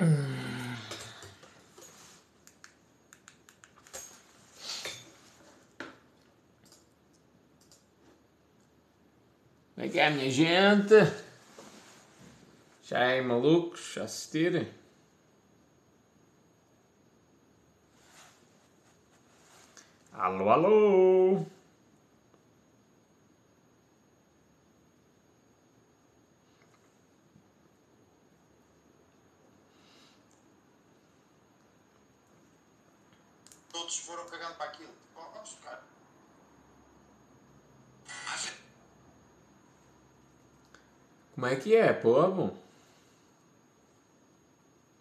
Como é que é, minha gente? Já é malucos a assistirem? Alô, alô! Todos foram cagando para aquilo. Vamos tocar. Como é que é, povo?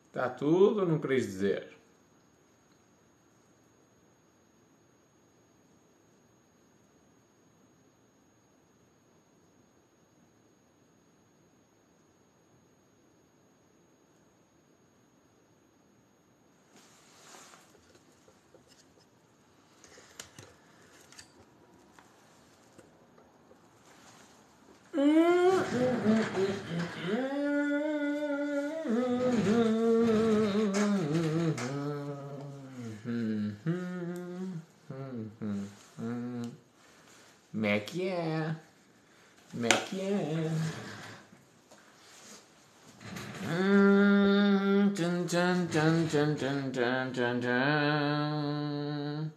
Está tudo não queres dizer? tchan, tchan, tchan, tchan, tchan.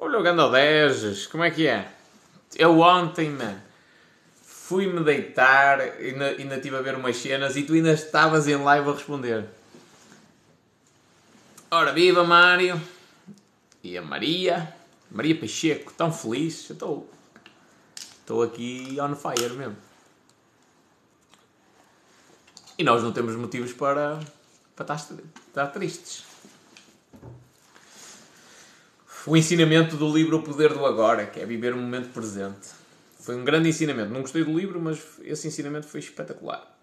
Olha o Gandalezes, como é que é? é Eu ontem, mano fui-me deitar, ainda, ainda estive a ver umas cenas e tu ainda estavas em live a responder. Ora, viva Mário! E a Maria, Maria Pacheco, tão feliz, eu estou. Estou aqui on fire mesmo. E nós não temos motivos para, para estar, estar tristes. O ensinamento do livro O Poder do Agora, que é viver o momento presente. Foi um grande ensinamento. Não gostei do livro, mas esse ensinamento foi espetacular.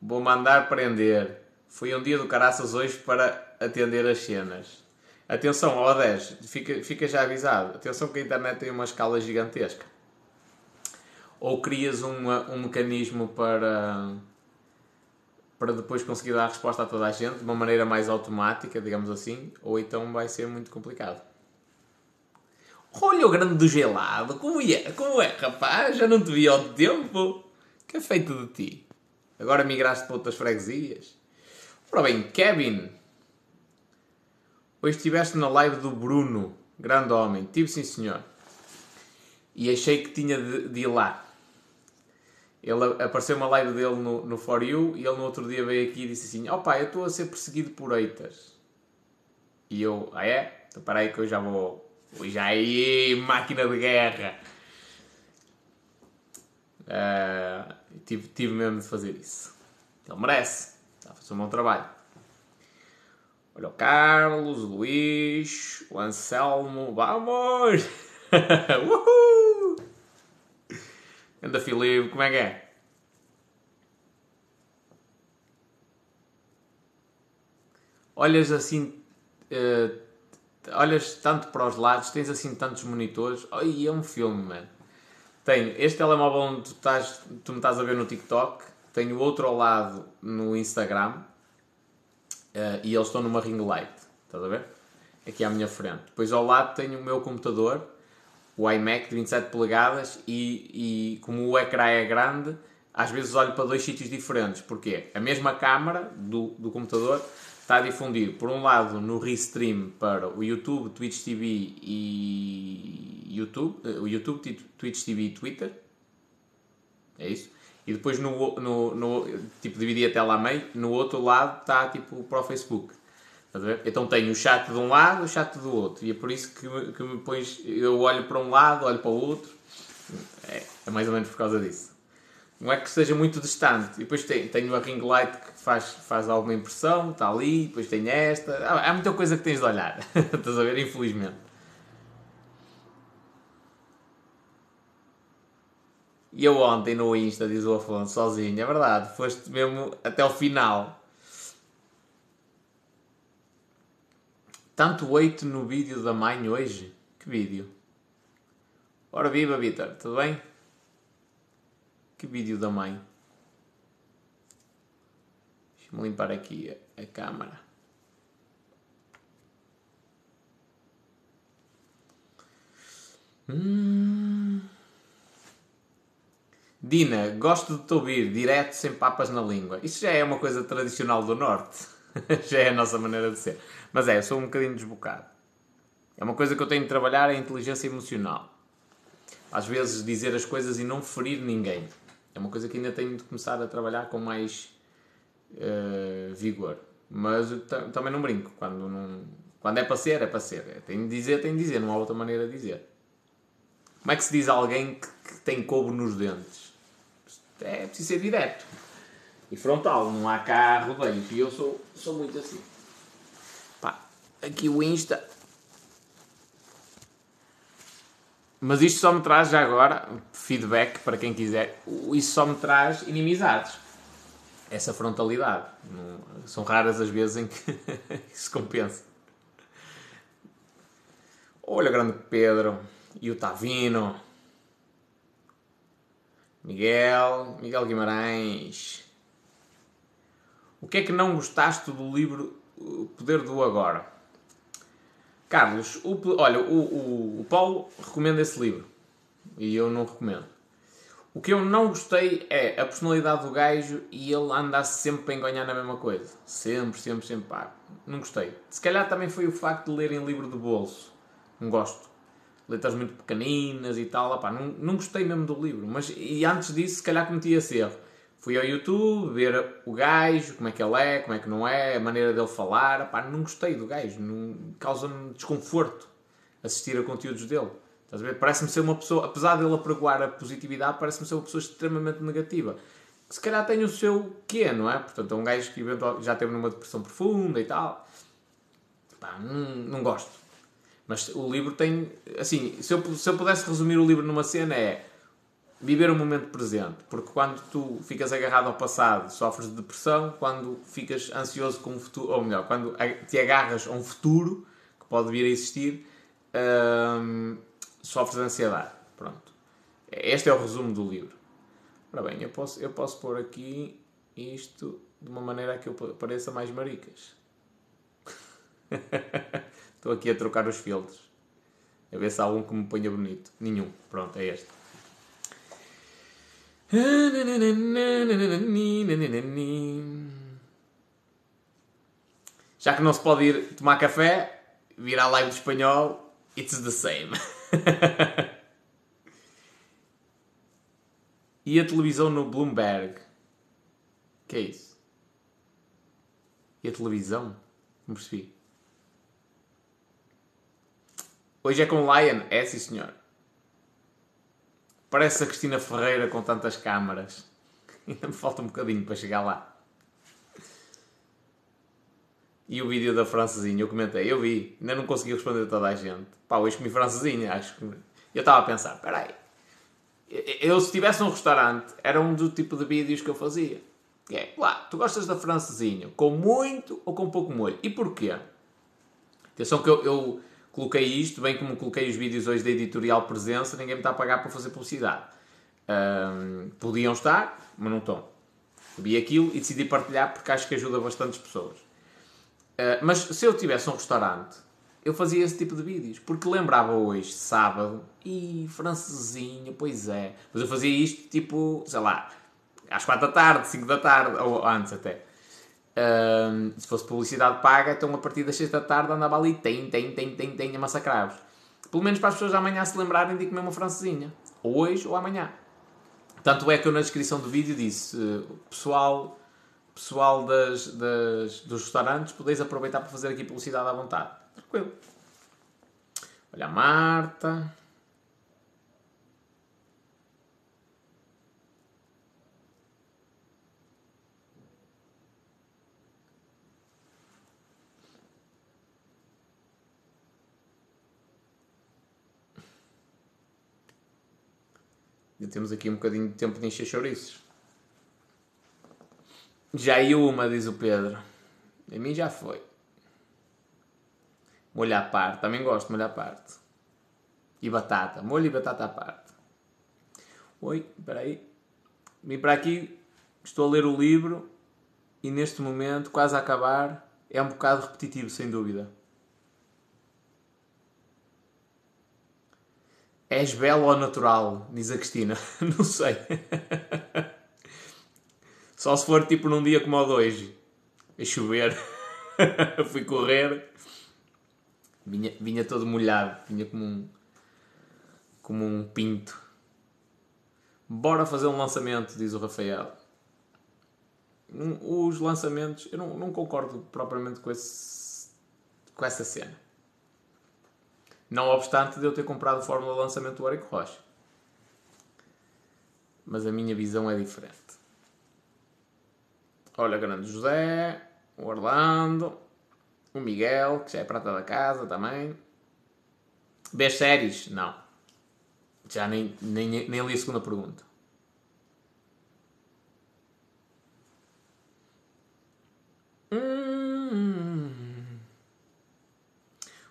Vou mandar prender. Foi um dia do caraças hoje para atender as cenas. Atenção, ó 10, fica, fica já avisado. Atenção que a internet tem uma escala gigantesca. Ou crias uma, um mecanismo para, para depois conseguir dar a resposta a toda a gente de uma maneira mais automática, digamos assim, ou então vai ser muito complicado. Olha o grande do gelado, como é? Como é, rapaz? Já não te vi ao tempo. Que é feito de ti? Agora migraste para outras freguesias? Ora bem, Kevin. Hoje estiveste na live do Bruno, grande homem. Tive sim, senhor. E achei que tinha de, de ir lá. Ele apareceu uma live dele no, no For You e ele no outro dia veio aqui e disse assim: Opa, eu estou a ser perseguido por eitas. E eu, ah é? Então para aí que eu já vou. Já aí, máquina de guerra. Uh, tive, tive mesmo de fazer isso. Ele merece. Está a fazer um bom trabalho. Olha o Carlos, o Luís, o Anselmo. Vamos! Uhul! Anda Filipe, como é que é? Olhas assim, uh, olhas tanto para os lados, tens assim tantos monitores. Ai, é um filme, mano. Tenho este telemóvel onde tu, estás, tu me estás a ver no TikTok, tenho outro ao lado no Instagram uh, e eles estão numa ring light. Estás a ver? Aqui à minha frente. Depois ao lado tenho o meu computador o iMac de 27 polegadas e, e como o ecrã é grande, às vezes olho para dois sítios diferentes. Porquê? A mesma câmara do, do computador está a difundir, por um lado, no Restream para o YouTube, Twitch TV e YouTube, o YouTube, Twitch TV e Twitter. É isso. E depois no, no, no tipo dividi a tela a meio, no outro lado está tipo para o Facebook. Então tenho o chato de um lado, o chato do outro. E é por isso que me, que me pões, eu olho para um lado, olho para o outro. É, é, mais ou menos por causa disso. Não é que seja muito distante. E depois tenho, tenho a ring light que faz, faz alguma impressão, está ali, depois tenho esta. Há, há muita coisa que tens de olhar. Estás a ver? Infelizmente. E eu ontem no Insta, diz o Afonso, sozinho, é verdade, foste mesmo até o final. Tanto weight no vídeo da mãe hoje. Que vídeo? Ora viva, Vitor, tudo bem? Que vídeo da mãe? Deixa-me limpar aqui a, a câmara. Hum. Dina, gosto de te ouvir direto, sem papas na língua. Isso já é uma coisa tradicional do Norte. já é a nossa maneira de ser. Mas é, eu sou um bocadinho desbocado. É uma coisa que eu tenho de trabalhar, é a inteligência emocional. Às vezes dizer as coisas e não ferir ninguém. É uma coisa que ainda tenho de começar a trabalhar com mais uh, vigor. Mas também não brinco. Quando, não, quando é para ser, é para ser. É, tenho de dizer, tenho de dizer. Não há outra maneira de dizer. Como é que se diz a alguém que, que tem cobo nos dentes? É preciso ser direto. E frontal. Não há cá rodeios. E eu sou, sou muito assim. Pá, aqui o Insta Mas isto só me traz já agora feedback para quem quiser. Isso só me traz inimizades. Essa frontalidade. são raras as vezes em que isso compensa. Olha o grande Pedro e o Tavino. Miguel, Miguel Guimarães. O que é que não gostaste do livro O Poder do Agora? Carlos, o, olha, o, o, o Paulo recomenda esse livro e eu não recomendo. O que eu não gostei é a personalidade do gajo e ele andar sempre a enganhar na mesma coisa. Sempre, sempre, sempre. Pá, não gostei. Se calhar também foi o facto de lerem livro de bolso. Não gosto. Letras muito pequeninas e tal. Não, não gostei mesmo do livro. Mas, e antes disso, se calhar cometi esse erro. Fui ao YouTube ver o gajo, como é que ele é, como é que não é, a maneira dele falar. Pá, não gostei do gajo, causa-me desconforto assistir a conteúdos dele. Parece-me ser uma pessoa, apesar dele apregoar a positividade, parece-me ser uma pessoa extremamente negativa. Que se calhar tem o seu quê, não é? Portanto, é um gajo que eventualmente já teve numa depressão profunda e tal. Pá, não, não gosto. Mas o livro tem. Assim, se eu, se eu pudesse resumir o livro numa cena, é viver o momento presente, porque quando tu ficas agarrado ao passado, sofres de depressão, quando ficas ansioso com o futuro, ou melhor, quando te agarras a um futuro que pode vir a existir, hum, sofres de ansiedade. Pronto. Este é o resumo do livro. Ora bem, eu posso, eu posso pôr aqui isto de uma maneira que eu pareça mais maricas. Estou aqui a trocar os filtros. A ver se há algum que me ponha bonito. Nenhum. Pronto, é este. Já que não se pode ir tomar café, vir à live de espanhol, it's the same. e a televisão no Bloomberg? Que é isso? E a televisão? Não percebi. Hoje é com Lion? É, sim senhor. Parece a Cristina Ferreira com tantas câmaras. Ainda me falta um bocadinho para chegar lá. E o vídeo da francesinha, eu comentei, eu vi, ainda não consegui responder a toda a gente. Pá, hoje comi francesinha, acho que... Eu estava a pensar, peraí, eu se tivesse um restaurante, era um do tipo de vídeos que eu fazia. Que é, lá, tu gostas da francesinha, com muito ou com pouco molho? E porquê? Atenção que eu, eu coloquei isto, bem como coloquei os vídeos hoje da editorial Presença, ninguém me está a pagar para fazer publicidade. Um, podiam estar, mas não estão. Vi aquilo e decidi partilhar porque acho que ajuda bastantes pessoas. Uh, mas se eu tivesse um restaurante, eu fazia esse tipo de vídeos. Porque lembrava hoje, sábado, e francesinha, pois é. Mas eu fazia isto tipo, sei lá, às 4 da tarde, 5 da tarde, ou antes até. Um, se fosse publicidade paga, então a partir das 6 da tarde andava ali, tem, tem, tem, tem, tem, a massacrar-vos. Pelo menos para as pessoas amanhã se lembrarem de comer uma francesinha. Ou hoje ou amanhã. Tanto é que eu na descrição do vídeo disse, pessoal, pessoal das, das, dos restaurantes, podeis aproveitar para fazer aqui publicidade à vontade. Tranquilo. Olha a Marta. Temos aqui um bocadinho de tempo de encher chouriços. Já e uma, diz o Pedro. A mim já foi. Molho à parte. Também gosto de molho à parte. E batata. Molho e batata à parte. Oi, espera aí. Vim para aqui. Estou a ler o livro. E neste momento, quase a acabar, é um bocado repetitivo, sem dúvida. És belo ou natural? Diz a Cristina. Não sei. Só se for tipo num dia como o de hoje. A chover. Fui correr. Vinha, vinha todo molhado. Vinha como um. Como um pinto. Bora fazer um lançamento, diz o Rafael. Os lançamentos. Eu não, não concordo propriamente com, esse, com essa cena. Não obstante de eu ter comprado a fórmula de lançamento do Eric Rocha. Mas a minha visão é diferente. Olha, grande José, o Orlando, o Miguel, que já é prata da casa também. Vês séries? Não. Já nem, nem, nem li a segunda pergunta. Hum.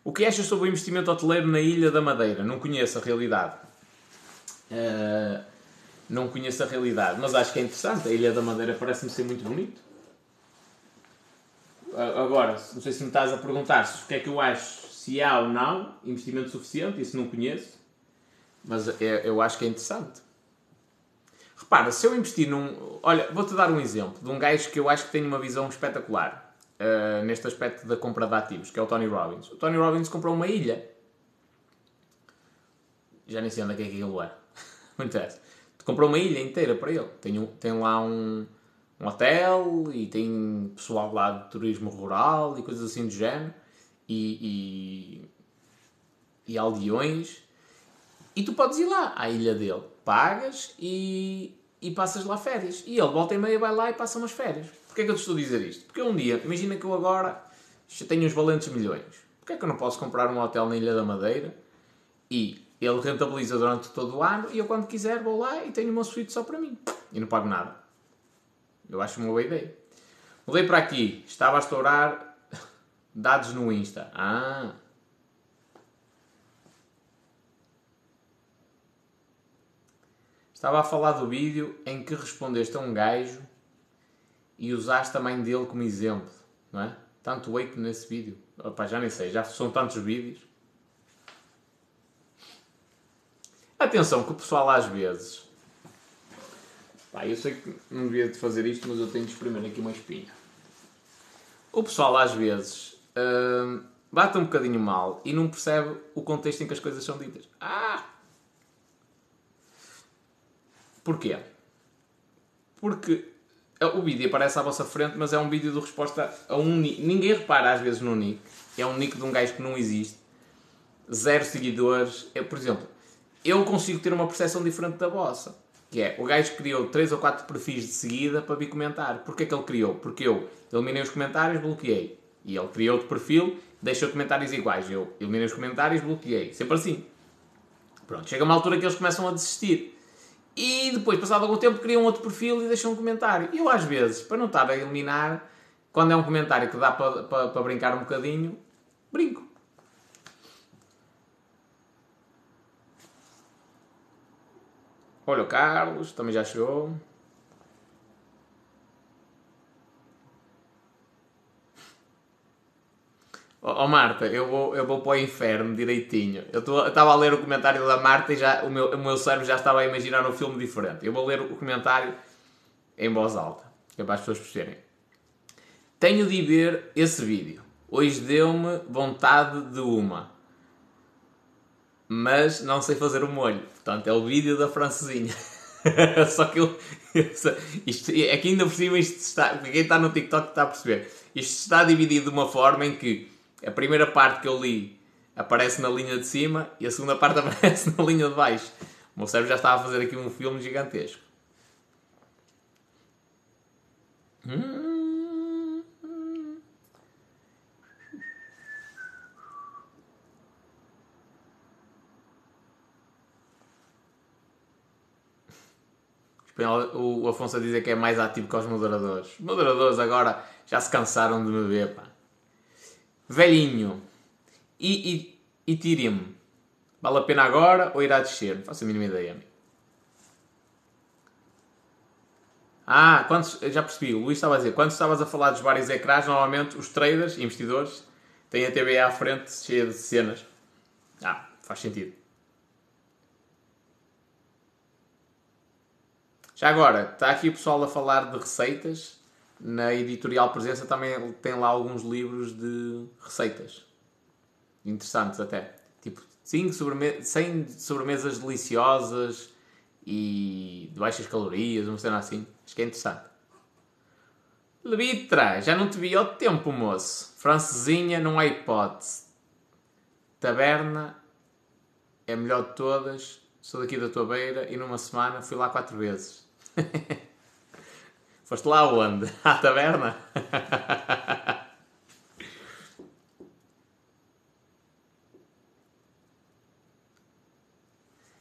O que achas sobre o investimento hoteleiro na Ilha da Madeira? Não conheço a realidade. Uh, não conheço a realidade, mas acho que é interessante. A Ilha da Madeira parece-me ser muito bonito. Agora, não sei se me estás a perguntar se o que é que eu acho, se há ou não investimento suficiente, isso não conheço, mas é, eu acho que é interessante. Repara, se eu investir num. Olha, vou-te dar um exemplo de um gajo que eu acho que tem uma visão espetacular uh, neste aspecto da compra de ativos, que é o Tony Robbins. O Tony Robbins comprou uma ilha. Já nem sei onde é que aquilo é. Não interessa. Comprou uma ilha inteira para ele. Tem, um, tem lá um, um hotel e tem pessoal lá de turismo rural e coisas assim do género. E, e, e aldeões. E tu podes ir lá à ilha dele. Pagas e, e passas lá férias. E ele volta e meia vai lá e passa umas férias. Porquê é que eu te estou a dizer isto? Porque um dia, imagina que eu agora tenho uns valentes milhões. Porquê é que eu não posso comprar um hotel na Ilha da Madeira e ele rentabiliza durante todo o ano e eu quando quiser vou lá e tenho uma suíte só para mim. E não pago nada. Eu acho uma boa ideia. Mudei para aqui. Estava a estourar dados no Insta. Ah. Estava a falar do vídeo em que respondeste a um gajo e usaste mãe dele como exemplo, não é? Tanto weight nesse vídeo. Opa, já nem sei, já são tantos vídeos. Atenção que o pessoal às vezes. Pá, eu sei que não devia de fazer isto, mas eu tenho de exprimir aqui uma espinha. O pessoal às vezes hum, bate um bocadinho mal e não percebe o contexto em que as coisas são ditas. Ah! Porquê? Porque o vídeo aparece à vossa frente, mas é um vídeo de resposta a um nick. Ninguém repara às vezes no nick. É um nick de um gajo que não existe. Zero seguidores. É, por exemplo, eu consigo ter uma percepção diferente da vossa. Que é, o gajo criou 3 ou 4 perfis de seguida para vir comentar. Porquê que ele criou? Porque eu eliminei os comentários, bloqueei. E ele criou outro perfil, deixou comentários iguais. Eu eliminei os comentários, bloqueei. Sempre assim. Pronto, chega uma altura que eles começam a desistir. E depois, passado algum tempo, criam outro perfil e deixam um comentário. Eu, às vezes, para não estar a eliminar, quando é um comentário que dá para, para, para brincar um bocadinho, brinco. Olha o Carlos, também já chegou. Oh, oh, Marta, eu vou, eu vou para o inferno direitinho. Eu estava a ler o comentário da Marta e já, o, meu, o meu cérebro já estava a imaginar um filme diferente. Eu vou ler o comentário em voz alta, que é para as pessoas perceberem. Tenho de ver esse vídeo. Hoje deu-me vontade de uma. Mas não sei fazer o molho. Portanto, é o vídeo da francesinha. Só que eu. Isto, é que ainda por cima isto está. Quem está no TikTok está a perceber. Isto está dividido de uma forma em que a primeira parte que eu li aparece na linha de cima e a segunda parte aparece na linha de baixo. O meu cérebro já estava a fazer aqui um filme gigantesco. Hum. O Afonso a dizer que é mais ativo que os moderadores. Os moderadores agora já se cansaram de me ver, pá. Velhinho. E, e. Vale a pena agora ou irá descer? Não faço a mínima ideia. Ah, quantos, já percebi, o Luís estava a dizer, quando estavas a falar dos vários ecrãs, normalmente os traders, investidores, têm a TV à frente cheia de cenas. Ah, faz sentido. Já agora, está aqui o pessoal a falar de receitas. Na editorial Presença também tem lá alguns livros de receitas. Interessantes até. Tipo, 5 sobreme 100 sobremesas deliciosas e de baixas calorias, uma cena assim. Acho que é interessante. Lebitra, já não te vi ao tempo, moço. Francesinha, não há hipótese. Taberna é a melhor de todas. Sou daqui da tua beira e numa semana fui lá quatro vezes. Foste lá onde? À taberna?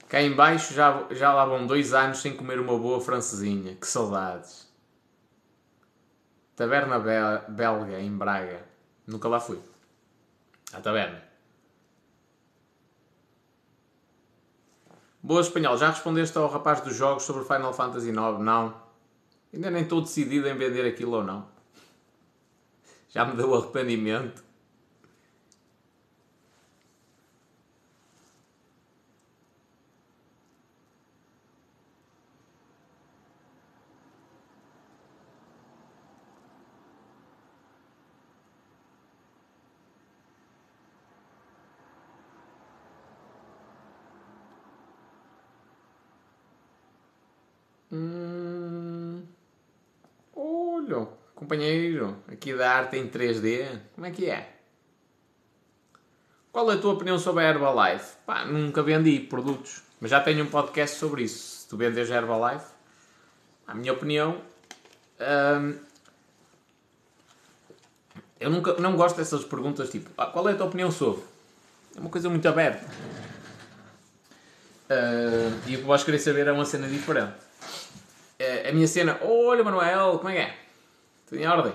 Cá em baixo já, já lá vão dois anos sem comer uma boa francesinha. Que saudades. Taberna Belga, em Braga. Nunca lá fui. À taberna. Boa espanhol, já respondeste ao rapaz dos jogos sobre Final Fantasy IX? Não. Ainda nem estou decidido em vender aquilo ou não. Já me deu arrependimento. Hum... Olha, companheiro, aqui da arte em 3D, como é que é? Qual é a tua opinião sobre a Herbalife? Pá, nunca vendi produtos, mas já tenho um podcast sobre isso. Se tu vendes a Herbalife, a minha opinião, hum, eu nunca, não gosto dessas perguntas tipo, ah, qual é a tua opinião sobre? É uma coisa muito aberta. Uh, e o que vais querer saber é uma cena diferente. Uh, a minha cena, olha Manuel, como é que é? Tudo em ordem?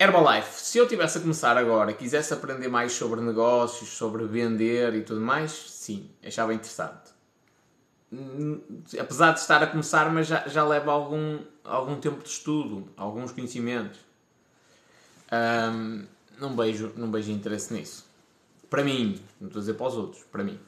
Herbalife, se eu tivesse a começar agora, quisesse aprender mais sobre negócios, sobre vender e tudo mais, sim, achava interessante. Hum, apesar de estar a começar, mas já, já leva algum, algum tempo de estudo, alguns conhecimentos. Um, não, vejo, não vejo interesse nisso. Para mim, não estou a dizer para os outros, para mim.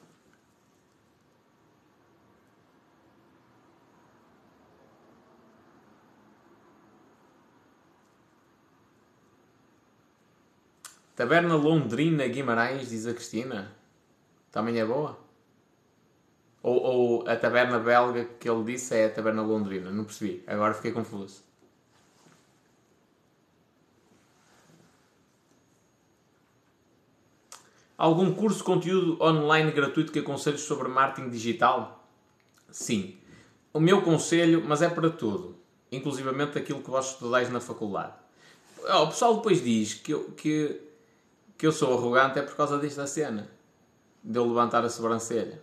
Taberna Londrina Guimarães, diz a Cristina. Também é boa? Ou, ou, a taberna belga que ele disse é a taberna londrina? Não percebi. Agora fiquei confuso. Algum curso conteúdo online gratuito que aconselhos sobre marketing digital? Sim. O meu conselho, mas é para tudo. Inclusivamente aquilo que vós estudais na faculdade. O pessoal depois diz que, que que eu sou arrogante é por causa desta cena. De eu levantar a sobrancelha.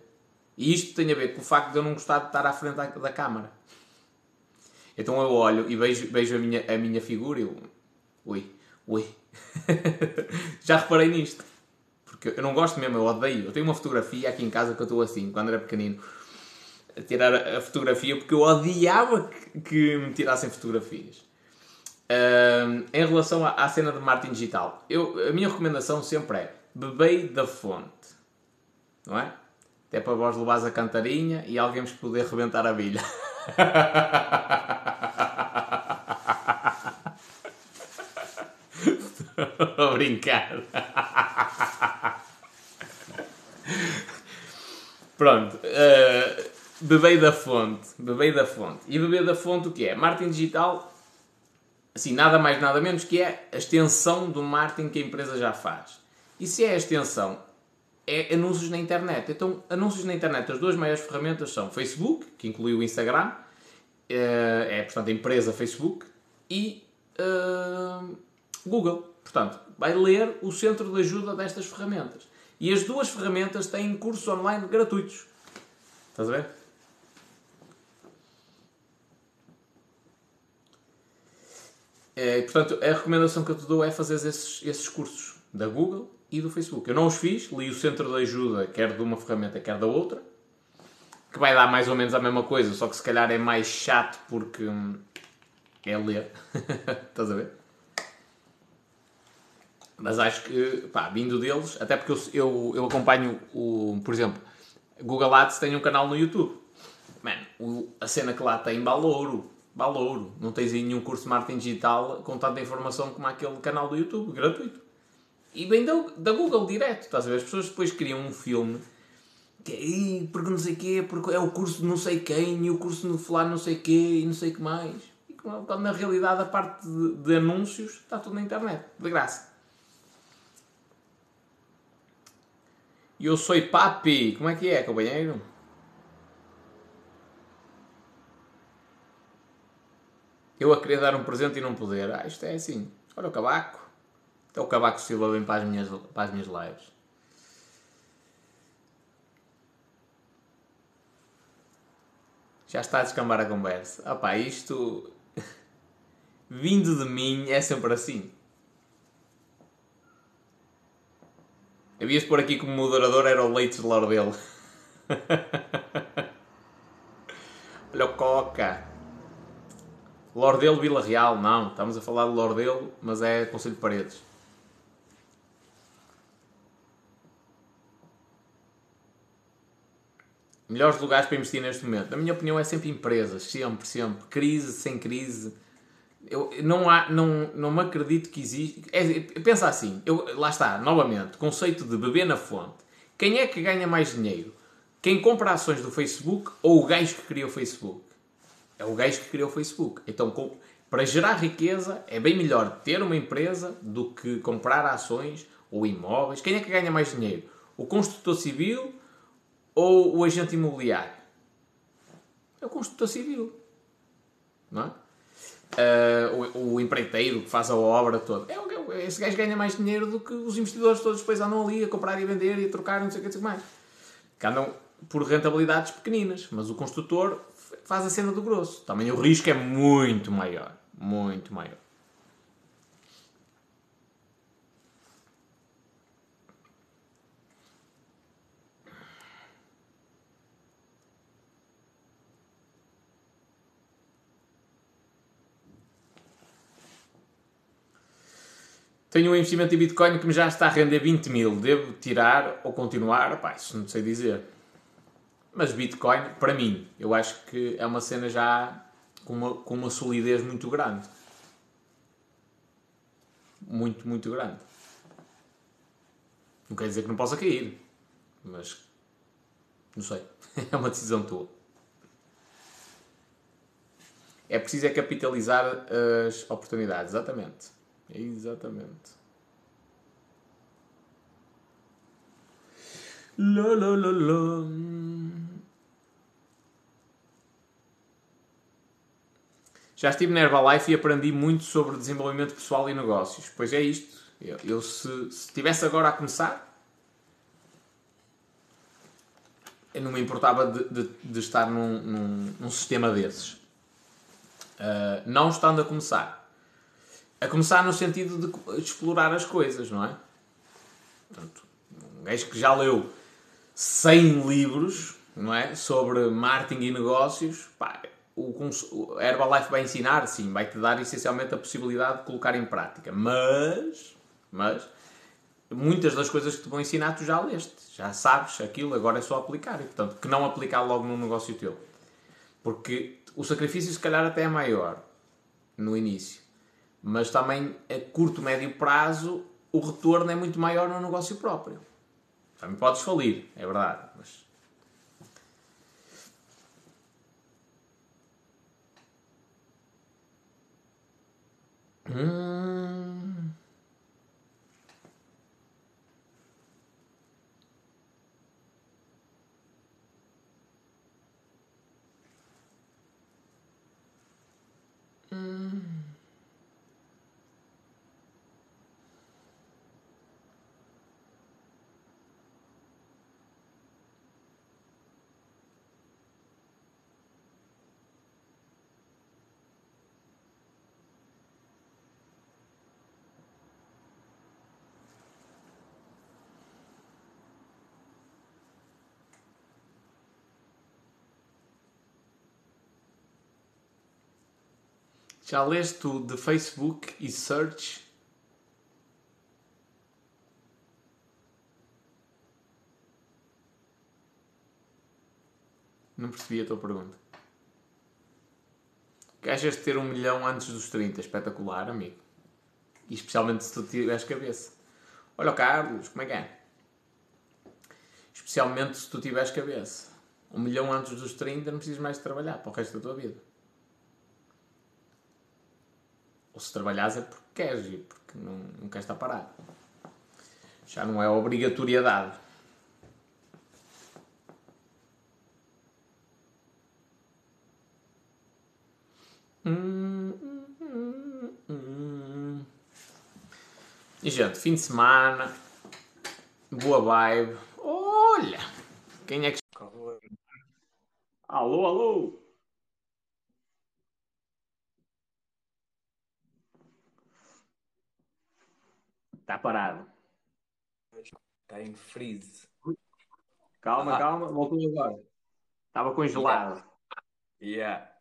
E isto tem a ver com o facto de eu não gostar de estar à frente da, da câmara. Então eu olho e vejo, vejo a, minha, a minha figura e eu... Ui, ui. Já reparei nisto. Porque eu não gosto mesmo, eu odeio. Eu tenho uma fotografia aqui em casa que eu estou assim, quando era pequenino. A tirar a fotografia porque eu odiava que, que me tirassem fotografias. Em relação à, à, cena de marketing digital, eu, a minha recomendação sempre é bebei da fonte, não é? Até para vós levares a cantarinha e alguém vos poder rebentar a bilha. Estou a brincar. Pronto. Uh, bebei da fonte. Bebei da fonte. E beber da fonte o que é? Marketing digital assim, nada mais nada menos que é a extensão do marketing que a empresa já faz. E se é a extensão, é anúncios na internet. Então, anúncios na internet, as duas maiores ferramentas são Facebook, que inclui o Instagram, eh, é, portanto, a empresa Facebook, e uh, Google. Portanto, vai ler o centro de ajuda destas ferramentas. E as duas ferramentas têm cursos online gratuitos. Estás a ver? É, portanto, a recomendação que eu te dou é fazer esses, esses cursos da Google e do Facebook. Eu não os fiz, li o centro de ajuda, quer de uma ferramenta, quer da outra, que vai dar mais ou menos a mesma coisa, só que se calhar é mais chato porque hum, é ler. Estás a ver? Mas acho que, pá, vindo deles, até porque eu, eu, eu acompanho o, por exemplo, Google Ads tem um canal no YouTube. Mano, a cena que lá tem balouro. Balouro. Não tens aí nenhum curso de marketing digital com tanta informação como aquele canal do YouTube, gratuito. E vem da, da Google direto, estás a ver? As pessoas depois criam um filme que é, "Ih, porque não sei quê, porque é o curso de não sei quem e o curso de fulano não sei quê e não sei o que mais. E quando na realidade a parte de, de anúncios está tudo na internet, de graça. E eu sou papi. Como é que é, companheiro? Eu a querer dar um presente e não poder. Ah, isto é assim. Olha o cavaco. Até o cavaco Silva vem para as minhas, para as minhas lives. Já está a descambar a conversa. Ah pá, isto... Vindo de mim é sempre assim. Havias por aqui como moderador era o Leites de Lordelo. Olha o Coca. Lordelo Vila Real, não. Estamos a falar de Lordelo, mas é Conselho de Paredes. Melhores lugares para investir neste momento. Na minha opinião é sempre empresas, sempre, sempre. Crise, sem crise. Eu não, há, não, não me acredito que existe. É, pensa assim, eu, lá está, novamente, conceito de beber na fonte. Quem é que ganha mais dinheiro? Quem compra ações do Facebook ou o gajo que criou o Facebook? É o gajo que criou o Facebook. Então, com- para gerar riqueza, é bem melhor ter uma empresa do que comprar ações ou imóveis. Quem é que ganha mais dinheiro? O construtor civil ou o agente imobiliário? É o construtor civil. Não é? Ah, o, o empreiteiro que faz a obra toda. É, é, esse gajo ganha mais dinheiro do que os investidores todos depois andam ali a comprar e vender e a trocar não sei o que, não sei o que mais. Que andam por rentabilidades pequeninas, mas o construtor faz a cena do grosso. Também o risco é muito maior. Muito maior. Tenho um investimento em Bitcoin que me já está a render 20 mil. Devo tirar ou continuar? Pá, isso não sei dizer. Mas Bitcoin, para mim, eu acho que é uma cena já com uma, com uma solidez muito grande. Muito, muito grande. Não quer dizer que não possa cair. Mas. Não sei. É uma decisão tua. É preciso é capitalizar as oportunidades. Exatamente. Exatamente. Lá, lá, lá, lá. Já estive na Herbalife e aprendi muito sobre desenvolvimento pessoal e negócios. Pois é isto. Eu, eu se, se estivesse agora a começar, eu não me importava de, de, de estar num, num, num sistema desses. Uh, não estando a começar. A começar no sentido de, de explorar as coisas, não é? Portanto, um gajo que já leu 100 livros, não é? Sobre marketing e negócios, pá, o, o Herbalife vai ensinar, sim, vai-te dar essencialmente a possibilidade de colocar em prática. Mas, mas, muitas das coisas que te vão ensinar tu já leste, já sabes aquilo, agora é só aplicar. E, portanto, que não aplicar logo num negócio teu. Porque o sacrifício, se calhar, até é maior no início. Mas também, a curto, médio prazo, o retorno é muito maior no negócio próprio. Também podes falir, é verdade. Mas... うん。うん。Já leste o de Facebook e Search? Não percebi a tua pergunta. Que achas de ter um milhão antes dos 30? Espetacular, amigo. E especialmente se tu tiveres cabeça. Olha o Carlos, como é que é? Especialmente se tu tiveres cabeça. Um milhão antes dos 30 não precisas mais trabalhar para o resto da tua vida. Ou se trabalhares é porque queres e porque não, não queres estar parado. Já não é obrigatoriedade. E gente, fim de semana, boa vibe. Olha, quem é que. Alô, alô! Está parado. Está em freeze. Calma, Ah. calma, voltou agora. Estava congelado. Yeah.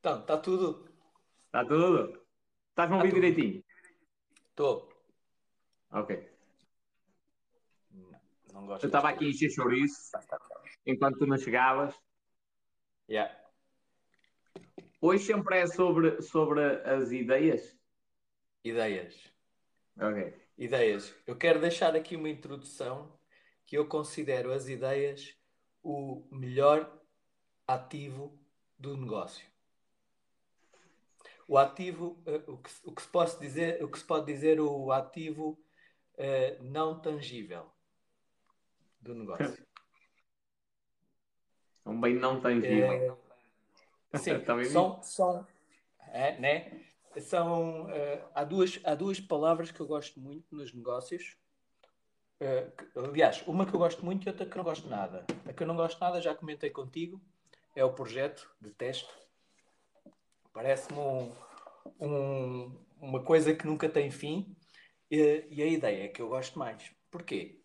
Então, está tudo. Está tudo? Estás-me a ouvir Tá tudo. direitinho? Estou. Ok. Não, não gosto. Eu estava aqui a encher chouriço enquanto tu não chegavas. Yeah. Hoje sempre é sobre, sobre as ideias. Ideias. Ok. Ideias. Eu quero deixar aqui uma introdução que eu considero as ideias o melhor ativo do negócio. O ativo, eh, o que, o que se pode dizer, o que se pode dizer o ativo eh, não tangível do negócio. É um bem não tangível. É, sim, são, são, é, né? São, eh, há, duas, há duas palavras que eu gosto muito nos negócios. Eh, que- aliás, uma que eu gosto muito e outra que não gosto nada. A que eu não gosto nada, já comentei contigo, é o projeto de teste. Parece-me um- um- uma coisa que nunca tem fim e, e a ideia é que eu gosto mais. Porquê?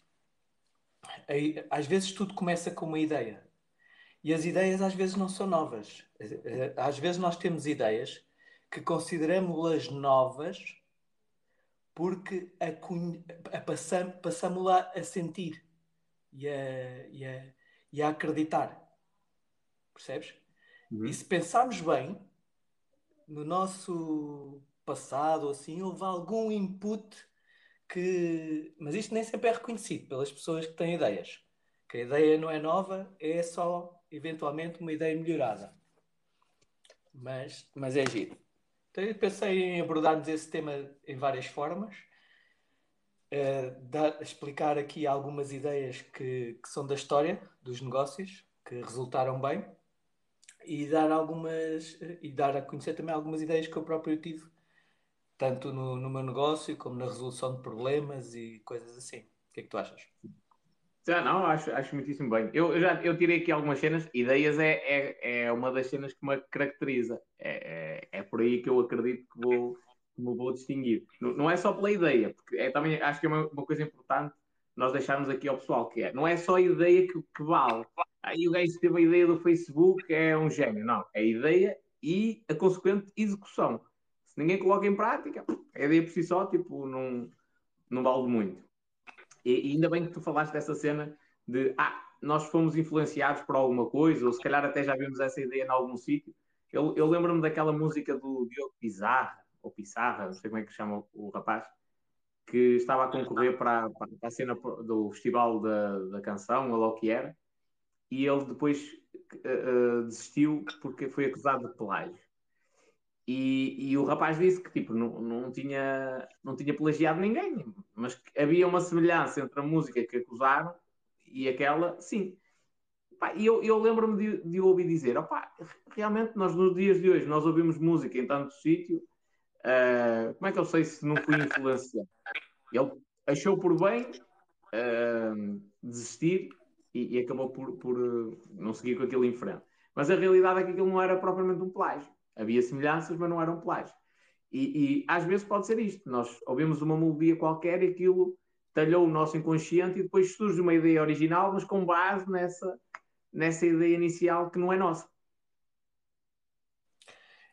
Às vezes tudo começa com uma ideia. E as ideias às vezes não são novas. Eh, Às vezes nós temos ideias que consideramos-las novas porque a, a passam, passamos lá a sentir e a, e a, e a acreditar. Percebes? Uhum. E se pensarmos bem, no nosso passado, assim, houve algum input que. Mas isto nem sempre é reconhecido pelas pessoas que têm ideias. Que a ideia não é nova, é só eventualmente uma ideia melhorada. Mas, mas é giro. Então eu pensei em abordarmos esse tema em várias formas. Eh, dar- explicar aqui algumas ideias que, que são da história dos negócios, que resultaram bem, e dar algumas e dar a conhecer também algumas ideias que eu próprio tive, tanto no, no meu negócio como na resolução de problemas e coisas assim. O que é que tu achas? Já não, acho, acho muitíssimo bem. Eu, eu já eu tirei aqui algumas cenas. Ideias é, é, é uma das cenas que me caracteriza. É, é, é por aí que eu acredito que vou, que me vou distinguir. Não, não é só pela ideia, porque é, também acho que é uma, uma coisa importante nós deixarmos aqui ao pessoal, que é, não é só a ideia que, que vale. Aí o gajo teve a ideia do Facebook é um gênio. Não, é a ideia e a consequente execução. Se ninguém coloca em prática, a ideia por si só, tipo, não, não vale muito. E, ainda bem que tu falaste dessa cena de ah, nós fomos influenciados por alguma coisa, ou se calhar até já vimos essa ideia em algum sítio. Eu, eu lembro-me daquela música do Diogo Pizarra, ou Pissarra, não sei como é que chama o, o rapaz, que estava a concorrer para, para a cena do Festival da, da Canção, ou lá o que era, e ele depois uh, desistiu porque foi acusado de plágio. E, e, o rapaz disse que tipo, não, não, tinha, não tinha plagiado ninguém, mas que havia uma semelhança entre a música que acusaram e aquela, sim. E eu, eu lembro-me de, de, ouvir dizer: opá, realmente, nós nos dias de hoje nós ouvimos música em tanto sítio, uh, como é que eu sei se não fui influenciado? Ele achou por bem uh, desistir e, e, acabou por, por uh, não seguir com aquilo em frente. Mas a realidade é que aquilo não era propriamente um plágio. Havia semelhanças, mas não eram plágio. E, e, às vezes pode ser isto. Nós ouvimos uma melodia qualquer e aquilo talhou o nosso inconsciente e depois surge uma ideia original, mas com base nessa, nessa ideia inicial que não é nossa.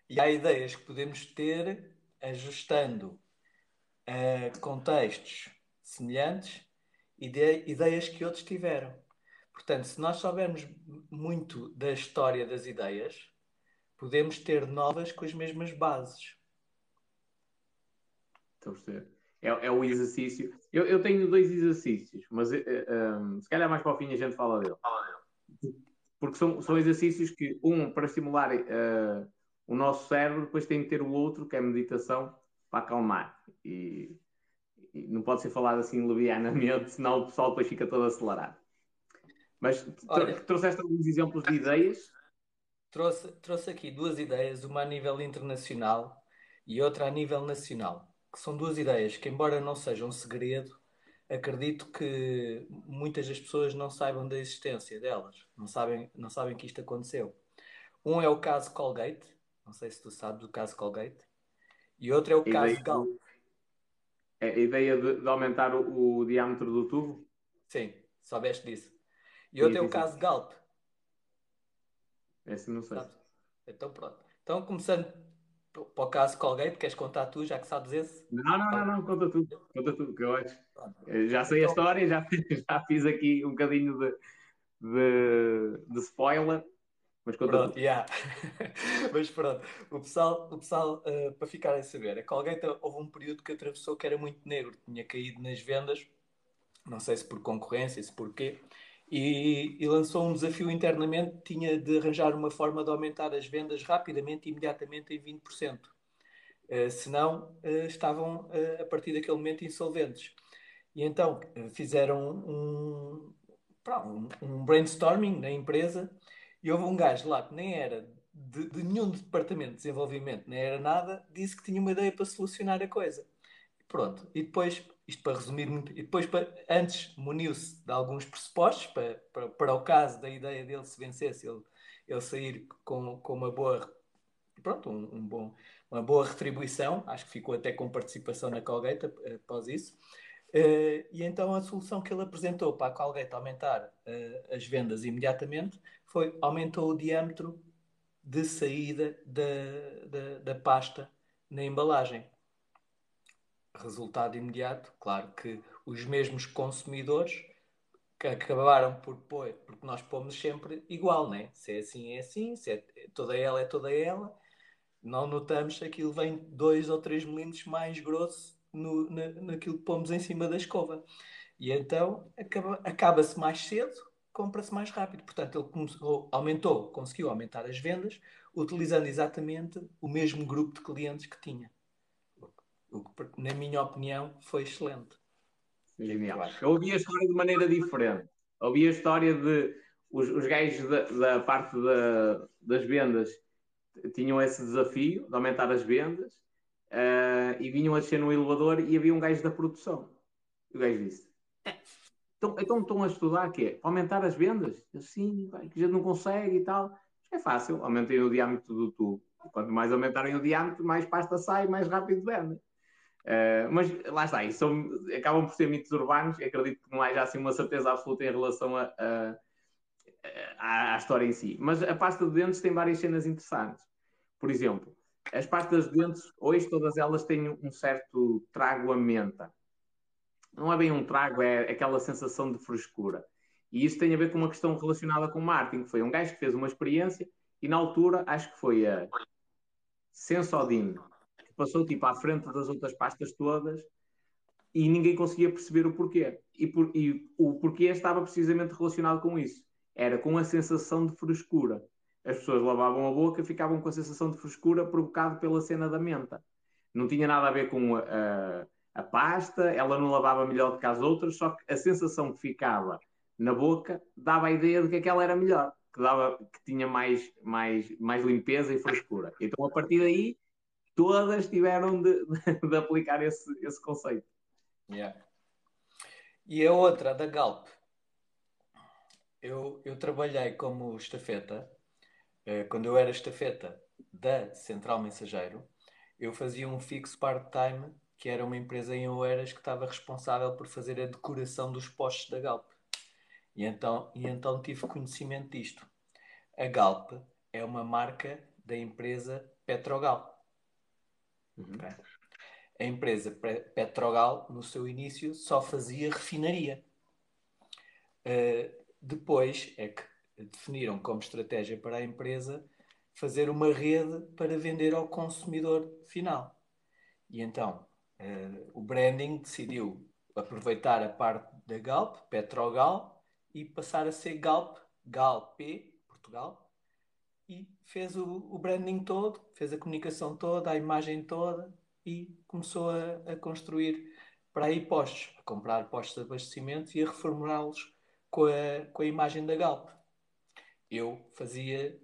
E há ideias que podemos ter ajustando a contextos semelhantes e de ideias que outros tiveram. Portanto, se nós soubermos muito da história das ideias, podemos ter novas com as mesmas bases. Estou a perceber. É, é o exercício. Eu, eu tenho dois exercícios, mas uh, um, se calhar mais para o fim a gente fala dele. Porque são, são exercícios que, um, para estimular uh, o nosso cérebro, depois tem que ter o outro, que é a meditação, para acalmar. E, e não pode ser falado assim levianamente, senão o pessoal depois fica todo acelerado. Mas Olha, trouxeste alguns exemplos de ideias? Trouxe, trouxe aqui duas ideias, uma a nível internacional e outra a nível nacional, que são duas ideias que, embora não sejam um segredo, acredito que muitas das pessoas não saibam da existência delas, não sabem, não sabem que isto aconteceu. Um é o caso Colgate, não sei se tu sabes o caso Colgate, e outro é o caso ideia, Gal. É a ideia de, de aumentar o, o, diâmetro do tubo? Sim, soubeste disso. E outro sim, é o caso Galp. Esse não sei. Sabes? Então pronto. Então começando para o caso Colgate, queres contar tu, já que sabes esse? Não, não, não, não conta tu, conta tu, que eu acho. Já sei então, a história, já, já fiz aqui um bocadinho de, de, de spoiler, mas conta pronto, tu. Yeah. mas pronto, o pessoal, o pessoal uh, para ficarem a saber, a Colgate houve um período que atravessou que era muito negro, tinha caído nas vendas, não sei se por concorrência, se porquê, e, e, lançou um desafio internamente, tinha de arranjar uma forma de aumentar as vendas rapidamente imediatamente em 20%. Uh, senão uh, estavam uh, a partir daquele momento insolventes. E então fizeram um, um, um, brainstorming na empresa e houve um gajo lá que nem era de, de nenhum departamento de desenvolvimento, nem era nada, disse que tinha uma ideia para solucionar a coisa. Pronto, e depois, isto para resumir muito, e depois para, antes muniu-se de alguns pressupostos para, para, para, o caso da ideia dele se vencesse, ele, ele sair com, com uma boa pronto, um, um, bom, uma boa retribuição, acho que ficou até com participação na Colgate após isso. Uh, e então a solução que ele apresentou para a Colgate aumentar uh, as vendas imediatamente foi aumentou o diâmetro de saída da, da, da pasta na embalagem resultado imediato, claro que os mesmos consumidores acabaram por pôr, porque nós pomos sempre igual, né? Se é assim, é assim, se é toda ela, é toda ela. Não notamos que aquilo vem 2 ou 3 milímetros mais grosso no, na, naquilo que pomos em cima da escova. E então acaba, acaba-se mais cedo, compra-se mais rápido. Portanto, ele começou, aumentou, conseguiu aumentar as vendas, utilizando exatamente o mesmo grupo de clientes que tinha. O que, na minha opinião, foi excelente. Genial. Eu ouvi a história de maneira diferente. Ouvi a história de os, os gajos da, da parte da, das vendas tinham esse desafio de aumentar as vendas uh, e vinham a descer no elevador e havia um gajo da produção. E o gajo disse: é, então, então estão a estudar quê? Para aumentar as vendas? Eu, sim, que a gente não consegue e tal. É fácil, aumentem o diâmetro do tubo. Quanto mais aumentarem o diâmetro, mais pasta sai, mais rápido vendem. Uh, mas lá está, isso são, acabam por ser mitos urbanos. Acredito que não haja assim uma certeza absoluta em relação a, a, a, à história em si. Mas a pasta de dentes tem várias cenas interessantes. Por exemplo, as pastas de dentes, hoje todas elas têm um certo trago a menta. Não é bem um trago, é aquela sensação de frescura. E isso tem a ver com uma questão relacionada com marketing. Foi um gajo que fez uma experiência e na altura acho que foi a Sensodine passou tipo à frente das outras pastas todas e ninguém conseguia perceber o porquê. E, por, e o porquê estava precisamente relacionado com isso. Era com a sensação de frescura. As pessoas lavavam a boca e ficavam com a sensação de frescura provocado pela cena da menta. Não tinha nada a ver com a, a, a pasta, ela não lavava melhor do que as outras, só que a sensação que ficava na boca dava a ideia de que aquela era melhor, que, dava, que tinha mais, mais, mais limpeza e frescura. Então, a partir daí, todas tiveram de, de, aplicar esse, esse conceito. Yeah. E a outra, da Galp. Eu, eu trabalhei como estafeta, eh, quando eu era estafeta da Central Mensageiro, eu fazia um fixo part-time, que era uma empresa em Oeiras que estava responsável por fazer a decoração dos postos da Galp. E então, e então tive conhecimento disto. A Galp é uma marca da empresa Petrogal. Uhum. A empresa Pe- Petrogal, no seu início, só fazia refinaria. Uh, depois é que definiram como estratégia para a empresa fazer uma rede para vender ao consumidor final. E então uh, o branding decidiu aproveitar a parte da Galp, Petrogal, e passar a ser Galp, Galp, Portugal, e fez o, o branding todo, fez a comunicação toda, a imagem toda, e começou a, a construir para aí postos, a comprar postos de abastecimento e a reformulá-los com a, com a imagem da Galp. Eu fazia,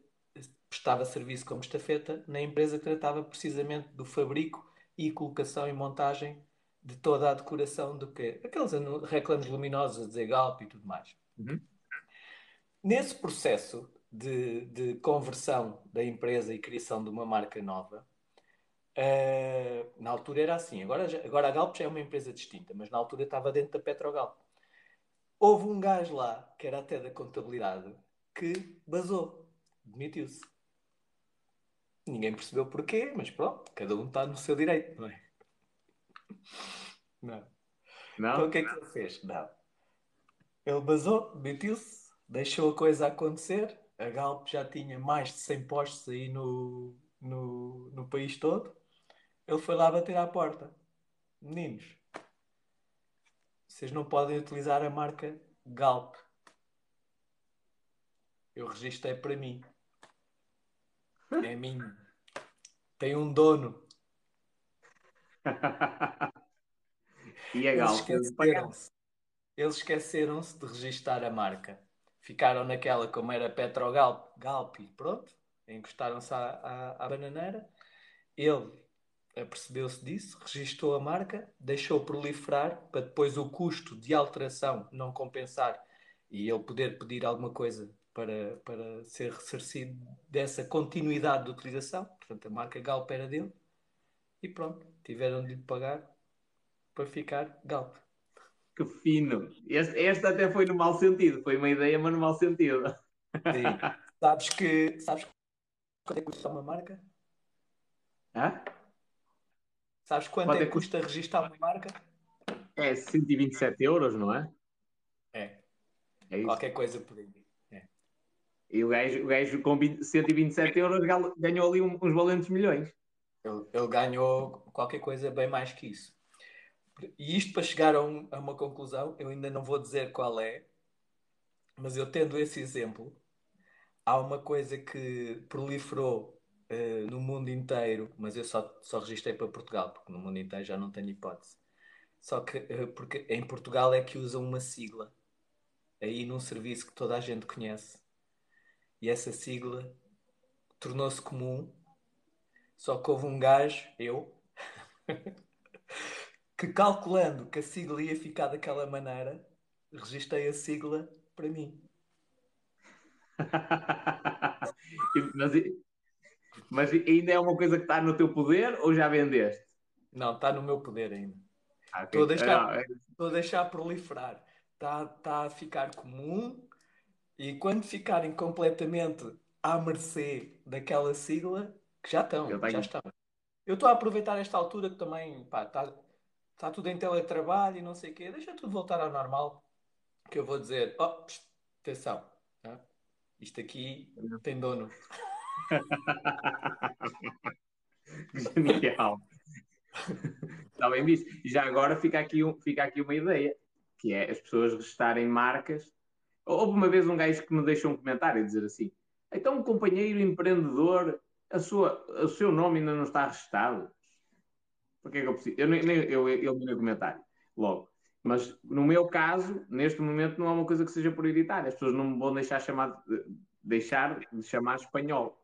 prestava serviço como estafeta na empresa que tratava precisamente do fabrico e colocação e montagem de toda a decoração do que aqueles reclamos luminosos a dizer Galp e tudo mais. Uhum. Nesse processo de, de conversão da empresa e criação de uma marca nova, eh, na altura era assim. Agora, agora a Galp já é uma empresa distinta, mas na altura estava dentro da Petrogalp. Houve um gajo lá, que era até da contabilidade, que basou, demitiu-se. Ninguém percebeu porquê, mas pronto, cada um está no seu direito, não é? Não. Então Não? o que é que ele fez? Não. Ele basou, demitiu-se, deixou a coisa acontecer. A Galp já tinha mais de 100 postos aí no, no, no país todo. Ele foi lá bater à porta. Meninos, vocês não podem utilizar a marca Galp. Eu registrei para mim. É minha. Tem um dono. e a Eles Galp. Eles esqueceram-se de registar a marca. Ficaram naquela como era Petrogalp, Galp pronto. Encostaram-se à, à, à bananeira. Ele apercebeu-se disso, registou a marca, deixou proliferar para depois o custo de alteração não compensar e ele poder pedir alguma coisa para, para ser ressarcido dessa continuidade de utilização. Portanto, a marca Galp era dele. E pronto, tiveram de lhe pagar para ficar Galp. Que fino. Este, este até foi no mau sentido. Foi uma ideia, mas no mau sentido. Sim. sabes que sabes quanto é que custa uma marca? Hã? Sabes quanto, Quanto é é que que custa registrar uma marca? É 127 euros, não é? É, É isso. qualquer coisa por aí. É. E o gajo, o gajo com 20 127 euros ganhou ali uns valentes milhões. Ele, ele ganhou qualquer coisa bem mais que isso. E isto para chegar a, um- a uma conclusão, eu ainda não vou dizer qual é, mas eu tendo esse exemplo, há uma coisa que proliferou eh, no mundo inteiro, mas eu só, só registrei para Portugal, porque no mundo inteiro já não tenho hipótese. Só que eh, porque em Portugal é que usam uma sigla aí num serviço que toda a gente conhece. E essa sigla tornou-se comum. Só que houve um gajo, eu, que calculando que a sigla ia ficar daquela maneira, registrei a sigla para mim. Mas, mas ainda é uma coisa que está no teu poder ou já vendeste? Não, está no meu poder ainda. Ah, ok. Estou a deixar- Ah, é- Estou a deixar proliferar. Está tá a ficar comum e quando ficarem completamente à mercê daquela sigla, que já estão, já estão. Eu estou a aproveitar esta altura que também está tá tudo em teletrabalho e não sei o quê. Deixa tudo voltar ao normal. Que eu vou dizer, oh, pst, atenção, tá? isto aqui tem dono. Genial. Está bem visto. E já agora fica aqui, um- fica aqui uma ideia, que é as pessoas registarem marcas. Houve uma vez um gajo que me deixou um comentário a dizer assim: então um companheiro empreendedor, a sua, o seu nome ainda não está registado. Por que é que eu preciso? Eu nem, eu, eu li no comentário, logo. Mas no meu caso, neste momento, não é uma coisa que seja prioritária. As pessoas não me vão deixar chamar, deixar de chamar espanhol.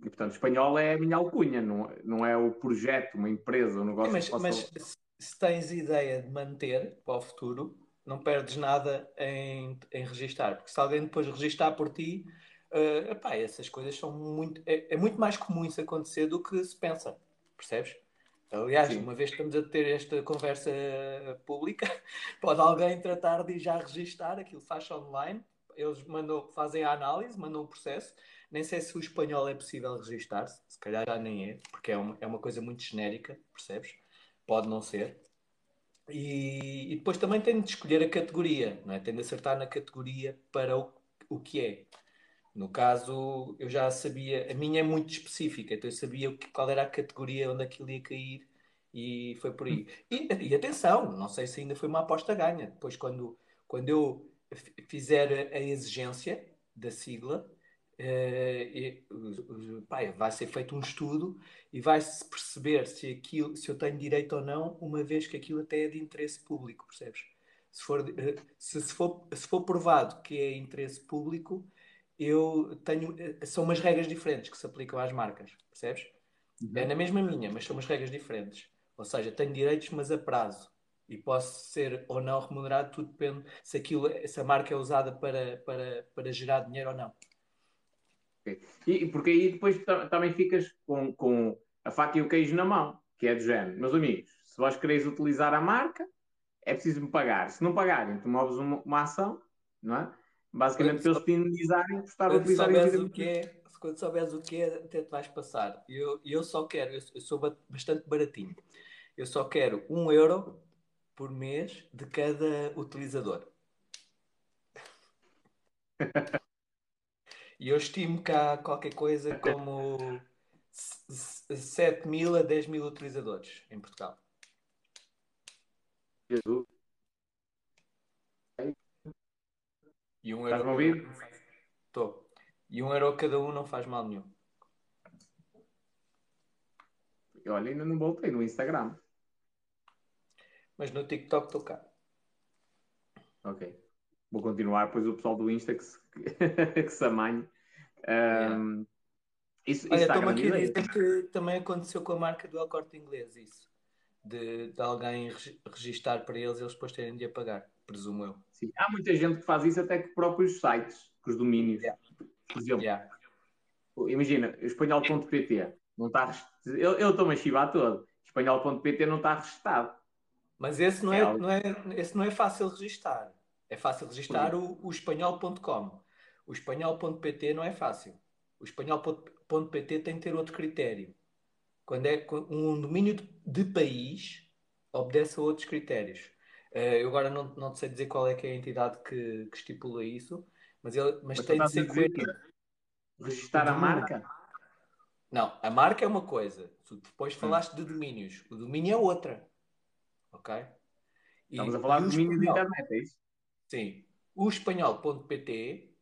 E, portanto, espanhol é a minha alcunha, não, não é o projeto, uma empresa, um negócio Mas, possa... mas se- tens ideia de manter para o futuro, não perdes nada em, em registar. Porque se alguém depois registar por ti, eh, epá, essas coisas são muito. É, é muito mais comum isso acontecer do que se pensa. Percebes? Aliás, Sim. uma vez que estamos a ter esta conversa pública, pode alguém tratar de já registar, aquilo faz online, eles mandam, fazem a análise, mandam o processo. Nem sei se o espanhol é possível registar-se, se calhar já nem é, porque é uma, é uma coisa muito genérica, percebes? Pode não ser. E, e depois também tem de escolher a categoria, não é? tem de acertar na categoria para o, o que é. No caso, eu já sabia, a minha é muito específica, então eu sabia qual era a categoria onde aquilo ia cair e foi por aí. E, e atenção, não sei se ainda foi uma aposta ganha. Depois, quando, quando eu fizer a exigência da sigla, uh, pai, vai ser feito um estudo e vai-se perceber se, aquilo, se eu tenho direito ou não, uma vez que aquilo até é de interesse público, percebes? Se for, uh, se, se, for, se for provado que é interesse público, eu tenho. Eh, são umas regras diferentes que se aplicam às marcas, percebes? Uhum. É na mesma minha, mas são umas regras diferentes. Ou seja, tenho direitos, mas a prazo. E posso ser ou não remunerado, tudo depende se, aquilo, se a marca é usada para, para, para gerar dinheiro ou não. Okay. E, porque aí depois também ficas com, com a faca e o queijo na mão, que é do género. Meus amigos, se vós quereis utilizar a marca, é preciso me pagar. Se não pagarem, tu moves uma, uma ação, não é? Basicamente, para eles te indenizarem por estar a utilizar o que é, Quando souberes o que é, até te vais passar. Eu, eu só quero, eu, eu sou bastante baratinho. Eu só quero um euro por mês de cada utilizador. e eu estimo cá qualquer coisa como 7 mil a 10 mil utilizadores em Portugal. Jesus. E um Estás euro. Estou. E um euro cada um não faz mal nenhum. Olha, ainda não voltei no Instagram. Mas no TikTok estou cá. Ok. Vou continuar, pois o pessoal do Insta que se, que se amanhe. Um, isso, Olha, estou aqui a dizer que também aconteceu com a marca do El Corte Inglês, isso. De, de alguém registar para eles e eles depois terem de a pagar, presumo eu. Sim, há muita gente que faz isso até com próprios sites, com os domínios. Yeah. Por exemplo, yeah. imagina, espanhol.pt não está eu estou-me a chivar todo. Espanhol.pt não está registado. Mas esse não é, é não é, esse não é fácil registar. É fácil registar o, o espanhol.com. O espanhol.pt não é fácil. O espanhol.pt tem que ter outro critério. Quando é um domínio de país, obedece a outros critérios. Eh, eu agora não, não sei dizer qual é que é a entidade que, que estipula isso, mas, ele, mas, mas tem de ser coerente. Registrar a marca? Não, a marca é uma coisa. Tu depois hum. falaste de domínios. O domínio é outra. Ok? E, Estamos a falar de domínio de internet, é isso? Sim. O espanhol.pt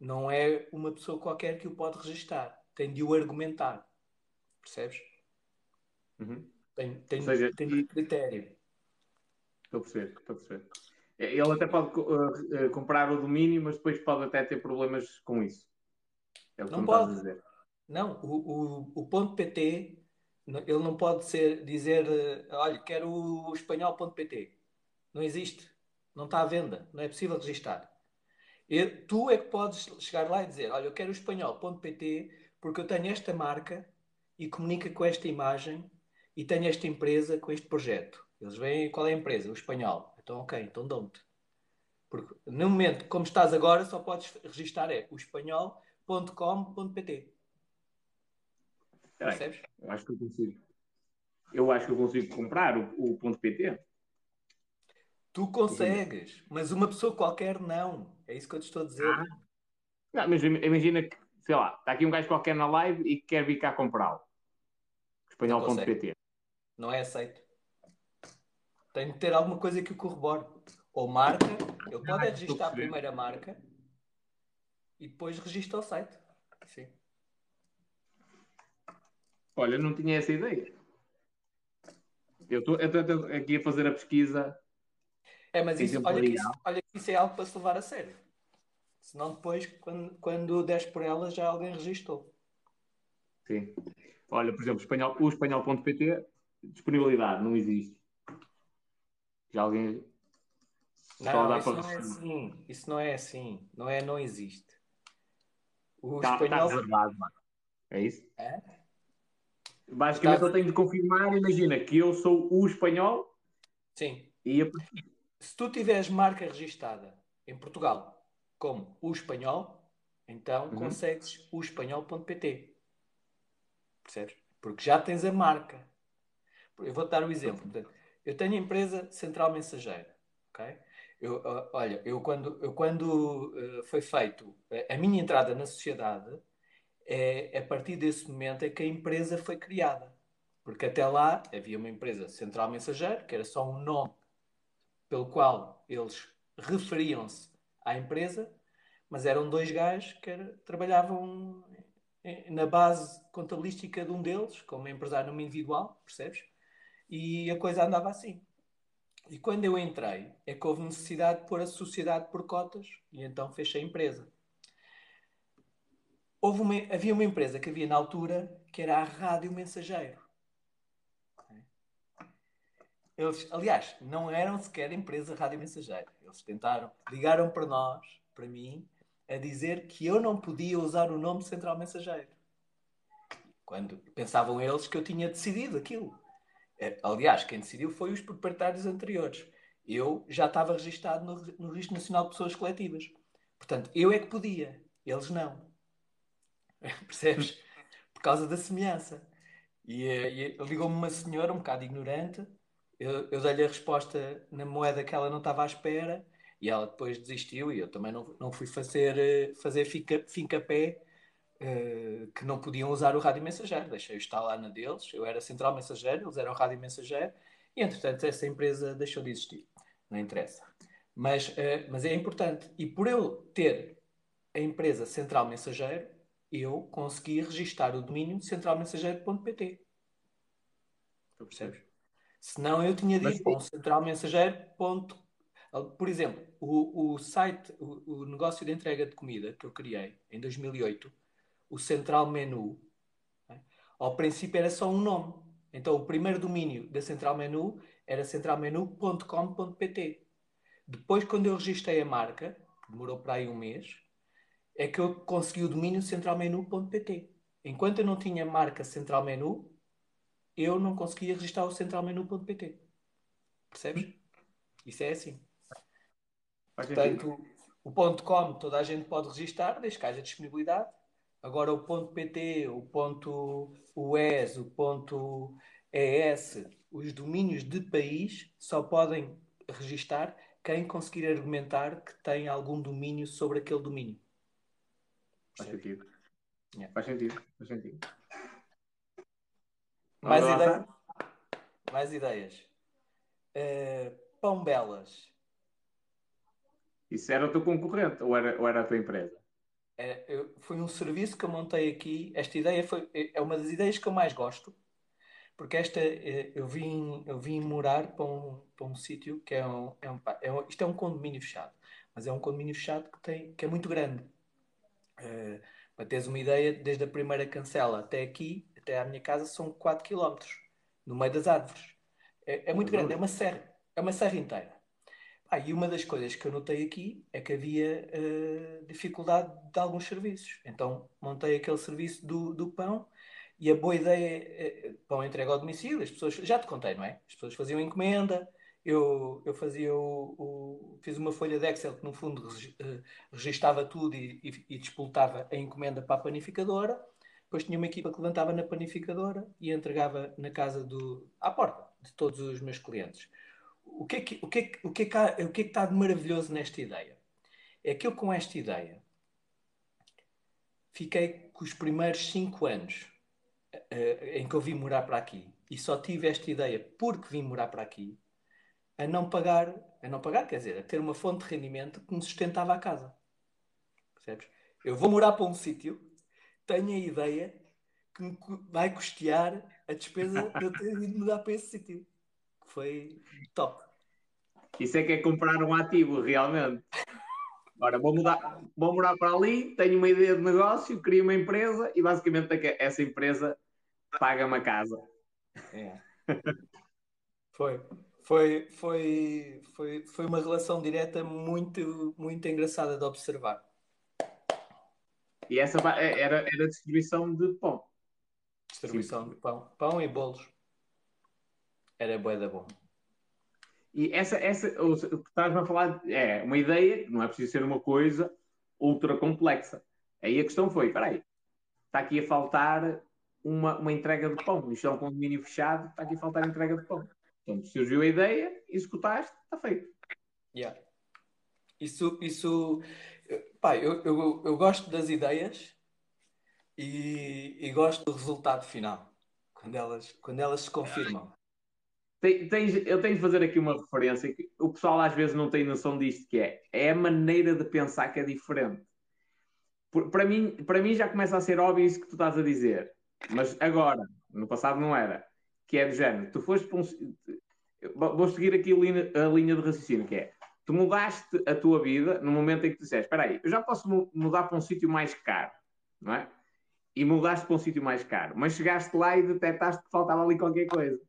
não é uma pessoa qualquer que o pode registrar. Tem de o argumentar. Percebes? Uhum. Tem, tem, seja, tem de critério. Estou a perceber, estou a perceber. É, ele até pode uh, comprar o domínio, mas depois pode até ter problemas com isso. É o que não pode. dizer. Não, o, o, o ponto .pt, ele não pode ser, dizer, uh, olha, quero o espanhol.pt. Não existe. Não está à venda. Não é possível registrar. E, tu é que podes chegar lá e dizer, olha, eu quero o espanhol.pt porque eu tenho esta marca e comunica com esta imagem e tenho esta empresa com este projeto. Eles veem qual é a empresa, o espanhol. Então, ok, então dão-te. Porque no momento, como estás agora, só podes registar é o espanhol.com.pt. Percebes? Eu acho que eu consigo. Eu acho que eu consigo comprar o, o ponto .pt. Tu consegues, mas uma pessoa qualquer não. É isso que eu te estou a dizer. Ah. Não, mas imagina que, sei lá, está aqui um gajo qualquer na live e quer vir cá comprá-lo. Espanhol.pt. Não, não é aceito. Tem de ter alguma coisa que o corrobore. Ou marca, ele pode registrar a primeira marca e depois registra o site. Sim. Olha, não tinha essa ideia. Eu estou aqui a fazer a pesquisa. É, mas isso, olha, que isso, olha que isso é algo para se levar a sério. Senão depois, quando, quando des por ela, já alguém registou. Sim. Olha, por exemplo, espanhol, o espanhol.pt, disponibilidade, não existe. Já alguém. Não, isso não é assim. Isso não é assim. Não é, não existe. O tá, tá espanhol. Tá reservado, mano. É isso? É? Basicamente tá... eu tenho de confirmar, imagina que eu sou o espanhol. Sim. E a... Se tu tiveres marca registada em Portugal, como o espanhol, então Uhum. consegues o espanhol.pt. Percebes? Porque já tens a marca. Eu vou-te dar um exemplo. Portanto, eu tenho a empresa Central Mensageira. ok? Eu, ah, olha, eu quando, eu quando ah, foi feito a, minha entrada na sociedade, é a partir desse momento é que a empresa foi criada. Porque até lá havia uma empresa Central Mensageiro, que era só um nome pelo qual eles referiam-se à empresa, mas eram dois gajos que era- trabalhavam na base contabilística de um deles, como empresário individual, percebes? E a coisa andava assim. E quando eu entrei, é que houve necessidade de pôr a sociedade por cotas e então fechei a empresa. Houve uma- havia uma empresa que havia na altura que era a Rádio Mensageiro. Eles, aliás, não eram sequer empresa Rádio Mensageiro. Eles tentaram, ligaram para nós, para mim, a dizer que eu não podia usar o nome Central Mensageiro. Quando pensavam eles que eu tinha decidido aquilo. Eh, Aliás, quem decidiu foi os proprietários anteriores. Eu já estava registado no, no Registro Nacional de Pessoas Coletivas. Portanto, eu é que podia, eles não. Percebes? Por causa da semelhança. E, eh, e ligou-me uma senhora um bocado ignorante. Eu, eu dei-lhe a resposta na moeda que ela não estava à espera e ela depois desistiu. E eu também não, não fui fazer, eh, fazer fica, eh, que não podiam usar o rádio mensageiro. Deixei-o estar lá na deles. Eu era central mensageiro, eles eram rádio mensageiro. E entretanto, essa empresa deixou de existir. Não interessa. Mas, eh, mas é importante. E por eu ter a empresa Central Mensageiro, eu consegui registar o domínio centralmensageiro.pt. Percebes? Senão eu tinha dito um Por exemplo, o, o site, o, o negócio de entrega de comida que eu criei em 2008, o Central Menu, né? ao princípio era só um nome. Então o primeiro domínio da Central Menu era centralmenu.com.pt. Depois, quando eu registrei a marca, demorou para aí um mês, é que eu consegui o domínio centralmenu.pt. Enquanto eu não tinha marca Central Menu, eu não conseguia registrar o centralmenu.pt. Percebes? Isso é assim. Portanto, o ponto .com toda a gente pode registrar, desde que haja disponibilidade. Agora o ponto .pt, o ponto .us, o ponto .es, os domínios de país só podem registar quem conseguir argumentar que tem algum domínio sobre aquele domínio. Faz sentido. Yeah. Faz sentido. Faz sentido. Mais ideias? Mais ideias. Eh, pão belas. Isso era o teu concorrente ou era, ou era a tua empresa? É, eu- foi um serviço que eu montei aqui. Esta ideia foi, é uma das ideias que eu mais gosto, porque esta eh, eu vim, eu vim morar para um, para um sítio que é um, é um, é um- isto é um condomínio fechado, mas é um condomínio fechado que tem, que é muito grande. Eh, para teres uma ideia, desde a primeira cancela até aqui, até à minha casa, são 4 km, no meio das árvores. É, é muito Jesus. grande, é uma serra, é uma serra inteira. Ah, e uma das coisas que eu notei aqui é que havia eh, dificuldade de alguns serviços. Então montei aquele serviço do, do pão e a boa ideia é pão entregue ao domicílio. As pessoas, já te contei, não é? As pessoas faziam encomenda, eu, eu fazia o, o- fiz uma folha de Excel que no fundo eh, registava tudo e, e, e despoltava a encomenda para a panificadora. Depois tinha uma equipa que levantava na panificadora e entregava na casa do, à porta de todos os meus clientes. O que, é que, o, que é o, é é que está de maravilhoso nesta ideia? É que eu, com esta ideia, fiquei com os primeiros cinco anos eh, em que eu vim morar para aqui e só tive esta ideia porque vim morar para aqui a não pagar, a não pagar, quer dizer, a ter uma fonte de rendimento que me sustentava a casa. Percebes? Eu vou morar para um sítio, tenho a ideia que me vai custear a despesa de eu ter ido mudar para esse sítio. Que foi top. Isso é que é comprar um ativo, realmente. Agora, vou, mudar, vou morar para ali, tenho uma ideia de negócio, crio uma empresa e basicamente é que essa empresa paga-me a casa. É. Foi. Foi, foi, foi, foi uma relação direta muito, muito engraçada de observar. E essa é, era, era distribuição de pão. Distribuição de pão, pão e bolos. Era bué da bom. E essa, essa o que estás-me a falar é uma ideia, que não é preciso ser uma coisa ultra complexa. Aí a questão foi: espera aí, está aqui a faltar uma, uma entrega de pão. Isto é um condomínio fechado, está aqui a faltar entrega de pão. Então surgiu a ideia, executaste, está feito. Yeah. Isso, isso pá, eu, eu, eu gosto das ideias e, e gosto do resultado final, quando elas, quando elas se confirmam. Tens, eu tenho de fazer aqui uma referência que o pessoal às vezes não tem noção disto, que é, é a maneira de pensar que é diferente. Por, para, mim, para mim já começa a ser óbvio isso que tu estás a dizer, mas agora, no passado não era, que é do género, tu foste para um, vou seguir aqui a linha, a linha de raciocínio, que é, tu mudaste a tua vida no momento em que tu disseste, espera aí, eu já posso mudar para um sítio mais caro, não é? E mudaste para um sítio mais caro, mas chegaste lá e detectaste que faltava ali qualquer coisa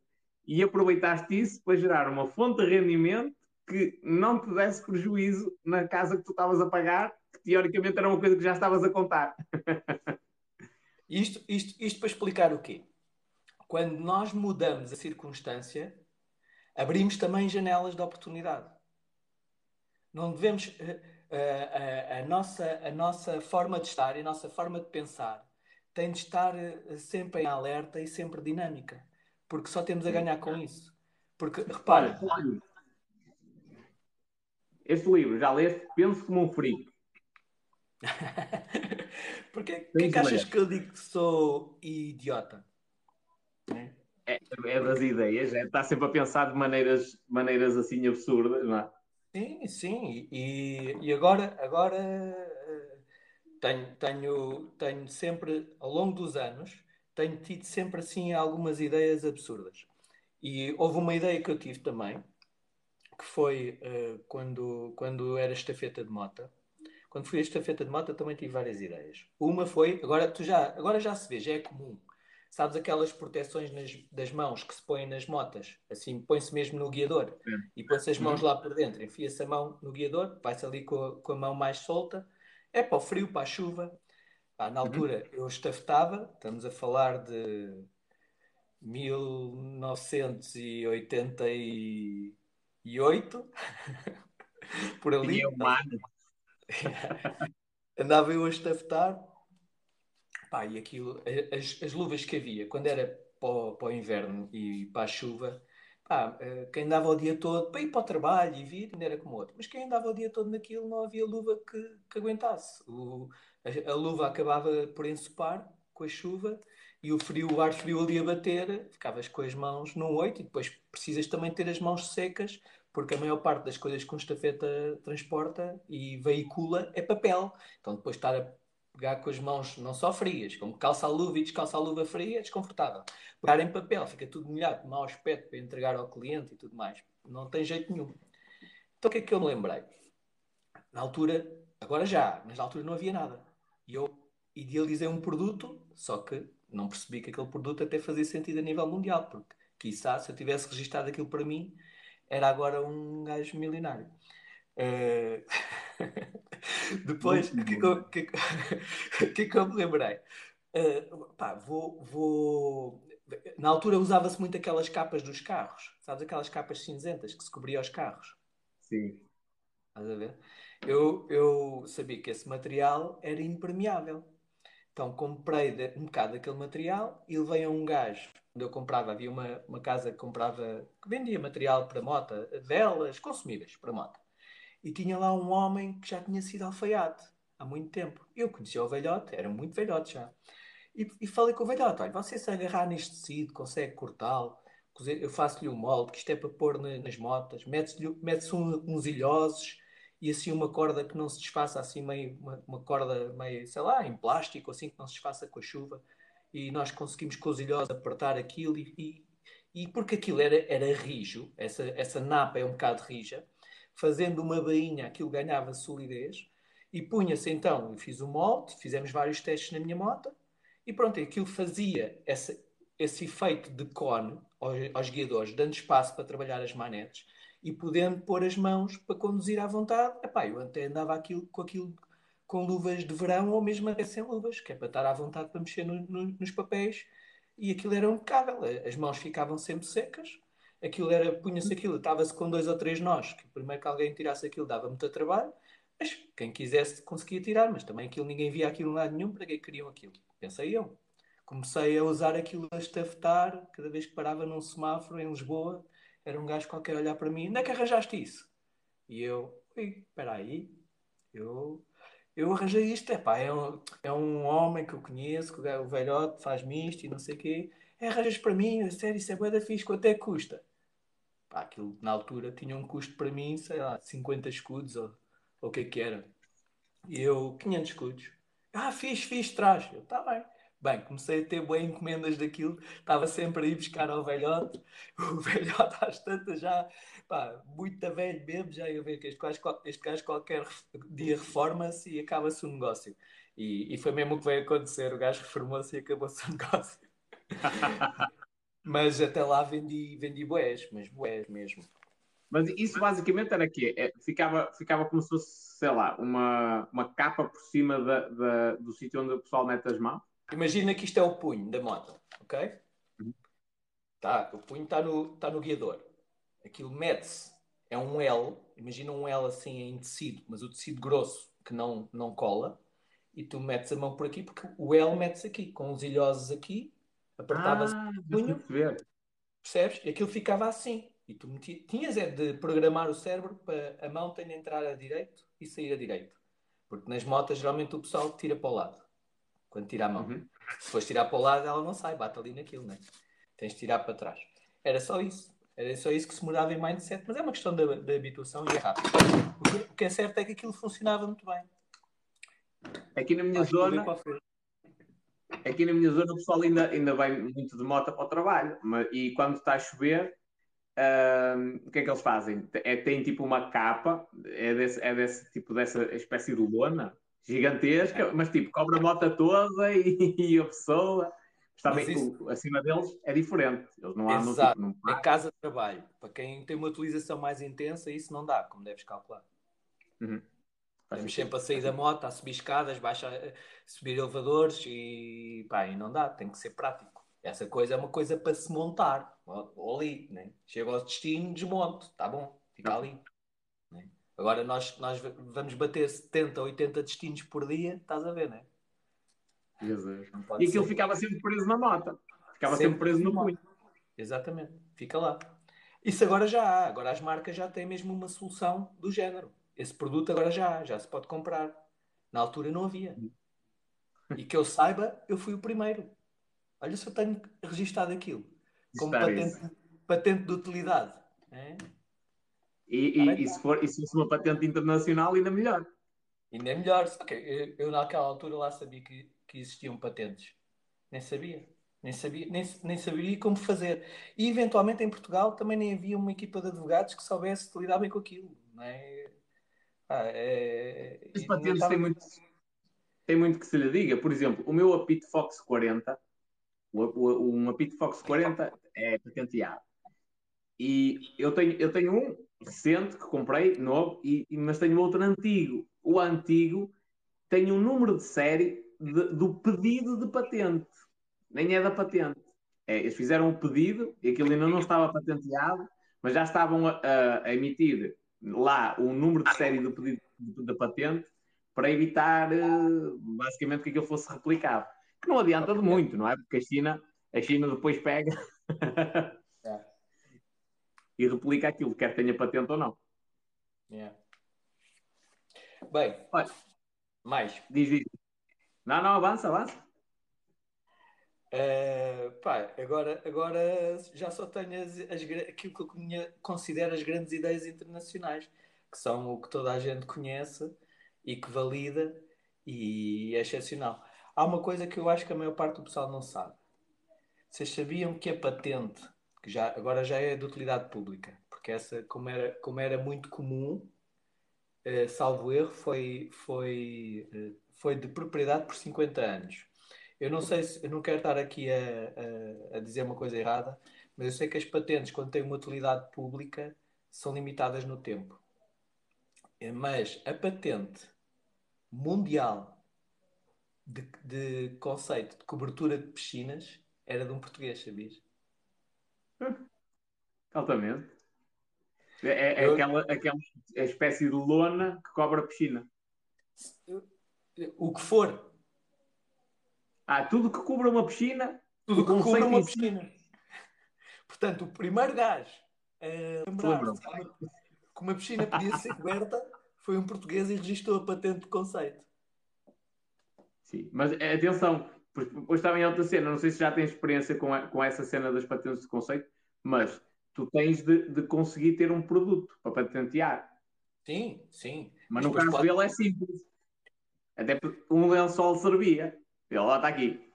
e aproveitaste isso para gerar uma fonte de rendimento que não te desse prejuízo na casa que tu estavas a pagar, que teoricamente era uma coisa que já estavas a contar. isto, isto, isto para explicar o quê? Quando nós mudamos a circunstância, abrimos também janelas de oportunidade. Não devemos. A, eh, eh, a, a nossa, a nossa forma de estar e a nossa forma de pensar tem de estar eh, sempre em alerta e sempre dinâmica porque só temos a ganhar com isso. Porque, repara. Este livro, já leste? Penso como um freak. porque que, que achas que eu digo que sou idiota? É, é das ideias, é, está sempre a pensar de maneiras, maneiras assim absurdas, não é? Sim, sim, e, e agora, agora eh, tenho, tenho, tenho sempre, ao longo dos anos, tenho tido sempre assim algumas ideias absurdas. E houve uma ideia que eu tive também, que foi uh, quando, quando era estafeta de mota. Quando fui a estafeta de mota também tive várias ideias. Uma foi, agora, tu já, agora já se vê, já é comum. Sabes aquelas proteções nas, das mãos que se põem nas motas? Assim, põe-se mesmo no guiador é. e põe-se as mãos uhum. lá por dentro. Enfia-se a mão no guiador, vai-se ali com a, com a mão mais solta. É para o frio, para a chuva. Pá, na uhum. altura eu estafetava, estamos a falar de 1988, por ali. Humano. Andava eu a estafetar, pá, e aquilo, as, as luvas que havia, quando era para o, para o inverno e para a chuva, pá, eh, quem andava o dia todo para ir para o trabalho e vir, ainda era como outro, mas quem andava o dia todo naquilo não havia luva que, que aguentasse. O, a, luva acabava por ensopar com a chuva e o frio, o ar frio ali a bater, ficavas com as mãos num oito e depois precisas também ter as mãos secas, porque a maior parte das coisas que um estafeta transporta e veicula é papel. Então depois estar a pegar com as mãos não só frias, como calça a luva e descalça a luva fria, é desconfortável. Pegar em papel, fica tudo molhado, mau aspecto para entregar ao cliente e tudo mais. Não tem jeito nenhum. Então o que é que eu me lembrei? Na altura, agora já, mas na altura não havia nada. Idealizei um produto, só que não percebi que aquele produto até fazia sentido a nível mundial, porque, quiçá, se eu tivesse registado aquilo para mim, era agora um gajo milionário. Uh... Depois, o que, que, que, que, que eu me lembrei? Uh, pá, vou, vou... Na altura usava-se muito aquelas capas dos carros, sabes? Aquelas capas cinzentas que se cobriam os carros. Sim. Estás a ver? Eu, eu sabia que esse material era impermeável. Então comprei um bocado daquele material e levei a um gajo. Onde eu comprava, havia uma, uma casa que comprava, que vendia material para moto, velas, consumíveis para moto. E tinha lá um homem que já tinha sido alfaiate há muito tempo. Eu conhecia o velhote, era muito velhote já. E, e falei com o velhote: olha, você se agarrar neste tecido, consegue cortá-lo, eu faço-lhe um molde, que isto é para pôr nas motas, mete-se mete uns ilhosos e assim uma corda que não se desfaça, assim meio, uma, uma, corda meio, sei lá, em plástico, assim que não se desfaça com a chuva. E nós conseguimos com os ilhosos apertar aquilo e, e, e porque aquilo era, era rijo, essa, essa napa é um bocado rija, fazendo uma bainha aquilo ganhava solidez e punha-se então, eu fiz o molde, fizemos vários testes na minha moto e pronto, aquilo fazia essa, esse efeito de cone aos, aos guiadores, dando espaço para trabalhar as manetes e podendo pôr as mãos para conduzir à vontade. Epá, eu até andava aquilo, com aquilo com luvas de verão ou mesmo até sem luvas, que é para estar à vontade para mexer no, no, nos papéis e aquilo era impecável. As mãos ficavam sempre secas, aquilo era, punha-se aquilo, estava-se com dois ou três nós, que primeiro que alguém tirasse aquilo dava muito trabalho, Mas quem quisesse conseguia tirar, mas também aquilo ninguém via aquilo em lado nenhum, para que queriam aquilo? Pensei eu. Comecei a usar aquilo a estafetar, cada vez que parava num semáforo em Lisboa, era um gajo qualquer olhar para mim, onde é que arranjaste isso? E eu, ui, espera aí, eu, eu arranjei isto, é pá, é um, é um homem que eu conheço, que o velhote faz-me isto e não sei o quê, é, arranjas para mim, a sério, isso é bué da fixe, quanto é que custa? Pá, aquilo na altura tinha um custo para mim, sei lá, 50 escudos ou, ou o que é que era. E eu, 500 escudos. Ah, fiz, fiz, traz. Eu, tá bem. Bem, comecei a ter boas encomendas daquilo, estava sempre a ir buscar ao velhote. O velhote às tantas já, pá, muito velho mesmo, já ia ver que este gajo, qualquer dia reforma-se e acaba-se o negócio. E, e, foi mesmo o que veio acontecer, o gajo reformou-se e acabou-se o negócio. mas até lá vendi, vendi boés, mas boés mesmo. Mas isso basicamente era quê? É, ficava, ficava como se fosse, sei lá, uma, uma capa por cima da, da do sítio onde o pessoal mete as mãos? Imagina que isto é o punho da moto, ok? Tá, o punho está no, tá no guiador. Aquilo mete-se, é um L, imagina um L assim em tecido, mas o tecido grosso que não, não cola, e tu metes a mão por aqui, porque o L mete-se aqui, com os ilhosos aqui, apertava-se ah, o punho, percebes? E aquilo ficava assim. E tu tinhas é de programar o cérebro para a mão ter de entrar a direito e sair a direito. Porque nas motas geralmente o pessoal tira para o lado quando tira a mão. Uhum. Se fores tirar para o lado, ela não sai, bate ali naquilo, né? Tens de tirar para trás. Era só isso. Era só isso que se mudava em mindset, mas é uma questão da, habituação e é rápido. O que é certo é que aquilo funcionava muito bem. Aqui na minha Acho zona. Aqui na minha zona o pessoal ainda, ainda vai muito de moto para o trabalho. Mas, e quando está a chover, o que é que eles fazem? É, tem tipo uma capa, é desse, é desse tipo dessa espécie de lona, gigantesca, é. mas tipo, cobra a moto toda e, e a pessoa. Está bem, isso... acima deles é diferente. Eles não andam Exato. Tipo, é casa de trabalho. Para quem tem uma utilização mais intensa, isso não dá, como deves calcular. Uhum. Estamos sempre a sair da moto, a subir escadas, baixa, subir elevadores e, pá, e não dá, tem que ser prático. Essa coisa é uma coisa para se montar, ou ali, né? chega ao destino, desmonto, está bom, fica não. ali. Agora nós, nós vamos bater 70, 80 destinos por dia, estás a ver, não é? Jesus. Não e aquilo ser. ficava sempre preso na mota. Ficava sempre, sempre preso no punho. Exatamente. Fica lá. Isso agora já há. Agora as marcas já têm mesmo uma solução do género. Esse produto agora já há. Já se pode comprar. Na altura não havia. E que eu saiba, eu fui o primeiro. Olha se eu tenho registado aquilo. Como patente, patente de utilidade. É? E, e, e, se for, e se fosse uma patente internacional, ainda melhor. Ainda é melhor. Okay. Eu, eu, naquela altura lá sabia que, que existiam patentes. Nem sabia. Nem sabia, nem, nem sabia como fazer. E eventualmente em Portugal também nem havia uma equipa de advogados que soubesse lidar bem com aquilo. Não é? Ah, é... As patentes estava... têm muito, tem muito que se lhe diga. Por exemplo, o meu apito Fox 40, o, o, um apito Fox 40 é patenteado. E eu tenho, eu tenho um recente que comprei, novo, e, mas tenho outro antigo. O antigo tem um número de série de, do pedido de patente. Nem é da patente. É, eles fizeram o pedido e aquilo ainda não estava patenteado, mas já estavam a, a emitir lá o número de série do pedido da patente para evitar uh, basicamente que aquilo fosse replicado. Que não adianta de muito, não é? Porque a China, a China depois pega e replica aquilo, quer tenha patente ou não. Yeah. Bem, Olha, mais. Diz isso. Não, não, avança, avança. Uh, pá, agora, agora já só tenho as, as, aquilo que eu considero as grandes ideias internacionais, que são o que toda a gente conhece e que valida e é excepcional. Há uma coisa que eu acho que a maior parte do pessoal não sabe. Vocês sabiam que a patente que já, agora já é de utilidade pública, porque essa, como era, como era muito comum, eh, salvo erro, foi, foi, eh, foi de propriedade por 50 anos. Eu não sei se, eu não quero estar aqui a, a, a, dizer uma coisa errada, mas eu sei que as patentes, quando têm uma utilidade pública, são limitadas no tempo. Eh, mas a patente mundial de, de conceito de cobertura de piscinas era de um português, sabias? Altamente. É, é, é eu... aquela, aquela espécie de lona que cobra a piscina. O que for. Ah, tudo que cubra uma piscina. Tudo que cubra uma em piscina. Portanto, o primeiro gajo a lembrar-se que uma- piscina podia ser coberta foi um português e registrou a patente de conceito. Sim, mas atenção, depois também é outra cena. Não sei se já tens experiência com, a- com essa cena das patentes de conceito, mas tu tens de, de conseguir ter um produto para patentear. Sim, sim. Mas no caso pode- dele é simples. Até porque um lençol servia. Ele lá está aqui.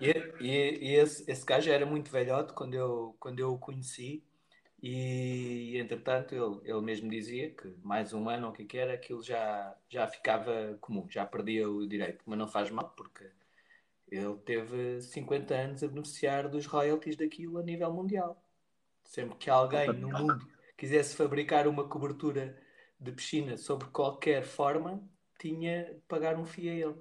E, e- e esse, esse gajo era muito velhote quando eu, quando eu o conheci e, entretanto, ele, ele mesmo dizia que mais um ano, ou o que que era, aquilo já, já ficava comum, já perdia o direito. Mas não faz mal, porque ele teve 50 anos a beneficiar dos royalties daquilo a nível mundial. Sempre que alguém no mundo quisesse fabricar uma cobertura de piscina sobre qualquer forma, tinha de pagar um FII a ele.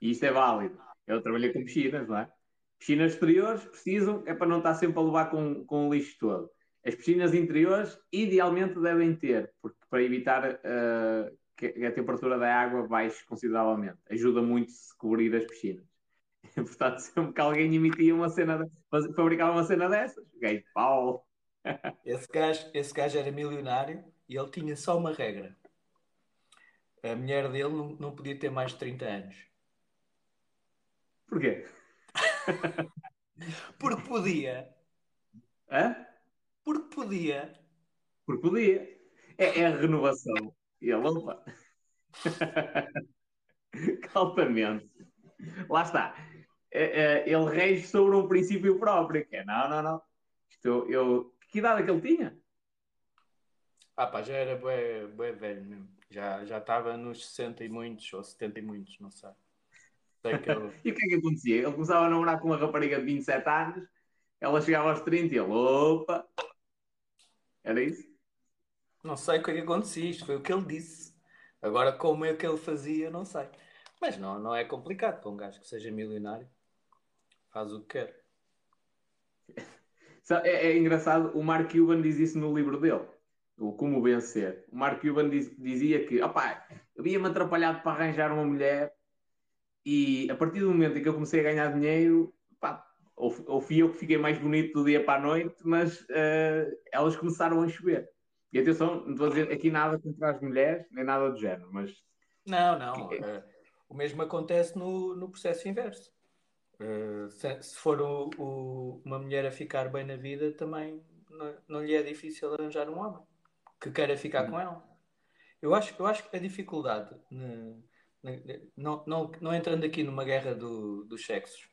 E isto é válido. Eu trabalhei com piscinas, não é? Piscinas exteriores precisam, é para não estar sempre a levar com, com o lixo todo. As piscinas interiores, idealmente, devem ter, porque para evitar eh, que a temperatura da água baixe consideravelmente. Ajuda muito se cobrir as piscinas. Portanto, sempre que alguém emitia uma cena, de, fabricava uma cena dessas, ganho de pau. Esse gajo, esse gajo era milionário e ele tinha só uma regra. A mulher dele não, não podia ter mais de 30 anos. Porquê? Porque podia. Hã? Porque podia. Porque podia. É, é a renovação. E ele, opa. Lá está. É, é, ele rege sobre um princípio próprio, que é, não, não, não. Isto, eu... Que idade é que ele tinha? Ah pá, já era bué, bué velho mesmo. Já já estava nos 60 e muitos, ou 70 e muitos, não sei. Sei que ele... E o que é que acontecia? Ele começava a namorar com uma rapariga de 27 anos, ela chegava aos 30 e ele, opa. Era isso? Não sei o que é que acontecia, isto foi o que ele disse. Agora, como é que ele fazia, não sei. Mas não, não é complicado para um gajo que seja milionário. Faz o que quer. É, é engraçado, o Mark Cuban diz isso no livro dele, o Como Vencer. O Mark Cuban diz- dizia que, opá, eu havia-me atrapalhado para arranjar uma mulher e a partir do momento em que eu comecei a ganhar dinheiro, pá, ou, ou fui eu que fiquei mais bonito do dia para a noite, mas eh, elas começaram a chover. E atenção, não estou a dizer aqui nada contra as mulheres, nem nada do género, mas Não, não. eh, o mesmo acontece no, no processo inverso. Eh, se, se for o- o- uma mulher a ficar bem na vida, também não, não lhe é difícil arranjar um homem que queira ficar com ela. Eu acho, eu acho que a dificuldade, ne- ne- não, não, não entrando aqui numa guerra do- dos sexos,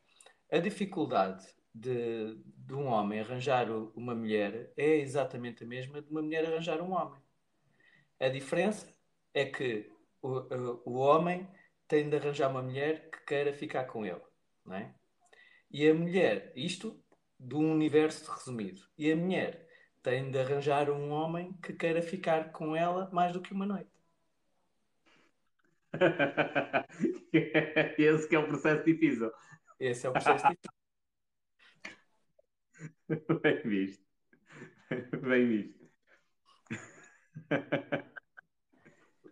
a dificuldade de, de um homem arranjar uma mulher é exatamente a mesma de uma mulher arranjar um homem. A diferença é que o, o, o homem tem de arranjar uma mulher que queira ficar com ele, não é? E a mulher, isto do universo resumido, e a mulher tem de arranjar um homem que queira ficar com ela mais do que uma noite. esse que é o processo difícil. Esse é o processo difícil. Bem visto. Bem visto.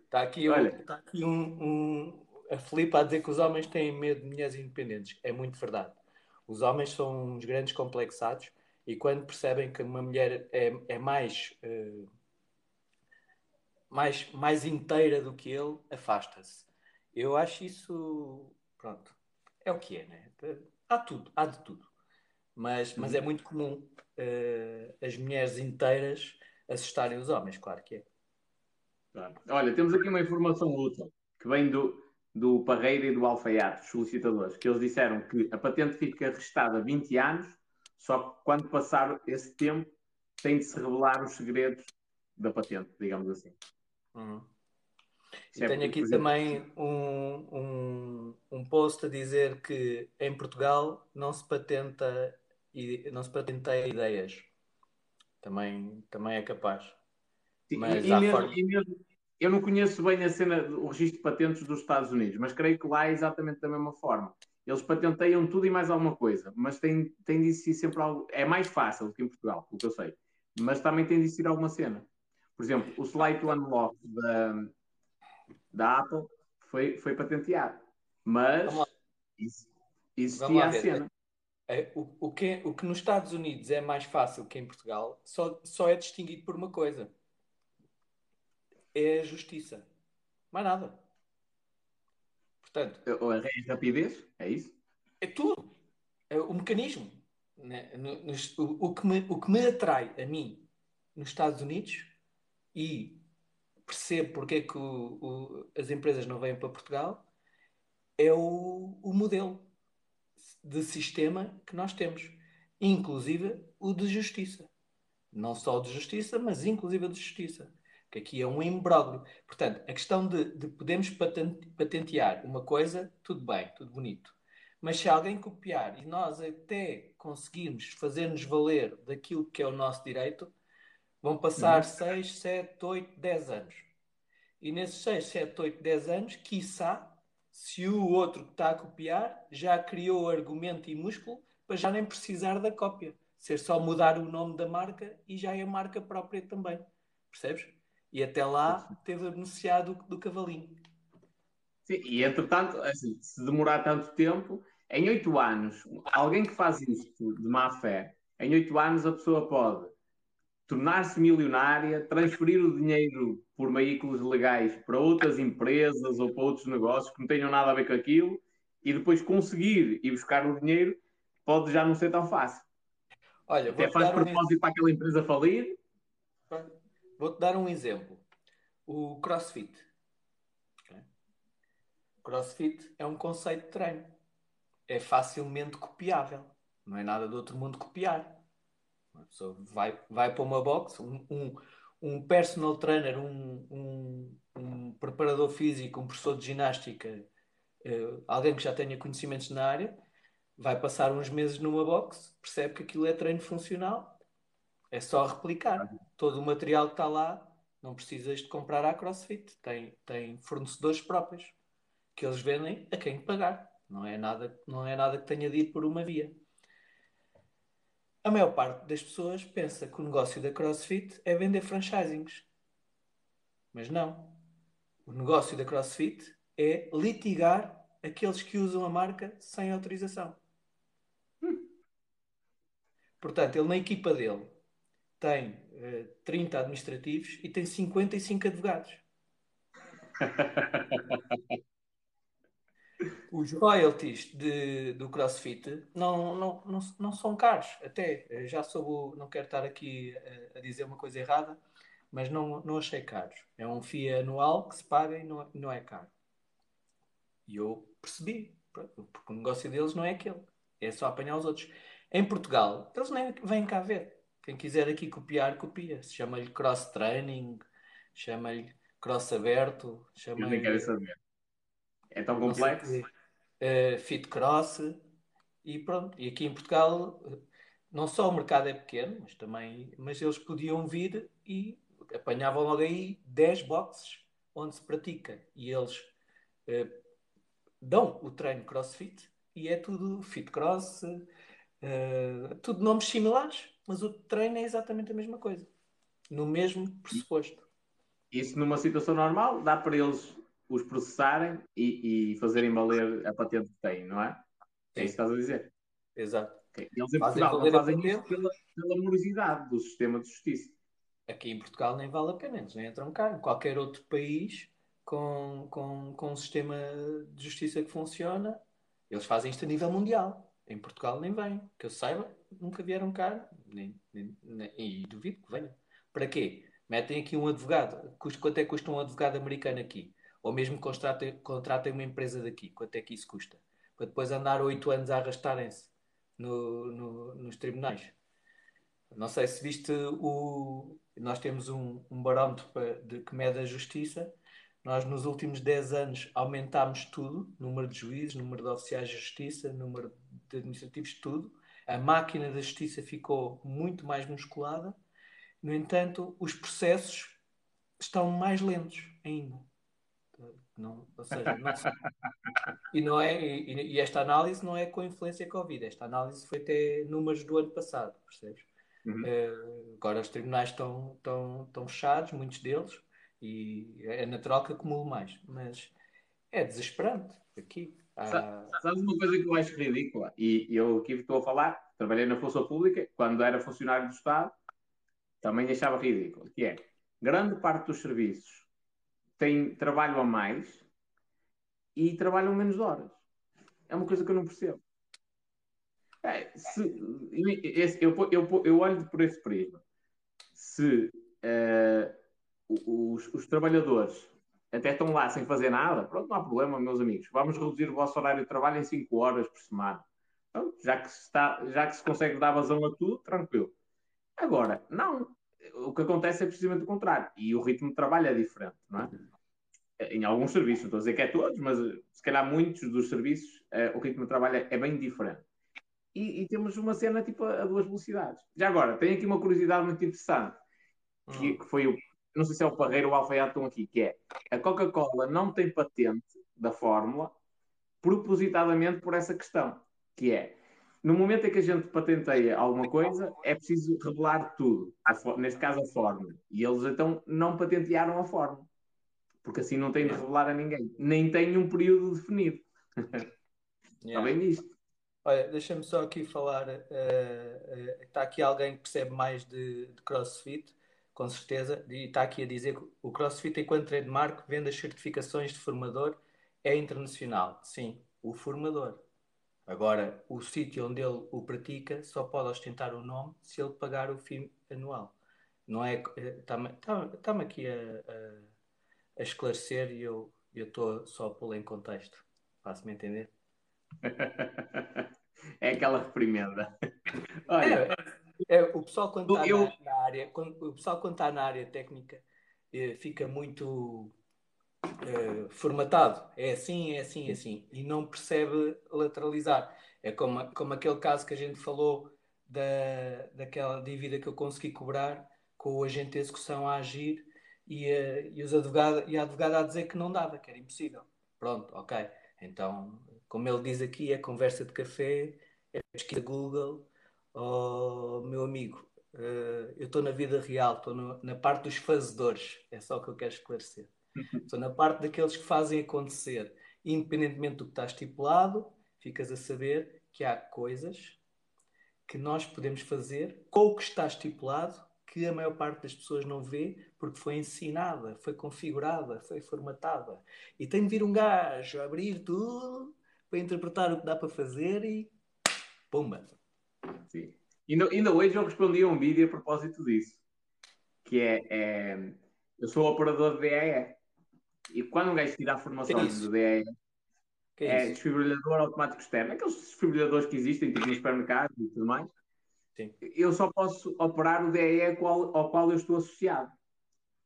Está aqui, um, Olha. está aqui um, um, a Filipe a dizer que os homens têm medo de mulheres independentes. É muito verdade. Os homens são uns grandes complexados e quando percebem que uma mulher é, é mais, eh, mais, mais inteira do que ele, afasta-se. Eu acho isso. Pronto. É o que é, né? Há tudo, há de tudo. Mas, mas é muito comum eh, as mulheres inteiras assustarem os homens, claro que é. Olha, temos aqui uma informação útil que vem do, do Parreira e do Alfaiate, os solicitadores, que eles disseram que a patente fica restada 20 anos, só que quando passar esse tempo tem de se revelar os segredos da patente, digamos assim. Uhum. E é tenho aqui também um, um, um post a dizer que em Portugal não se patenta e não se patenteia ideias. Também, também é capaz. Sim, Mas e, há mesmo, forma- e mesmo- eu não conheço bem a cena do registro de patentes dos Estados Unidos, mas creio que lá é exatamente da mesma forma. Eles patenteiam tudo e mais alguma coisa, mas tem, tem de existir sempre algo. É mais fácil do que em Portugal, pelo que eu sei. Mas também tem de existir alguma cena. Por exemplo, o Slide to Unlock da, da Apple foi, foi patenteado. Mas isso, existia a cena. É, o, o, que, o que nos Estados Unidos é mais fácil que em Portugal só, só é distinguido por uma coisa: é a justiça. Mais nada. Portanto, Ou a rapidez, é isso? é tudo. É o mecanismo. né? O, o que me, o que me atrai a mim nos Estados Unidos e percebo porque é que o- o- as empresas não vêm para Portugal é o, o modelo de sistema que nós temos, inclusive o de justiça. Não só o de justiça, mas inclusive o de justiça. Que aqui é um imbróglio. Portanto, a questão de, de podermos paten- patentear uma coisa, tudo bem, tudo bonito. Mas se alguém copiar e nós até conseguirmos fazer-nos valer daquilo que é o nosso direito, vão passar 6, 7, 8, 10 anos. E nesses 6, 7, 8, 10 anos, quiçá, se o outro que está a copiar já criou argumento e músculo para já nem precisar da cópia. Ser só mudar o nome da marca e já é a marca própria também. Percebes? E até lá teve a beneficiar do, do cavalinho. Sim, e entretanto, assim, se demorar tanto tempo, em oito anos, alguém que faz isto de má fé, em oito anos a pessoa pode tornar-se milionária, transferir o dinheiro por veículos legais para outras empresas ou para outros negócios que não tenham nada a ver com aquilo e depois conseguir ir buscar o dinheiro pode já não ser tão fácil. Olha, Até faz dar, um, propósito para aquela empresa falir. Vou-te dar um exemplo. O CrossFit. CrossFit é um conceito de treino. É facilmente copiável. Não é nada do outro mundo copiar. Uma pessoa vai, vai para uma box, um, um, um personal trainer, um, um, um preparador físico, um professor de ginástica, eh, alguém que já tenha conhecimentos na área, vai passar uns meses numa box, percebe que aquilo é treino funcional, é só replicar. Todo o material que está lá, não precisas de comprar à CrossFit. Tem, tem fornecedores próprios que eles vendem a quem pagar. Não é nada, não é nada que tenha de ir por uma via. A maior parte das pessoas pensa que o negócio da CrossFit é vender franchisings. Mas não. O negócio da CrossFit é litigar aqueles que usam a marca sem autorização. Portanto, ele na equipa dele tem eh, 30 administrativos e tem 55 advogados. Os royalties de- do CrossFit não, não, não, não são caros. Até eh, já soube, não quero estar aqui a, a dizer uma coisa errada, mas não, não achei caros. É um FII anual que se paga e não, não é caro. E eu percebi, porque o negócio deles não é aquele, é só apanhar os outros. Em Portugal, eles nem vêm cá ver. Quem quiser aqui copiar, copia. Se chama-lhe cross training, chama-lhe cross aberto, Eu nem quero saber. É tão complexo. eh, fit cross e pronto. E aqui em Portugal, eh, não só o mercado é pequeno, mas também, mas eles podiam vir e apanhavam logo aí 10 boxes onde se pratica e eles eh, dão o treino CrossFit e é tudo fit cross, eh, tudo nomes similares, mas o treino é exatamente a mesma coisa, no mesmo pressuposto. Isso numa situação normal dá para eles os processarem e, e fazerem valer a patente que têm, não é? É isso que estás a dizer. Exato. Ok. Eles em Fazem Portugal não fazem isso pela, pela morosidade do sistema de justiça. Aqui em Portugal nem vale a pena, eles nem entram cá. Em qualquer outro país com, com, com um sistema de justiça que funciona, eles fazem isto a nível mundial. Em Portugal nem vêm. Que eu saiba, nunca vieram cá. Nem, nem- nem- e duvido que venham. Para quê? Metem aqui um advogado. Custa- Quanto é que custa um advogado americano aqui? Ou mesmo contratem, contratem uma empresa daqui. Quanto é que isso custa? Para depois andar oito anos a arrastarem-se no- no- nos tribunais. Não sei se viste o. Nós temos um, um barómetro de, que mede a justiça. Nós, nos últimos 10 anos, aumentámos tudo: número de juízes, número de oficiais de justiça, número de administrativos, tudo. A máquina da justiça ficou muito mais musculada. No entanto, os processos estão mais lentos ainda. Não, ou seja, não se- e, não é, e, e esta análise não é com influência Covid. Esta análise foi até números do ano passado, percebes? Uhum. Eh, agora os tribunais estão, estão, estão fechados, muitos deles, E é natural que acumule mais. Mas é desesperante aqui. Há... Sabes uma coisa que eu acho ridícula? E eu aqui estou a falar, trabalhei na Força Pública, quando era funcionário do Estado, também achava ridículo, que é, grande parte dos serviços tem trabalho a mais e trabalham menos horas. É uma coisa que eu não percebo. É, se, eu, eu, eu, olho por esse prisma. Se uh, os, os, trabalhadores até estão lá sem fazer nada, pronto, não há problema, meus amigos. Vamos reduzir o vosso horário de trabalho em 5 horas por semana. Pronto, já, que se está, já que se consegue dar vazão a tudo, tranquilo. Agora, não. O que acontece é precisamente o contrário. E o ritmo de trabalho é diferente, não é? Em alguns serviços, não estou a dizer que é todos, mas se calhar muitos dos serviços, uh, o ritmo de trabalho é bem diferente e, e, temos uma cena tipo a, a, duas velocidades. Já agora, tenho aqui uma curiosidade muito interessante, que, hum. que foi o, não sei se é o Parreiro ou o Alfaiate estão aqui, que é a Coca-Cola não tem patente da fórmula propositadamente por essa questão, que é no momento em que a gente patenteia alguma coisa, é preciso revelar tudo, neste caso a fórmula. E eles então não patentearam a fórmula, porque assim não têm de revelar a ninguém, nem têm um período definido. Yeah. Está bem nisto. Olha, deixa-me só aqui falar. Uh, uh, está aqui alguém que percebe mais de, de, CrossFit, com certeza, e está aqui a dizer que o CrossFit, enquanto trademark, vende as certificações de formador, é internacional. Sim, o formador. Agora, o sítio onde ele o pratica só pode ostentar o nome se ele pagar o FIM anual. Não é. Está-me eh, está, está aqui a, a, a, esclarecer e eu estou só a pô-lo em contexto. Faço-me entender? é aquela reprimenda. Olha, é, é, o pessoal quando está eu... na, na, área, quando, o pessoal quando está na área técnica eh, fica muito eh, formatado. É assim, é assim, é assim. E não percebe lateralizar. É como, como aquele caso que a gente falou da, daquela dívida que eu consegui cobrar com o agente de execução a agir e, uh, e, os advogado, e a advogada a dizer que não dava, que era impossível. Pronto, ok. Então como ele diz aqui, é conversa de café, é pesquisa Google. Oh, meu amigo, uh, eu estou na vida real, estou na parte dos fazedores, é só o que eu quero esclarecer. Estou na parte daqueles que fazem acontecer, independentemente do que está estipulado, ficas a saber que há coisas que nós podemos fazer com o que está estipulado que a maior parte das pessoas não vê porque foi ensinada, foi configurada, foi formatada. E tem de vir um gajo a abrir tudo para interpretar o que dá para fazer e pumba. Sim. Ainda, ainda hoje eu respondi a um vídeo a propósito disso, que é, é eu sou operador de DAE e quando um gajo tira a formação é de DAE é, é desfibrilhador automático externo, aqueles desfibrilhadores que existem tipo, nos supermercados e tudo mais. Sim. Eu só posso operar o DAE ao qual, ao qual eu estou associado.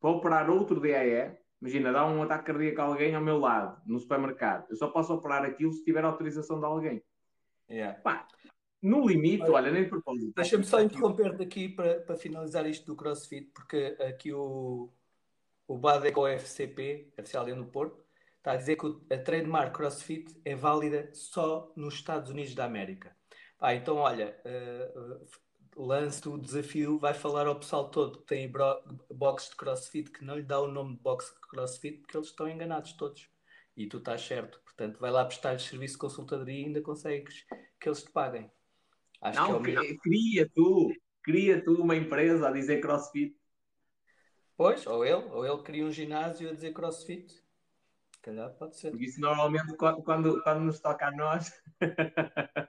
Para operar outro DAE, Imagina, dá um ataque cardíaco a alguém ao meu lado, no supermercado. Eu só posso operar aquilo se tiver autorização de alguém. Yeah. Pá, no limite, olha, olha nem propósito. Deixa-me só interromper daqui para, para finalizar isto do CrossFit, porque aqui o, o BADECO FCP, oficial no Porto, está a dizer que a trademark CrossFit é válida só nos Estados Unidos da América. Ah, então, olha, uh, lance o desafio, vai falar ao pessoal todo que tem box de crossfit que não lhe dá o nome de box de crossfit porque eles estão enganados todos. E tu estás certo. Portanto, vai lá prestar serviço de consultadoria e ainda consegues que eles te paguem. Acho não, que é o cria tu, cria tu uma empresa a dizer crossfit. Pois, ou ele, ou ele cria um ginásio a dizer crossfit. Calhar pode ser. Porque isso normalmente quando, quando, nos toca a nós. é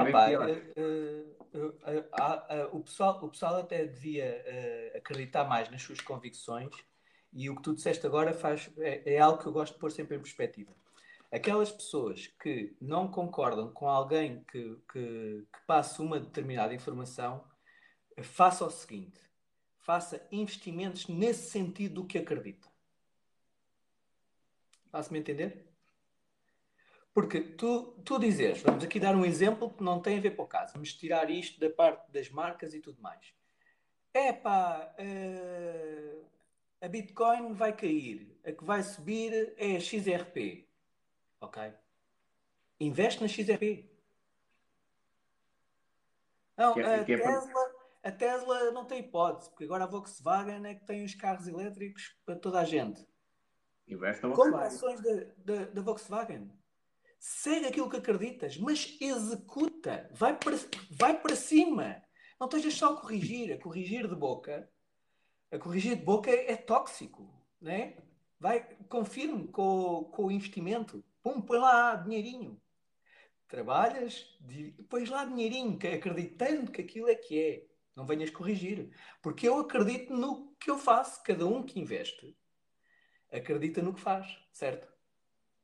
ah, bem pá, pior. Uh, uh, o, pessoal, o pessoal até devia uh, acreditar mais nas suas convicções e o que tu disseste agora faz, é, é, algo que eu gosto de pôr sempre em perspectiva. Aquelas pessoas que não concordam com alguém que, que, que passe uma determinada informação, faça o seguinte: faça investimentos nesse sentido do que acredita. Faço-me entender? Porque tu, tu dizes, vamos aqui dar um exemplo que não tem a ver com o caso, vamos tirar isto da parte das marcas e tudo mais. É pá, uh, a Bitcoin vai cair, a que vai subir é a XRP. Ok? Investe na XRP. Não, é- a, é Tesla, a Tesla não tem hipótese, porque agora a Volkswagen é que tem os carros elétricos para toda a gente. Investe na Compra Volkswagen. ações da, Volkswagen. Segue aquilo que acreditas, mas executa. Vai para, vai para cima. Não estejas só a corrigir. A corrigir de boca. A corrigir de boca é, é tóxico. Né? Vai, confirme com, com o investimento. Pum, põe lá dinheirinho. Trabalhas, di- pões lá dinheirinho, acreditando que aquilo é que é. Não venhas corrigir. Porque eu acredito no que eu faço. Cada um que investe acredita no que faz, certo?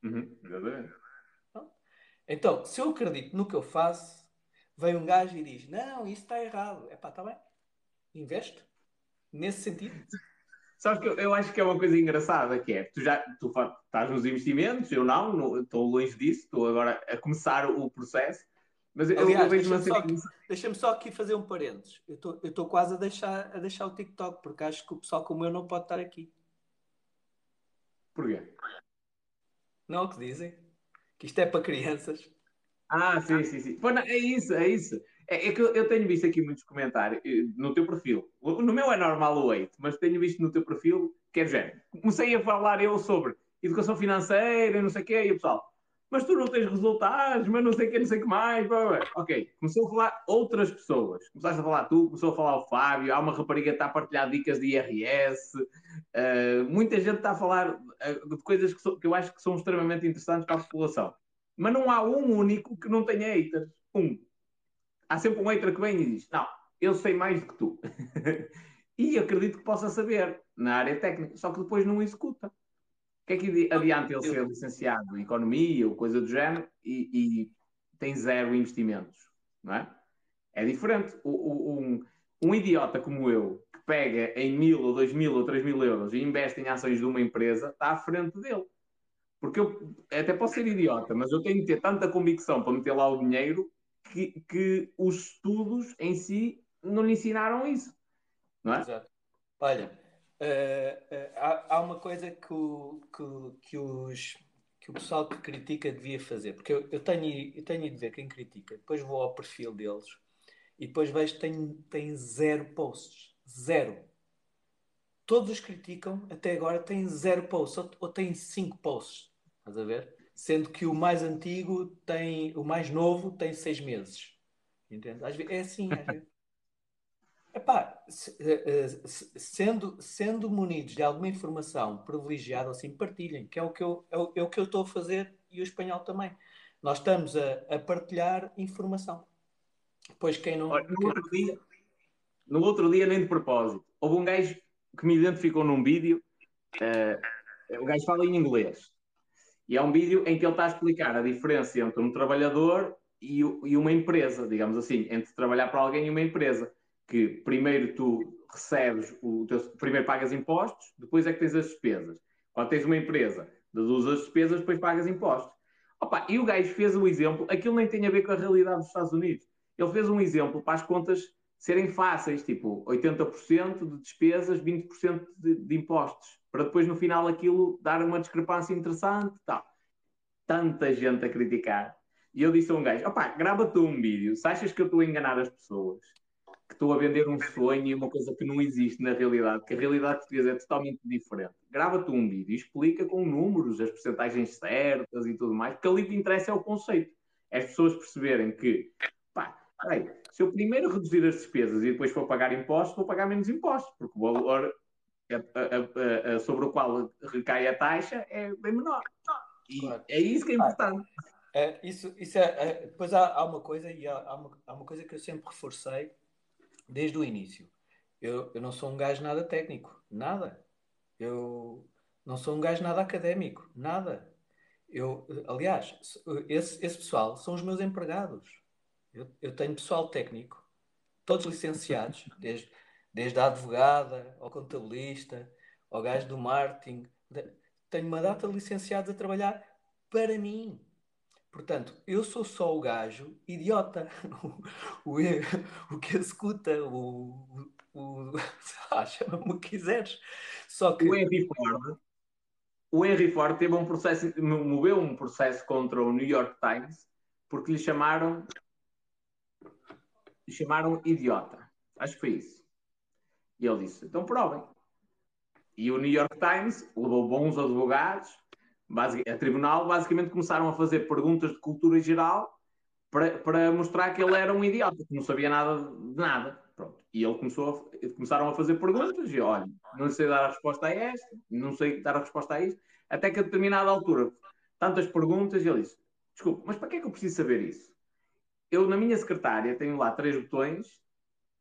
Uhum, exatamente. Então, se eu acredito no que eu faço, vem um gajo e diz: Não, isso está errado. É pá, está bem. Investe. Nesse sentido. Sabes que eu, eu acho que é uma coisa engraçada, que é, tu já tu estás nos investimentos, eu não, estou longe disso, estou agora a começar o processo, mas eu, eu Aliás, vejo uma deixa-me só, deixa-me só aqui fazer um parênteses. Eu estou- eu quase a deixar, a deixar o TikTok, porque acho que o pessoal como eu não pode estar aqui. Porquê? Não é o que dizem? Que isto é para crianças. Ah, sim, sim, sim. Pois não, é isso, é isso. É, é que eu, tenho visto aqui muitos comentários eh, no teu perfil. No meu é normal o 8, mas tenho visto no teu perfil, que é género. Comecei a falar eu sobre educação financeira, não sei o quê, e o pessoal, mas tu não tens resultados, mas não sei o quê, não sei o que mais. blá, blá. Ok, começou a falar outras pessoas. Começaste a falar tu, começou a falar o Fábio, há uma rapariga que está a partilhar dicas de IRS. eh, muita gente está a falar eh, de coisas que, são- que eu acho que são extremamente interessantes para a população. Mas não há um único que não tenha haters. Um. Há sempre um hater que vem e diz: Não, eu sei mais do que tu. e acredito que possa saber na área técnica, só que depois não executa. O que é que adi- adianta ele ser licenciado em economia ou coisa do género e, e tem zero investimentos? Não é? É diferente. O- o- um, um idiota como eu, que pega em mil ou dois mil ou três mil euros e investe em ações de uma empresa, está à frente dele. Porque eu até posso ser idiota, mas eu tenho que ter tanta convicção para meter lá o dinheiro que, que os estudos em si não lhe ensinaram isso. Não é? Exato. Olha, eh, eh, há, há uma coisa que o, que, que os, que o pessoal que critica devia fazer, porque eu, eu tenho, eu tenho de ver quem critica, depois vou ao perfil deles e depois vejo que tem, tem zero posts. Zero. Todos os criticam, até agora, têm zero posts, ou, ou têm cinco posts. Estás a ver? Sendo que o mais antigo tem, o mais novo tem seis meses. Entende? Às vezes, é assim, às vezes. Epá, eh, eh, se- sendo, sendo munidos de alguma informação privilegiada, assim, partilhem, que é o que eu é o, é o que eu estou a fazer e o espanhol também. Nós estamos a, a partilhar informação. Pois quem não. Olha, no, outro dia, no outro dia, nem de propósito, houve um gajo que me identificou num vídeo. eh, o gajo fala em inglês. E é um vídeo em que ele está a explicar a diferença entre um trabalhador e, e uma empresa, digamos assim, entre trabalhar para alguém e uma empresa. Que primeiro tu recebes, o teu, primeiro pagas impostos, depois é que tens as despesas. Quando tens uma empresa, deduzes as despesas, depois pagas impostos. Opa, e o gajo fez o exemplo, aquilo nem tem a ver com a realidade dos Estados Unidos. Ele fez um exemplo para as contas serem fáceis, tipo 80% de despesas, 20% de, de impostos, para depois no final aquilo dar uma discrepância interessante. Tal. Tanta gente a criticar. E eu disse a um gajo: opá, grava tu um vídeo. Se achas que eu estou a enganar as pessoas, que estou a vender um sonho e uma coisa que não existe na realidade, que a realidade portuguesa é totalmente diferente, grava tu um vídeo e explica com números, as percentagens certas e tudo mais, porque ali que interessa é o conceito. É as pessoas perceberem que, pá, peraí, se eu primeiro reduzir as despesas e depois for pagar impostos, vou pagar menos impostos, porque o valor a- a- sobre o qual recai a taxa é bem menor. E Claro. é isso que é importante. É, isso, isso é, é- depois há, há uma coisa e há, há uma, há uma coisa que eu sempre reforcei desde o início. Eu, eu não sou um gajo nada técnico, nada. Eu não sou um gajo nada académico, nada. Eu, aliás, esse, esse pessoal são os meus empregados. Eu, eu tenho pessoal técnico, todos licenciados, desde, desde a advogada, ao contabilista, ao gajo do marketing. Tenho uma data de licenciados a trabalhar para mim. Portanto, eu sou só o gajo idiota, o, o, o que executa, o, o, ah, chama-me o que quiseres. Só que O Henry Ford, o Henry Ford teve um processo, moveu um processo contra o New York Times porque lhe chamaram, lhe chamaram idiota. Acho que foi isso. E ele disse: então provem. E o New York Times levou bons advogados a tribunal, basicamente começaram a fazer perguntas de cultura geral para, para mostrar que ele era um idiota, que não sabia nada de nada. Pronto. E ele começou a, começaram a fazer perguntas e olha, não sei dar a resposta a esta, não sei dar a resposta a isto, até que a determinada altura, tantas perguntas, e ele disse: Desculpe, mas para que é que eu preciso saber isso? Eu, na minha secretária, tenho lá três botões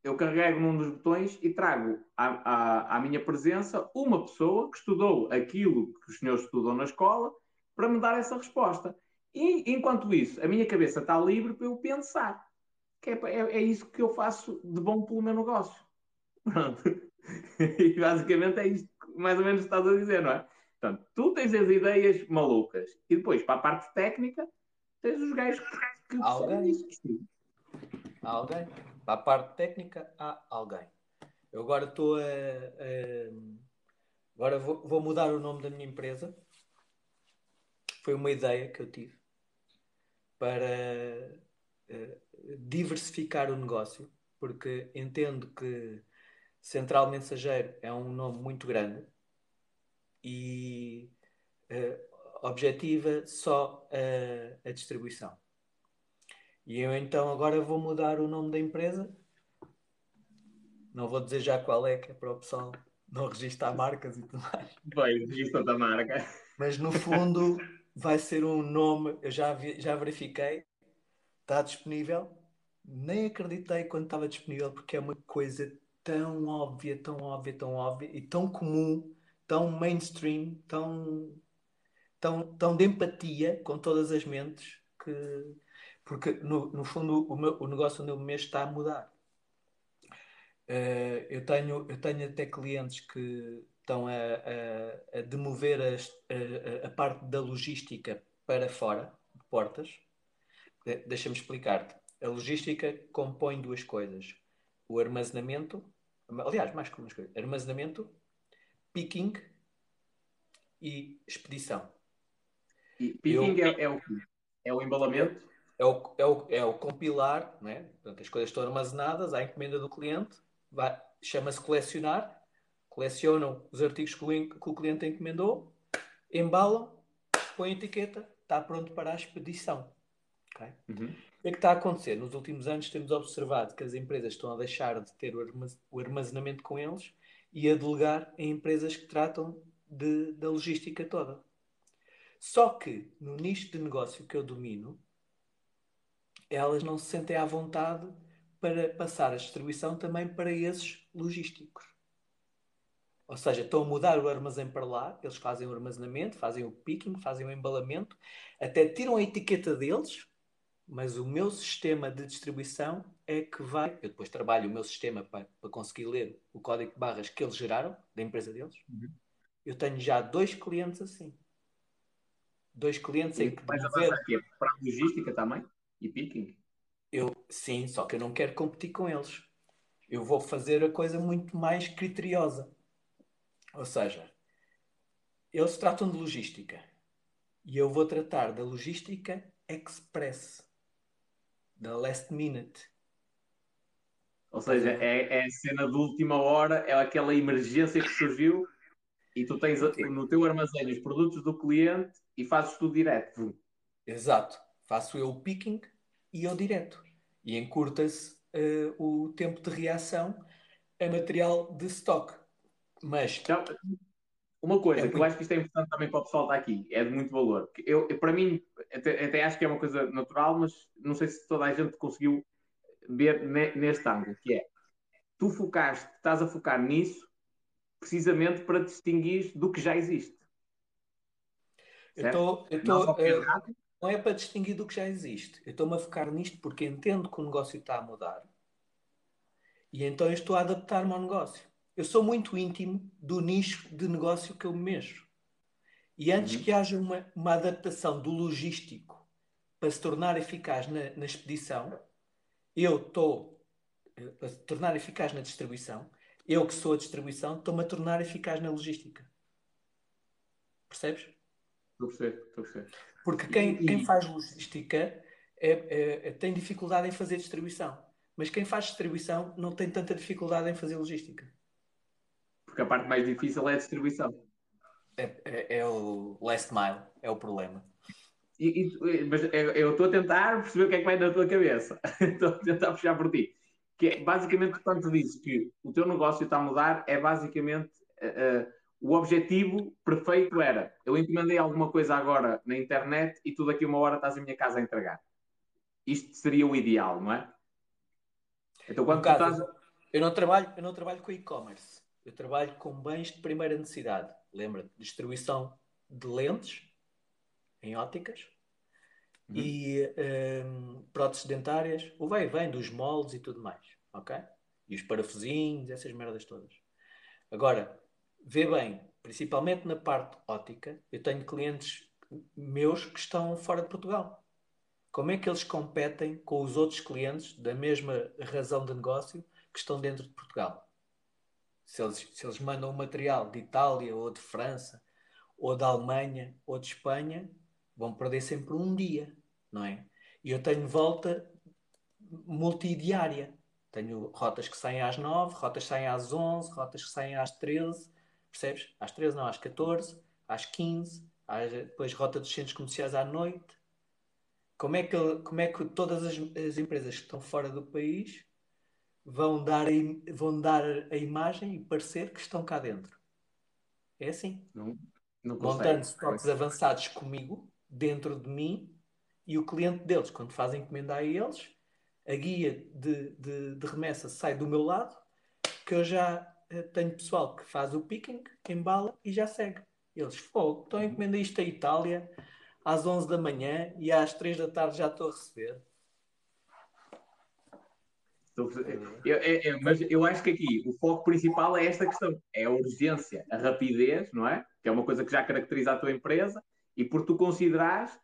eu carrego num dos botões e trago à, à, à, minha presença uma pessoa que estudou aquilo que os senhores estudam na escola para me dar essa resposta. E, enquanto isso, a minha cabeça está livre para eu pensar. Que é, é, é isso que eu faço de bom pelo meu negócio. Pronto. E basicamente é isto que mais ou menos estás a dizer, não é? Portanto, tu tens as ideias malucas e depois, para a parte técnica, tens os gajos que, que Alguém. Alguém. Para a parte técnica, há alguém. Eu agora estou a. a agora vou, vou, mudar o nome da minha empresa. Foi uma ideia que eu tive para uh, diversificar o negócio, porque entendo que Central Mensageiro é um nome muito grande e uh, objetiva só a distribuição. E eu então agora vou mudar o nome da empresa. Não vou dizer já qual é, que é para o pessoal não registrar marcas e tudo mais. Bem, registra da marca. Mas no fundo vai ser um nome, eu já, vi, já verifiquei, está disponível. Nem acreditei quando estava disponível, porque é uma coisa tão óbvia, tão óbvia, tão óbvia e tão comum, tão mainstream, tão, tão, tão de empatia com todas as mentes que porque, no, no fundo, o, meu, o negócio onde eu me está a mudar. Uh, eu, tenho, eu tenho até clientes que estão a, a, a demover a, a, parte da logística para fora de portas. Deixa-me explicar-te. A logística compõe duas coisas: o armazenamento, aliás, mais que uma coisa, armazenamento, picking e expedição. E picking eu, é, é, o É o embalamento? É o, é o, é o compilar, né? Portanto, as coisas estão armazenadas à encomenda do cliente, chama-se colecionar, colecionam os artigos que o, que o cliente encomendou, embalam, põem etiqueta, está pronto para a expedição. Okay? Uhum. O que é que está a acontecer? Nos últimos anos temos observado que as empresas estão a deixar de ter o armazenamento com eles e a delegar em empresas que tratam de, da logística toda. Só que no nicho de negócio que eu domino, elas não se sentem à vontade para passar a distribuição também para esses logísticos. Ou seja, estão a mudar o armazém para lá, eles fazem o armazenamento, fazem o picking, fazem o embalamento, até tiram a etiqueta deles, mas o meu sistema de distribuição é que vai. Eu depois trabalho o meu sistema para, para conseguir ler o código de barras que eles geraram, da empresa deles. Uhum. Eu tenho já dois clientes assim. Dois clientes em que. Mas ver... para a logística também? E picking? Eu, sim, só que eu não quero competir com eles. Eu vou fazer a coisa muito mais criteriosa. Ou seja, eles tratam de logística. E eu vou tratar da logística express. Da last minute. Ou seja, é, é a cena de última hora, é aquela emergência que surgiu e tu tens no teu armazém os produtos do cliente e fazes tudo direto. Exato faço eu o picking e eu direto. E encurta-se uh, o tempo de reação a material de stock. Mas. Então, uma coisa é que eu acho que isto é importante também para o pessoal estar aqui, é de muito valor. Eu, para mim, até, até, acho que é uma coisa natural, mas não sei se toda a gente conseguiu ver neste ângulo, que é tu focaste, estás a focar nisso precisamente para distinguir do que já existe. Certo? Eu estou não é para distinguir do que já existe. Eu estou-me a focar nisto porque entendo que o negócio está a mudar. E então eu estou a adaptar-me ao negócio. Eu sou muito íntimo do nicho de negócio que eu me mexo. E antes uhum. que haja uma, uma adaptação do logístico para se tornar eficaz na, na expedição, eu estou eh, a tornar eficaz na distribuição. Eu que sou a distribuição, estou-me a tornar eficaz na logística. Percebes? Estou a perceber, estou a perceber. Porque quem, quem faz logística é, é, é, tem dificuldade em fazer distribuição. Mas quem faz distribuição não tem tanta dificuldade em fazer logística. Porque a parte mais difícil é a distribuição. É, é, é o last mile, é o problema. E, e, mas eu estou a tentar perceber o que é que vai na tua cabeça. Estou a tentar puxar por ti. Que é, basicamente, tu dizes que o teu negócio está a mudar, é basicamente uh, uh, o objetivo perfeito era eu encomendei alguma coisa agora na internet e tu daqui uma hora estás em minha casa a entregar. Isto seria o ideal, não é? Então, quando caso, estás... eu, não trabalho, eu não trabalho com e-commerce. Eu trabalho com bens de primeira necessidade. Lembra? Distribuição de lentes em óticas uhum. e um, próteses dentárias. O vai vem dos moldes e tudo mais. Ok? E os parafusinhos, essas merdas todas. Agora, vê bem, principalmente na parte ótica, eu tenho clientes meus que estão fora de Portugal. Como é que eles competem com os outros clientes da mesma razão de negócio que estão dentro de Portugal? Se eles, se eles mandam um material de Itália ou de França ou da Alemanha ou de Espanha, vão perder sempre um dia, não é? E eu tenho volta multidiária. Tenho rotas que saem às 9, rotas que saem às 11, rotas que saem às 13, percebes? Às 13 não, às 14, às 15, às, depois rota dos centros comerciais à noite. Como é que, como é que todas as, as empresas que estão fora do país vão dar, a, vão dar a imagem e parecer que estão cá dentro. É assim. Não, não Montando stocks avançados comigo, dentro de mim, e o cliente deles, quando fazem encomendar a eles, a guia de, de, de remessa sai do meu lado, que eu já tenho pessoal que faz o picking, embala e já segue. Eles, fogo, então encomenda isto à Itália às 11 da manhã e às 3 da tarde já estou a receber. Eu, é, é, mas eu acho que aqui o foco principal é esta questão: é a urgência, a rapidez, não é? Que é uma coisa que já caracteriza a tua empresa, e por tu considerares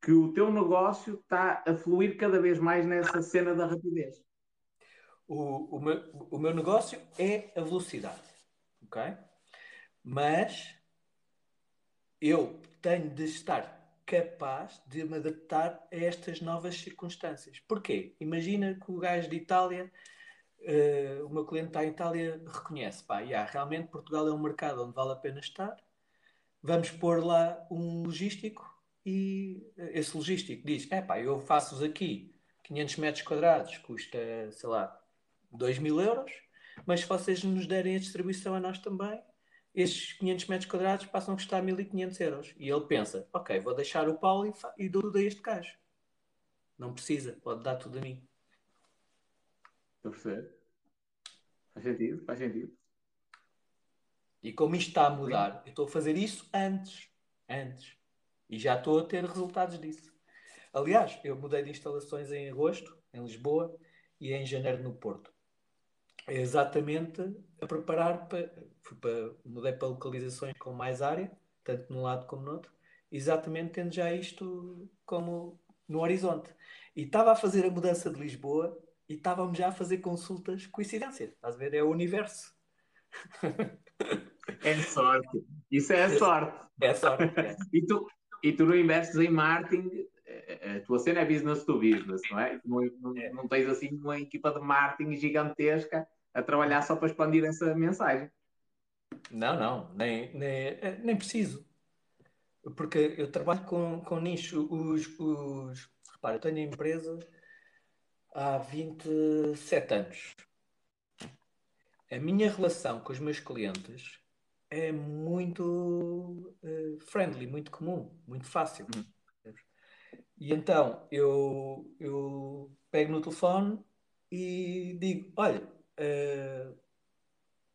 que o teu negócio está a fluir cada vez mais nessa cena da rapidez. O, o, meu, o meu negócio é a velocidade, ok? Mas eu tenho de estar capaz de me adaptar a estas novas circunstâncias. Porquê? Imagina que o gajo de Itália, uh, o meu cliente está em Itália, reconhece, pá, yeah, realmente Portugal é um mercado onde vale a pena estar, vamos pôr lá um logístico e esse logístico diz, é pá, eu faço-vos aqui 500 metros quadrados, custa, sei lá, 2 mil euros, mas se vocês nos derem a distribuição a nós também, estes 500 metros quadrados passam a custar 1500 euros. E ele pensa, ok, vou deixar o Paulo e, e dou tudo a este gajo. Não precisa, pode dar tudo a mim. Estou a perceber. Faz sentido, faz sentido. E como isto está a mudar, eu estou a fazer isso antes. Antes. E já estou a ter resultados disso. Aliás, eu mudei de instalações em agosto, em Lisboa, e em janeiro no Porto exatamente a preparar para, para, mudei para localizações com mais área, tanto num lado como no outro, exatamente tendo já isto como no horizonte. E estava a fazer a mudança de Lisboa e estávamos já a fazer consultas coincidência. Estás a ver? É o universo. É sorte. Isso é sorte. É sorte. É. e, tu, e tu não investes em marketing, a tua cena é business to business, não é? Não, não, é. não tens assim uma equipa de marketing gigantesca a trabalhar só para expandir essa mensagem. Não, não, nem, nem, eh, nem preciso. Porque eu trabalho com, com nicho. Os, os... Repara, eu tenho a empresa há 27 anos. A minha relação com os meus clientes é muito uh, friendly, muito comum, muito fácil. Uhum. E então eu, eu pego no telefone e digo: Olha, uh,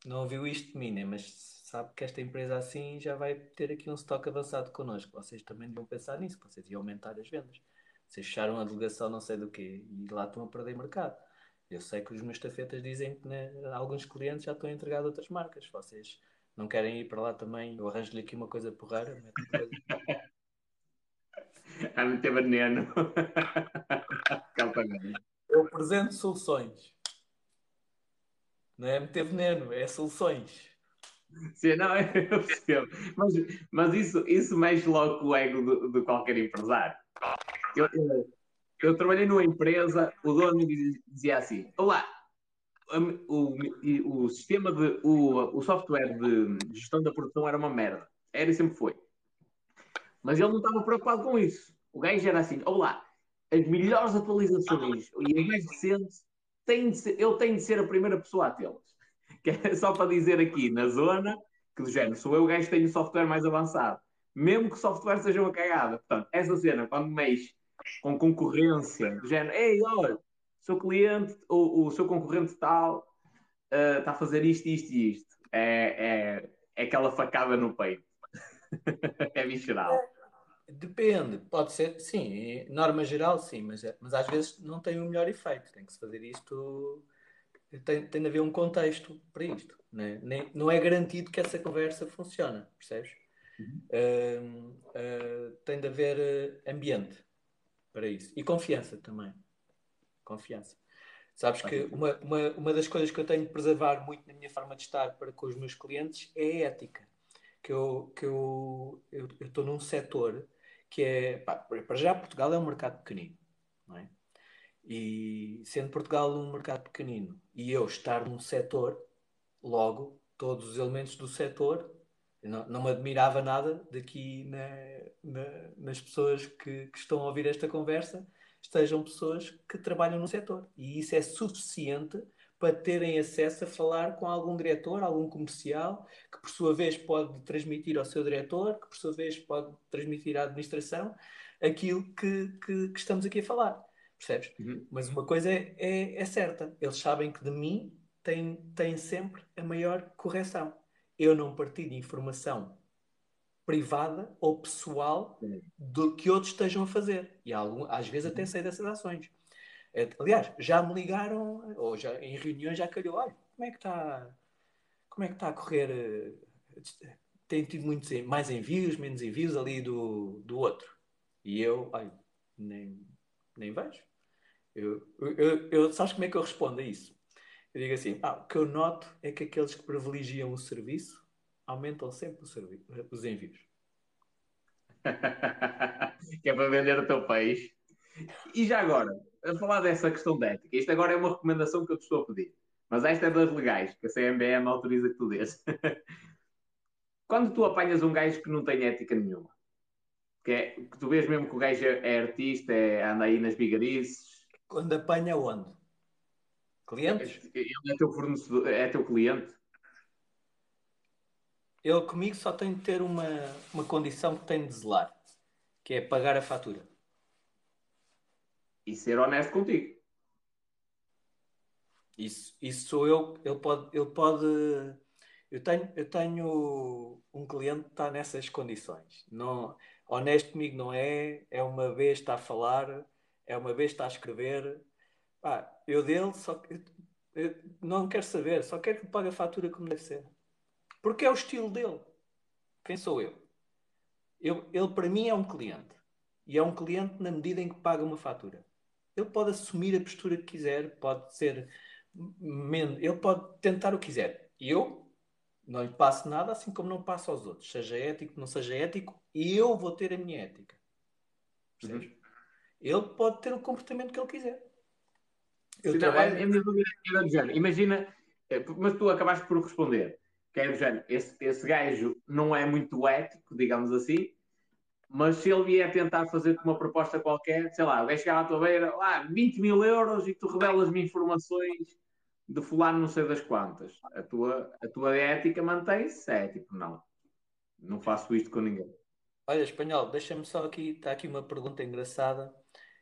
não ouviu isto de mim, né? mas sabe que esta empresa assim já vai ter aqui um estoque avançado connosco. Vocês também deviam pensar nisso, vocês iam aumentar as vendas. Vocês fecharam a delegação não sei do quê e lá estão a perder mercado. Eu sei que os meus tafetas dizem que né, alguns clientes já estão a entregar outras marcas. Vocês não querem ir para lá também? Eu arranjo-lhe aqui uma coisa porreira. Coisa... a meter veneno. Eu apresento soluções. Não é meter veneno, é soluções. Sim, não, eu percebo. Mas, mas isso, isso mexe logo com o ego de, qualquer empresário. Eu, eu, eu trabalhei numa empresa, o dono dizia assim: Olá, o, o, o sistema de. O, o software de gestão da produção era uma merda. Era e sempre foi. Mas ele não estava preocupado com isso. O gajo era assim: Olá, as melhores atualizações e as mais recentes, de ser, eu tenho de ser a primeira pessoa a tê-las. É só para dizer aqui na zona que do género, sou eu o gajo que tenho o software mais avançado. Mesmo que o software seja uma cagada. Portanto, essa cena, quando mexe com concorrência, do género, ei, olha, seu cliente, o, o seu concorrente tal, uh, está a fazer isto, isto e isto. É, é, é aquela facada no peito. é visceral. Depende, pode ser, sim, norma geral, sim, mas, é, mas às vezes não tem o melhor efeito. Tem que se fazer isto, tem, tem de haver um contexto para isto. Né? Nem, não é garantido que essa conversa funcione, percebes? Uhum. Uh, uh, tem de haver ambiente para isso. E confiança também. Confiança. Sabes que uma, uma, uma das coisas que eu tenho de preservar muito na minha forma de estar para com os meus clientes é a ética. Que eu que eu estou num setor que é. Pá, para já, Portugal é um mercado pequenino, não é? E sendo Portugal um mercado pequenino e eu estar num setor, logo, todos os elementos do setor não, não me admirava nada daqui na, na, nas pessoas que, que, estão a ouvir esta conversa estejam pessoas que trabalham no setor. E isso é suficiente para terem acesso a falar com algum diretor, algum comercial, que por sua vez pode transmitir ao seu diretor, que por sua vez pode transmitir à administração aquilo que, que, que estamos aqui a falar. Percebes? Uhum. Mas uma coisa é, é, é certa: eles sabem que de mim têm, têm sempre a maior correção eu não partilho informação privada ou pessoal do que outros estejam a fazer. E algum, às vezes até sei dessas ações. É, aliás, já me ligaram, ou já, em reuniões já calhou, olha, como é que está, como é que está a correr? Eh, tem tido muitos, mais envios, menos envios ali do, do outro. E eu, olha, nem, nem vejo. Eu, eu, eu, sabes como é que eu respondo a isso? Eu digo assim: ah, o que eu noto é que aqueles que privilegiam o serviço aumentam sempre os envios. que é para vender o teu peixe. E já agora, a falar dessa questão de ética, isto agora é uma recomendação que eu te estou a pedir, mas esta é das legais, que a CMBM autoriza que tu dês. Quando tu apanhas um gajo que não tem ética nenhuma, que, é, que tu vês mesmo que o gajo é, é artista, é, anda aí nas bigarices. Quando apanha onde? Clientes? Ele é teu fornecedor, é teu cliente. Ele comigo só tem de ter uma, uma condição que tem de zelar, que é pagar a fatura. E ser honesto contigo. Isso, isso eu. Ele pode, ele pode. Eu tenho, eu tenho um cliente que está nessas condições. Não, honesto comigo não é. É uma vez está a falar, é uma vez está a escrever, Pá, eu dele só eu não quero saber, só quero que me pague a fatura como deve ser. Porque é o estilo dele. Quem sou eu? eu? Ele para mim é um cliente. E é um cliente na medida em que paga uma fatura. Ele pode assumir a postura que quiser, pode ser. Ele pode tentar o que quiser. Eu não lhe passo nada, assim como não passo aos outros. Seja ético, não seja ético, eu vou ter a minha ética. Percebes? Uhum. Ele pode ter o comportamento que ele quiser. Eu Sim, trabalho... não, a minha dúvida era do género. Imagina, eh, mas tu acabaste por responder, que é do género, esse, esse gajo não é muito ético, digamos assim, mas se ele vier tentar fazer-te uma proposta qualquer, sei lá, vai chegar à tua beira, lá, 20 mil euros e tu revelas-me informações de fulano não sei das quantas. A tua, a tua ética mantém-se? É tipo, não. Não faço isto com ninguém. Olha, espanhol, deixa-me só aqui, está aqui uma pergunta engraçada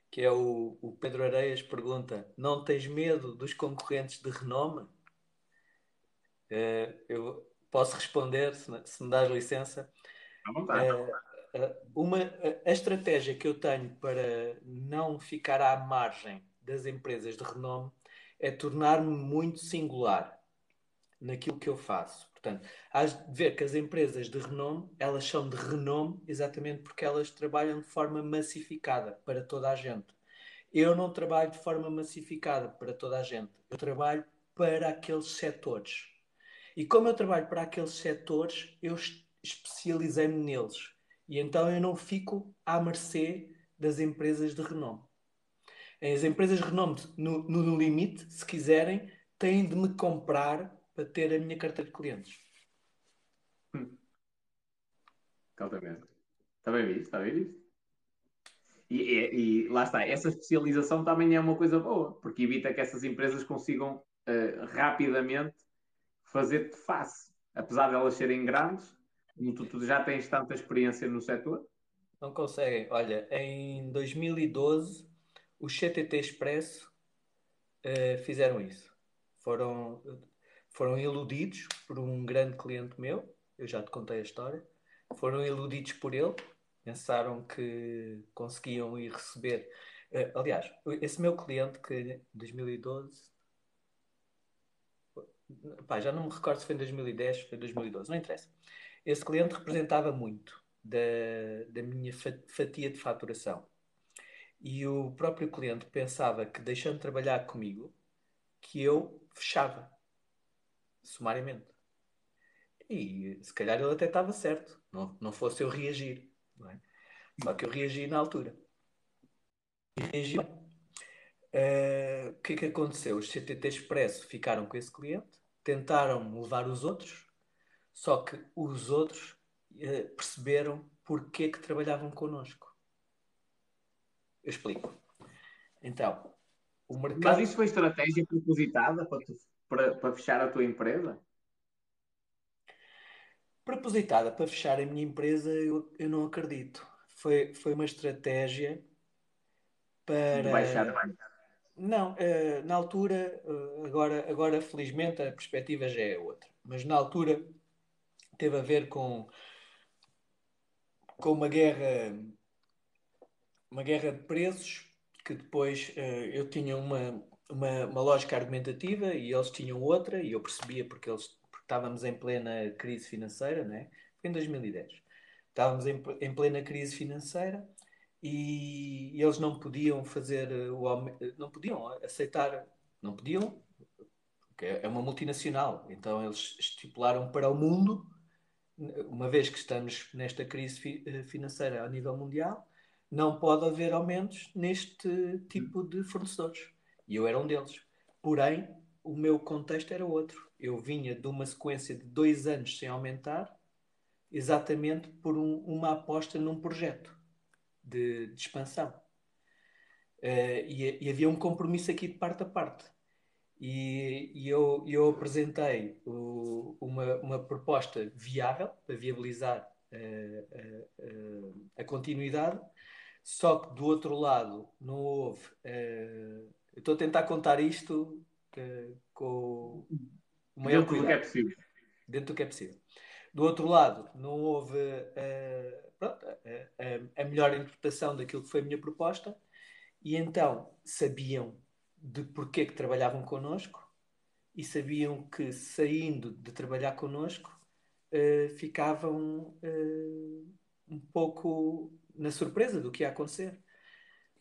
que é o, o Pedro Areias pergunta: não tens medo dos concorrentes de renome? Uh, eu posso responder, se, se me das licença. Uh, uh, uma, a estratégia que eu tenho para não ficar à margem das empresas de renome é tornar-me muito singular naquilo que eu faço. Portanto, hás de ver que as empresas de renome, elas são de renome exatamente porque elas trabalham de forma massificada para toda a gente. Eu não trabalho de forma massificada para toda a gente. Eu trabalho para aqueles setores. E como eu trabalho para aqueles setores, eu especializei-me neles. E então eu não fico à mercê das empresas de renome. As empresas renome no, no limite, se quiserem, têm de me comprar para ter a minha carteira de clientes. Exatamente. Está bem visto, está bem visto. E, e- e lá está, essa especialização também é uma coisa boa, porque evita que essas empresas consigam eh, rapidamente fazer-te face. Apesar de elas serem grandes, tu, tu já tens tanta experiência no setor, Não conseguem. Olha, em 2012, os CTT Expresso eh, fizeram isso. Foram, foram iludidos por um grande cliente meu, eu já te contei a história. Foram iludidos por ele, pensaram que conseguiam ir receber. eh, aliás, esse meu cliente que em 2012. Pá, já não me recordo se foi em 2010, foi em 2012, não interessa. Esse cliente representava muito da, da minha fa- fatia de faturação. E o próprio cliente pensava que, deixando de trabalhar comigo, que eu fechava, sumariamente. E se calhar ele até estava certo, não, não fosse eu reagir. é? Só que eu reagi na altura. E reagi. Eh, o que é que aconteceu? Os CTT Expresso ficaram com esse cliente, tentaram levar os outros, só que os outros eh, perceberam porque que trabalhavam connosco. Eu explico. Então, o mas mercado. isso foi estratégia propositada para, tu- para, para fechar a tua empresa? Propositada para fechar a minha empresa, eu, eu não acredito. Foi, foi uma estratégia para. Baixar Não, eh, na altura, eh, agora, agora felizmente a perspectiva já é outra, mas na altura teve a ver com, com uma guerra, uma guerra de preços que depois eh, eu tinha uma, uma, uma lógica argumentativa e eles tinham outra e eu percebia porque, eles, porque estávamos em plena crise financeira, né? Foi em 2010. Estávamos em, em plena crise financeira e eles não podiam fazer o não podiam aceitar, não podiam, porque é uma multinacional, então eles estipularam para o mundo, uma vez que estamos nesta crise fi- eh, financeira a nível mundial, não pode haver aumentos neste tipo de fornecedores. E eu era um deles. Porém, o meu contexto era outro. Eu vinha de uma sequência de dois anos sem aumentar, exatamente por um- uma aposta num projeto de, de expansão. Eh, e, e havia um compromisso aqui de parte a parte. E, e eu, eu apresentei o- uma, uma proposta viável para viabilizar eh, eh, a continuidade, só que do outro lado não houve. eu estou a tentar contar isto com o maior dentro do que é cuidado possível. dentro do que é possível. Do outro lado, não houve pronto, a melhor interpretação daquilo que foi a minha proposta, e então sabiam de porquê que trabalhavam connosco e sabiam que saindo de trabalhar connosco eh, ficavam eh, um pouco na surpresa do que ia acontecer.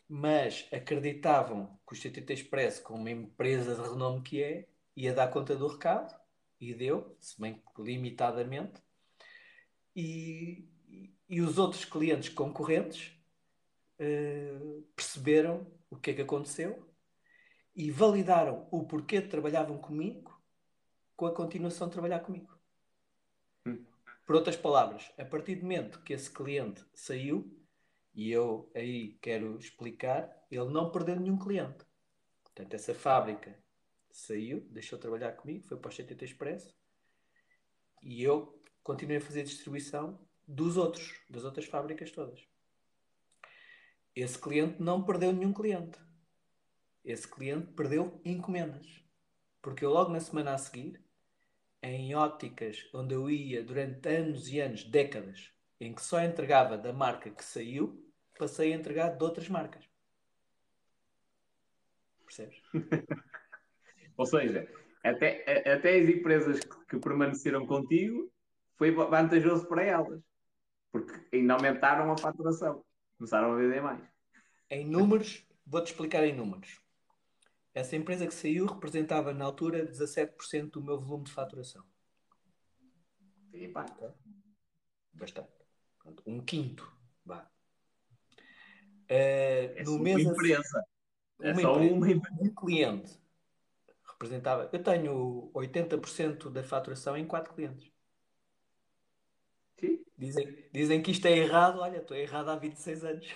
Mas acreditavam que o CTT Expresso, como uma empresa de renome que é, ia dar conta do recado e deu, se bem que limitadamente, e, e- os outros clientes concorrentes eh, perceberam o que é que aconteceu e validaram o porquê trabalhavam comigo com a continuação de trabalhar comigo. Hum. Por outras palavras, a partir do momento que esse cliente saiu, e eu aí quero explicar, ele não perdeu nenhum cliente. Portanto, essa fábrica saiu, deixou de trabalhar comigo, foi para o CTT Expresso e eu continuei a fazer distribuição dos outros, das outras fábricas todas. Esse cliente não perdeu nenhum cliente. Esse cliente perdeu encomendas. Porque eu logo na semana a seguir, em óticas onde eu ia durante anos e anos, décadas, em que só entregava da marca que saiu, passei a entregar de outras marcas. Percebes? Ou seja, até, até as empresas que, permaneceram contigo foi va- vantajoso para elas, porque ainda aumentaram a faturação, começaram a vender mais. Em números, vou-te explicar em números. Essa empresa que saiu representava na altura 17% do meu volume de faturação. E pá, Bastante. Pronto, Um quinto. Vá. É no uma mês a- empresa. É uma só empresa, uma empresa. um cliente representava. Eu tenho 80% da faturação em 4 clientes. Sim. Dizem, dizem que isto é errado. Olha, estou errado há 26 anos.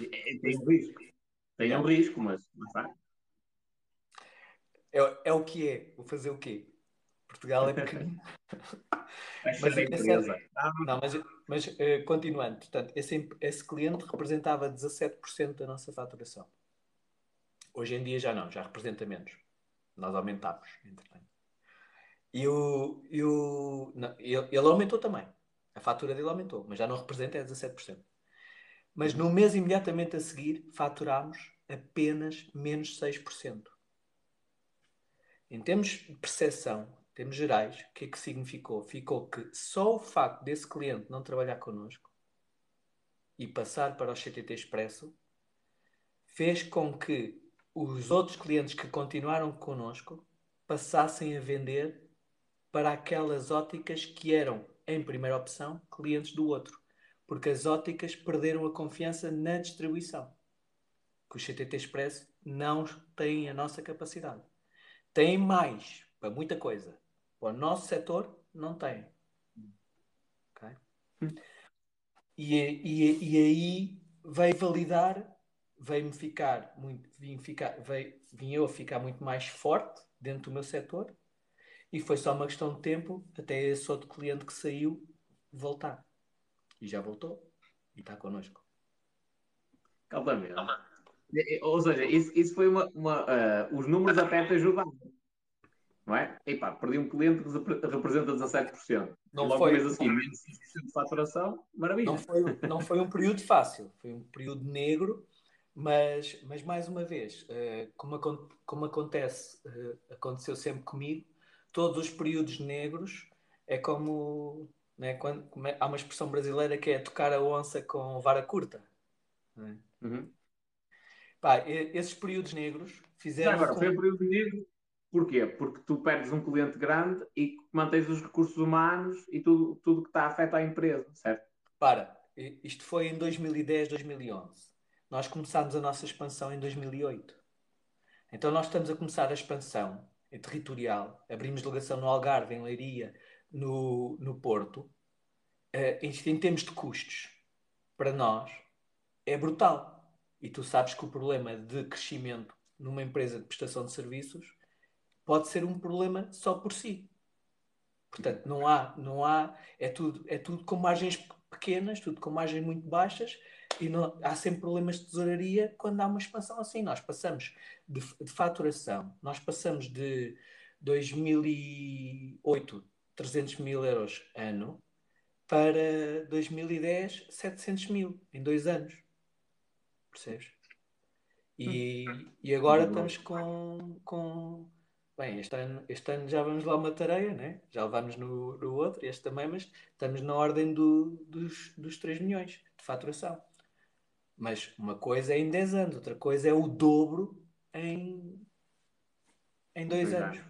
É- Tem um risco. Tem um risco, mas não está. É, é o que é. Vou fazer o quê? Portugal é pequenino. Fecha Mas a é. Não, mas, mas eh, continuando, portanto, esse, esse cliente representava 17% da nossa faturação. Hoje em dia já não, já representa menos. Nós aumentámos, entretanto. E o, e o, não, ele, ele aumentou também. A fatura dele aumentou, mas já não representa, é 17%. Mas no mês imediatamente a seguir, faturámos apenas menos 6%. Em termos de percepção, termos gerais, o que é que significou? Ficou que só o facto desse cliente não trabalhar connosco e passar para o CTT Expresso fez com que os outros clientes que continuaram connosco passassem a vender para aquelas óticas que eram, em primeira opção, clientes do outro. Porque as óticas perderam a confiança na distribuição. Que o CTT Expresso não tem a nossa capacidade. Tem mais para muita coisa. Para o nosso setor, não tem. Ok? E, e, e aí veio validar, veio-me ficar muito, vim, ficar, veio, vim eu a ficar muito mais forte dentro do meu setor e foi só uma questão de tempo até esse outro cliente que saiu voltar. E já voltou e está connosco. Altamente. Ou seja, isso, isso foi uma. uma uh, os números até te ajudaram. Não é? Epá, perdi um cliente que representa 17%. Não Logo foi- assim, menos 6% de faturação, maravilha. Não foi, não foi um período fácil, foi um período negro, mas, mas mais uma vez, eh, como, como acontece, eh, aconteceu sempre comigo, todos os períodos negros é como, né, quando, como é- há uma expressão brasileira que é tocar a onça com vara curta. né? Uhum. Pá, esses períodos negros fizeram agora, com- foi um período negro. Porquê? Porque tu perdes um cliente grande e mantens os recursos humanos e tudo, tudo que está afeta a empresa, certo? Para, isto foi em 2010, 2011. Nós começámos a nossa expansão em 2008. Então nós estamos a começar a expansão territorial. Abrimos delegação no Algarve, em Leiria, no, no Porto. Eh, isto em termos de custos, para nós, é brutal. E tu sabes que o problema de crescimento numa empresa de prestação de serviços pode ser um problema só por si. Portanto, não há, não há, é tudo, é tudo com margens pequenas, tudo com margens muito baixas e não, há sempre problemas de tesouraria quando há uma expansão assim. Nós passamos de, de faturação, nós passamos de 2008 300 mil euros ano para 2010 700 mil em dois anos. Percebes? E, e agora estamos com, com Bem, este ano, este ano já vamos lá uma tareia, né? já levámos no, no outro, este também, mas estamos na ordem do, dos, dos 3 milhões de faturação. Mas uma coisa é em 10 anos, outra coisa é o dobro em, em 2 Dois anos.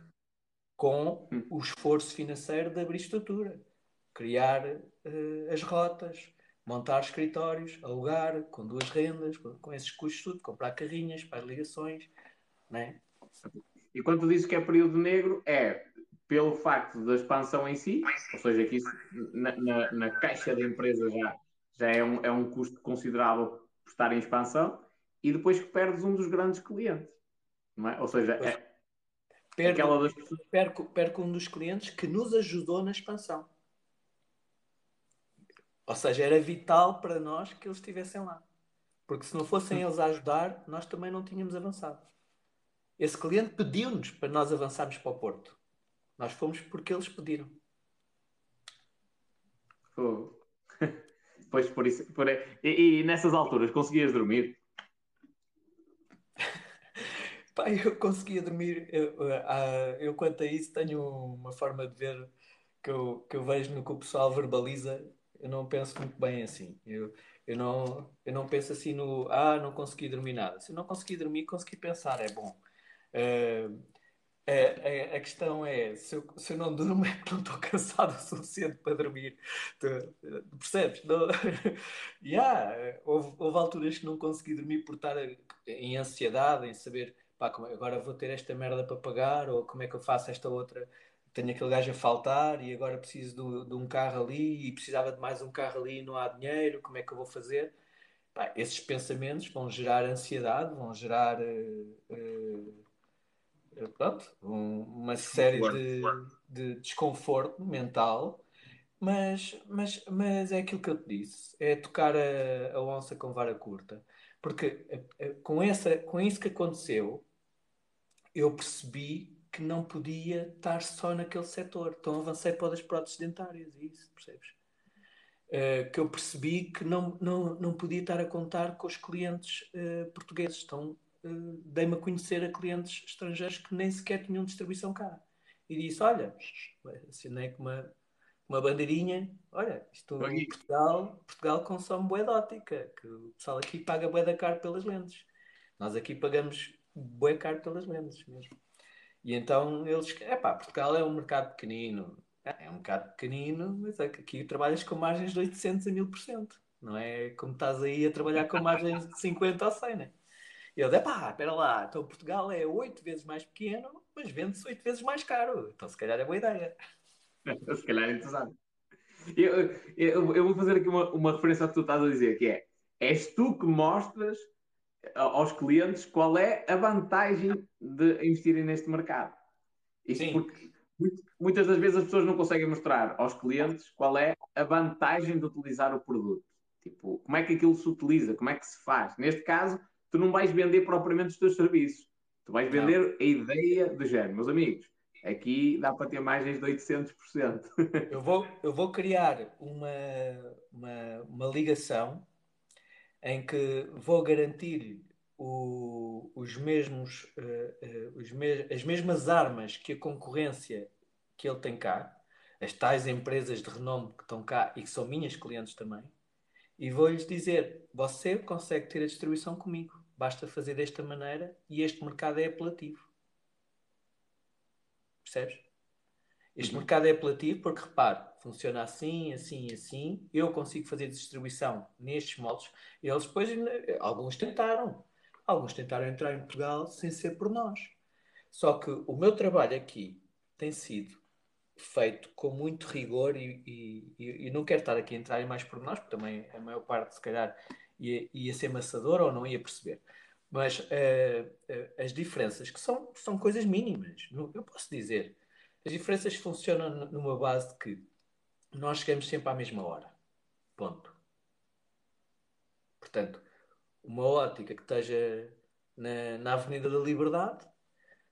Com Hum. o esforço financeiro de abrir estrutura, criar eh, as rotas, montar escritórios, alugar com duas rendas, com, com esses custos tudo, comprar carrinhas para as ligações, né? E quando tu dizes que é período negro, é pelo facto da expansão em si, ou seja, que isso na, na- na caixa da empresa já, já é, um, é um custo considerável por estar em expansão, e depois que perdes um dos grandes clientes. Não é? Ou seja, é Perco- das perco, perco um dos clientes que nos ajudou na expansão. Ou seja, era vital para nós que eles estivessem lá. Porque se não fossem eles a ajudar, nós também não tínhamos avançado. Esse cliente pediu-nos para nós avançarmos para o Porto. Nós fomos porque eles pediram. Pois por isso. Por... E, e nessas alturas conseguias dormir? Pá, eu conseguia dormir. Eu, ah, eu, quanto a isso, tenho uma forma de ver que eu, que eu vejo no que o pessoal verbaliza. Eu não penso muito bem assim. Eu, eu, não, eu não penso assim no. Ah, não consegui dormir nada. Se eu não consegui dormir, consegui pensar. É bom. Ah, a, a, a questão é: se eu, se eu não durmo, é porque não estou cansado o suficiente para dormir. Tu, percebes? Não, yeah, houve, houve alturas que não consegui dormir por estar em ansiedade, em saber pá, é, agora vou ter esta merda para pagar, ou como é que eu faço esta outra. Tenho aquele gajo a faltar e agora preciso de, de um carro ali e precisava de mais um carro ali e não há dinheiro, como é que eu vou fazer? Pá, esses pensamentos vão gerar ansiedade, vão gerar uh, uh, pronto, um, uma série de, de, desconforto mental, mas, mas, mas é aquilo que eu te disse: é tocar a, a onça com vara curta. Porque uh, com, essa, com isso que aconteceu, eu percebi que não podia estar só naquele setor. Então avancei para o das próteses dentárias, é isso, percebes? Uh, que eu percebi que não, não, não podia estar a contar com os clientes uh, portugueses. Então uh, dei-me a conhecer a clientes estrangeiros que nem sequer tinham distribuição cá. E disse: Olha, assinei com uma, uma bandeirinha. Olha, isto em Portugal, Portugal consome bué de ótica, que o pessoal aqui paga bué da caro pelas lentes. Nós aqui pagamos bué caro pelas lentes mesmo. E então eles, é pá, Portugal é um mercado pequenino, é um mercado pequenino, mas é aqui trabalhas com margens de 800 a 1000%, não é como estás aí a trabalhar com margens de 50 ou 100, né? E eu, pá, espera lá, então Portugal é 8 vezes mais pequeno, mas vende-se 8 vezes mais caro, então se calhar é boa ideia. se calhar é interessante. Eu, eu, eu, vou fazer aqui uma, uma referência ao que tu estás a dizer, que é, és tu que mostras aos clientes qual é a vantagem de investirem neste mercado. Isto Sim. porque muitas das vezes as pessoas não conseguem mostrar aos clientes qual é a vantagem de utilizar o produto. Tipo, como é que aquilo se utiliza, como é que se faz. Neste caso, tu não vais vender propriamente os teus serviços. Tu vais vender não. a ideia do género. Meus amigos, aqui dá para ter margens de 800%. eu, vou, eu vou criar uma, uma, uma ligação em que vou garantir o, os mesmos, uh, uh, os as mesmas armas que a concorrência que ele tem cá, as tais empresas de renome que estão cá e que são minhas clientes também, e vou-lhes dizer: você consegue ter a distribuição comigo, basta fazer desta maneira e este mercado é apelativo. Percebes? Este uhum. mercado é apelativo porque, repare, funciona assim, assim, assim. Eu consigo fazer distribuição nestes moldes. Eles depois, alguns tentaram. Alguns tentaram entrar em Portugal sem ser por nós. Só que o meu trabalho aqui tem sido feito com muito rigor e, e, e não quero estar aqui a entrar em mais por nós, porque também a maior parte, se calhar, ia, ia ser maçador ou não ia perceber. Mas uh, uh, as diferenças, que são, são coisas mínimas, eu posso dizer, as diferenças funcionam numa base de que nós chegamos sempre à mesma hora. Ponto. Portanto, uma ótica que esteja na, na Avenida da Liberdade,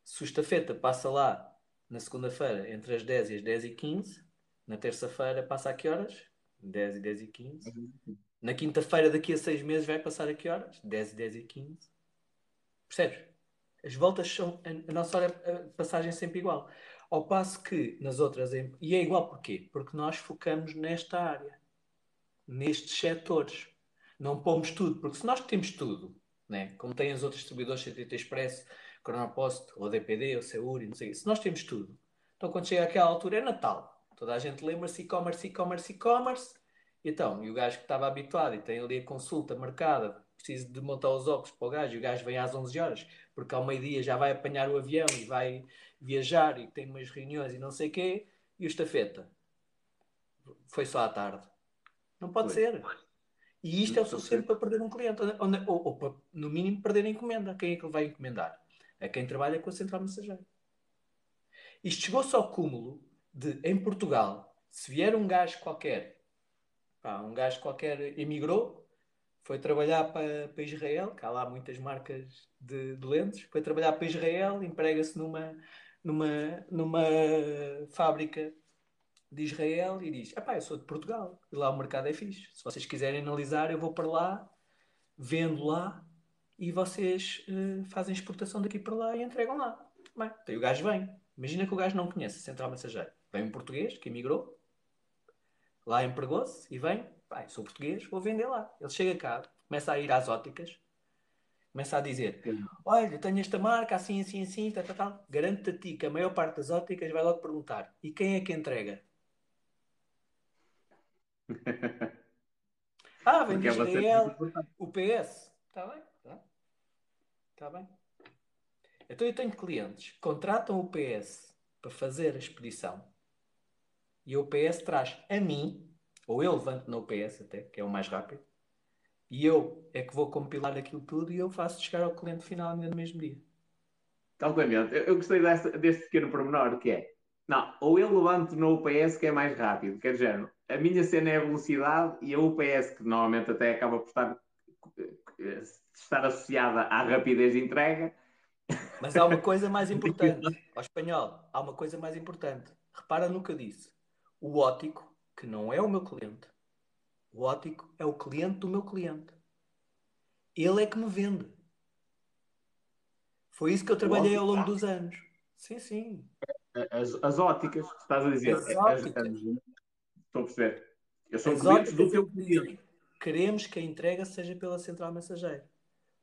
se o estafeta passa lá na segunda-feira entre as 10 e as 10 e 15, na terça-feira passa a que horas? 10 e 10 e 15. Na quinta-feira, daqui a 6 meses, vai passar a que horas? 10 e 10 e 15. Percebes? As voltas são. A nossa hora de passagem é sempre igual. Ao passo que nas outras. E é igual porquê? Porque nós focamos nesta área, nestes setores. Não pomos tudo, porque se nós temos tudo, né? como têm os outros distribuidores, CTT Expresso, Cronopost, ou DPD, ou Seuri, não sei, se nós temos tudo, então quando chega aquela altura é Natal. Toda a gente lembra-se e-commerce, e-commerce, e-commerce. Então, e o gajo que estava habituado e tem ali a consulta marcada, precisa de montar os óculos para o gajo, e o gajo vem às 11 horas, porque ao meio-dia já vai apanhar o avião e vai viajar e tem umas reuniões e não sei o quê, e o estafeta foi só à tarde. Não pode foi. ser. E isto é o suficiente para perder um cliente, ou, ou, ou, para, no mínimo, perder a encomenda. Quem é que ele vai encomendar? A quem trabalha com a central mensageira. Isto chegou-se ao cúmulo de, em Portugal, se vier um gajo qualquer, pá, um gajo qualquer emigrou, foi trabalhar para, para Israel, que há lá muitas marcas de, de lentes, foi trabalhar para Israel, emprega-se numa, numa, numa fábrica de Israel e diz: Epá, eu sou de Portugal e lá o mercado é fixe. Se vocês quiserem analisar, eu vou para lá, vendo lá e vocês uh, fazem exportação daqui para lá e entregam lá. Bem, então o gajo vem. Imagina que o gajo não conhece a Central Mensageiro. Vem um português que emigrou, lá empregou-se e vem. Pai, sou português, vou vender lá. Ele chega cá, começa a ir às óticas Começa a dizer: Olha, tenho esta marca, assim, assim, assim, tal, tal, tal. Garanto-te a ti que a maior parte das ópticas vai logo perguntar: e quem é que entrega? Ah, bastante Israel, importante. o PS. Está bem, está. Está bem. Então eu tenho clientes que contratam o PS para fazer a expedição e o PS traz a mim, ou eu levanto no PS até, que é o mais rápido, e eu é que vou compilar aquilo tudo e eu faço chegar ao cliente final ainda no mesmo dia. Altamente. Eu, eu gostei deste, deste pequeno pormenor que é. Não, ou eu levanto no UPS que é mais rápido, quer dizer, a minha cena é a velocidade e a UPS, que normalmente até acaba por estar, estar associada à rapidez de entrega, Mas há uma coisa mais importante, ao espanhol, há uma coisa mais importante. Repara no que eu disse. O ótico, que não é o meu cliente, o ótico é o cliente do meu cliente. Ele é que me vende. Foi isso que eu trabalhei ao longo dos anos. Sim, sim. as, as óticas, estás a dizer. As as- óticas. as- estou a perceber. Eu sou As cliente do teu é cliente. Queremos que a entrega seja pela central mensageira.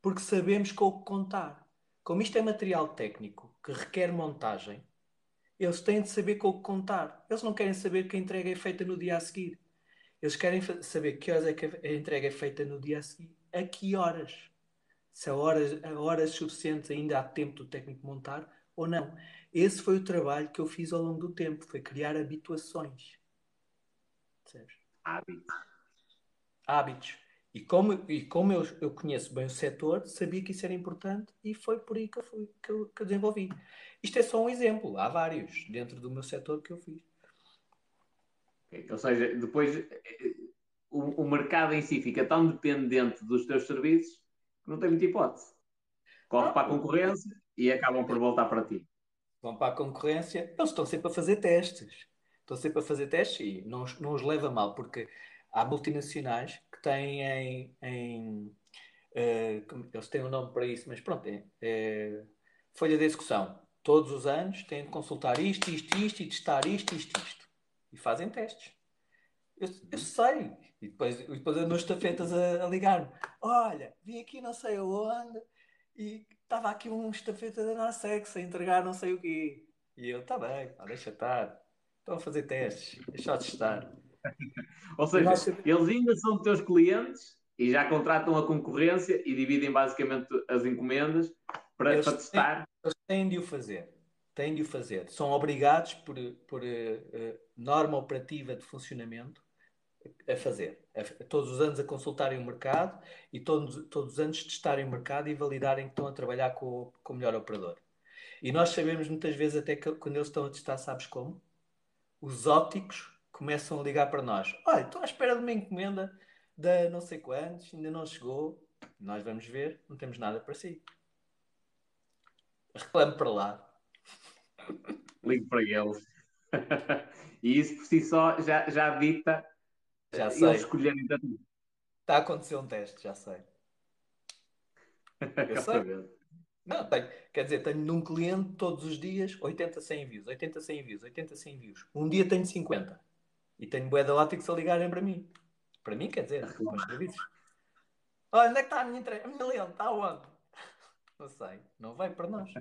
Porque sabemos com o que contar. Como isto é material técnico que requer montagem, eles têm de saber com o que contar. Eles não querem saber que a entrega é feita no dia a seguir. Eles querem saber que horas é que a entrega é feita no dia a seguir. A que horas? Se a horas, a horas suficientes ainda há tempo do técnico montar ou não. Esse foi o trabalho que eu fiz ao longo do tempo. Foi criar habituações. Percebes? Hábito. hábitos. E como, e como eu, eu conheço bem o setor, sabia que isso era importante e foi por aí que eu, fui, que eu, que eu desenvolvi. Isto é só um exemplo, há vários dentro do meu setor que eu fiz. Ou seja, depois eh, o, o mercado em si fica tão dependente dos teus serviços que não tem muita hipótese. Corre Ah, para a concorrência e acabam por voltar para ti. Vão para a concorrência, eles estão sempre a fazer testes. Estão sempre a fazer testes e não, os- não os leva mal, porque há multinacionais que têm em. em, como- eles têm um nome para isso, mas pronto, é, é folha de execução. Todos os anos têm de consultar isto, isto, isto e testar isto, isto, isto. E fazem testes. Eu, eu sei. E depois, depois andam as estafetas a, a ligar-me. Olha, vim aqui não sei aonde e estava aqui um estafeta da Nasex a entregar não sei o quê. E eu, tá bem, pá, deixa estar. Estão a fazer testes, deixa de estar. Ou seja, eles ainda são teus clientes e já contratam a concorrência e dividem basicamente as encomendas para, Eles para testar. Eles têm de o fazer. Têm de o fazer. São obrigados por, por eh, norma operativa de funcionamento a fazer. A- todos os anos a consultarem o mercado e todos, todos os anos testarem o mercado e validarem que estão a trabalhar com, o- com o melhor operador. E nós sabemos muitas vezes até que quando eles estão a testar, sabes como? Os ópticos começam a ligar para nós. Olha, estou à espera de uma encomenda da não sei quantos, ainda não chegou. Nós vamos ver, não temos nada para si. Reclame para lá. Ligo para eles. e isso por si só já, já dita Já eh, sei. eles escolherem tanto. Está a acontecer um teste, já sei. Eu sei. Não, tenho, quer dizer, tenho num cliente todos os dias 80, 100 views, 80, 100 views, 80, 100 views. Um dia tenho 50. E tenho bué de óticos a ligarem para mim. Para mim, quer dizer, para os serviços. Olha, onde é que está a minha entrega? A minha lente, está onde? Não sei, não vai para nós.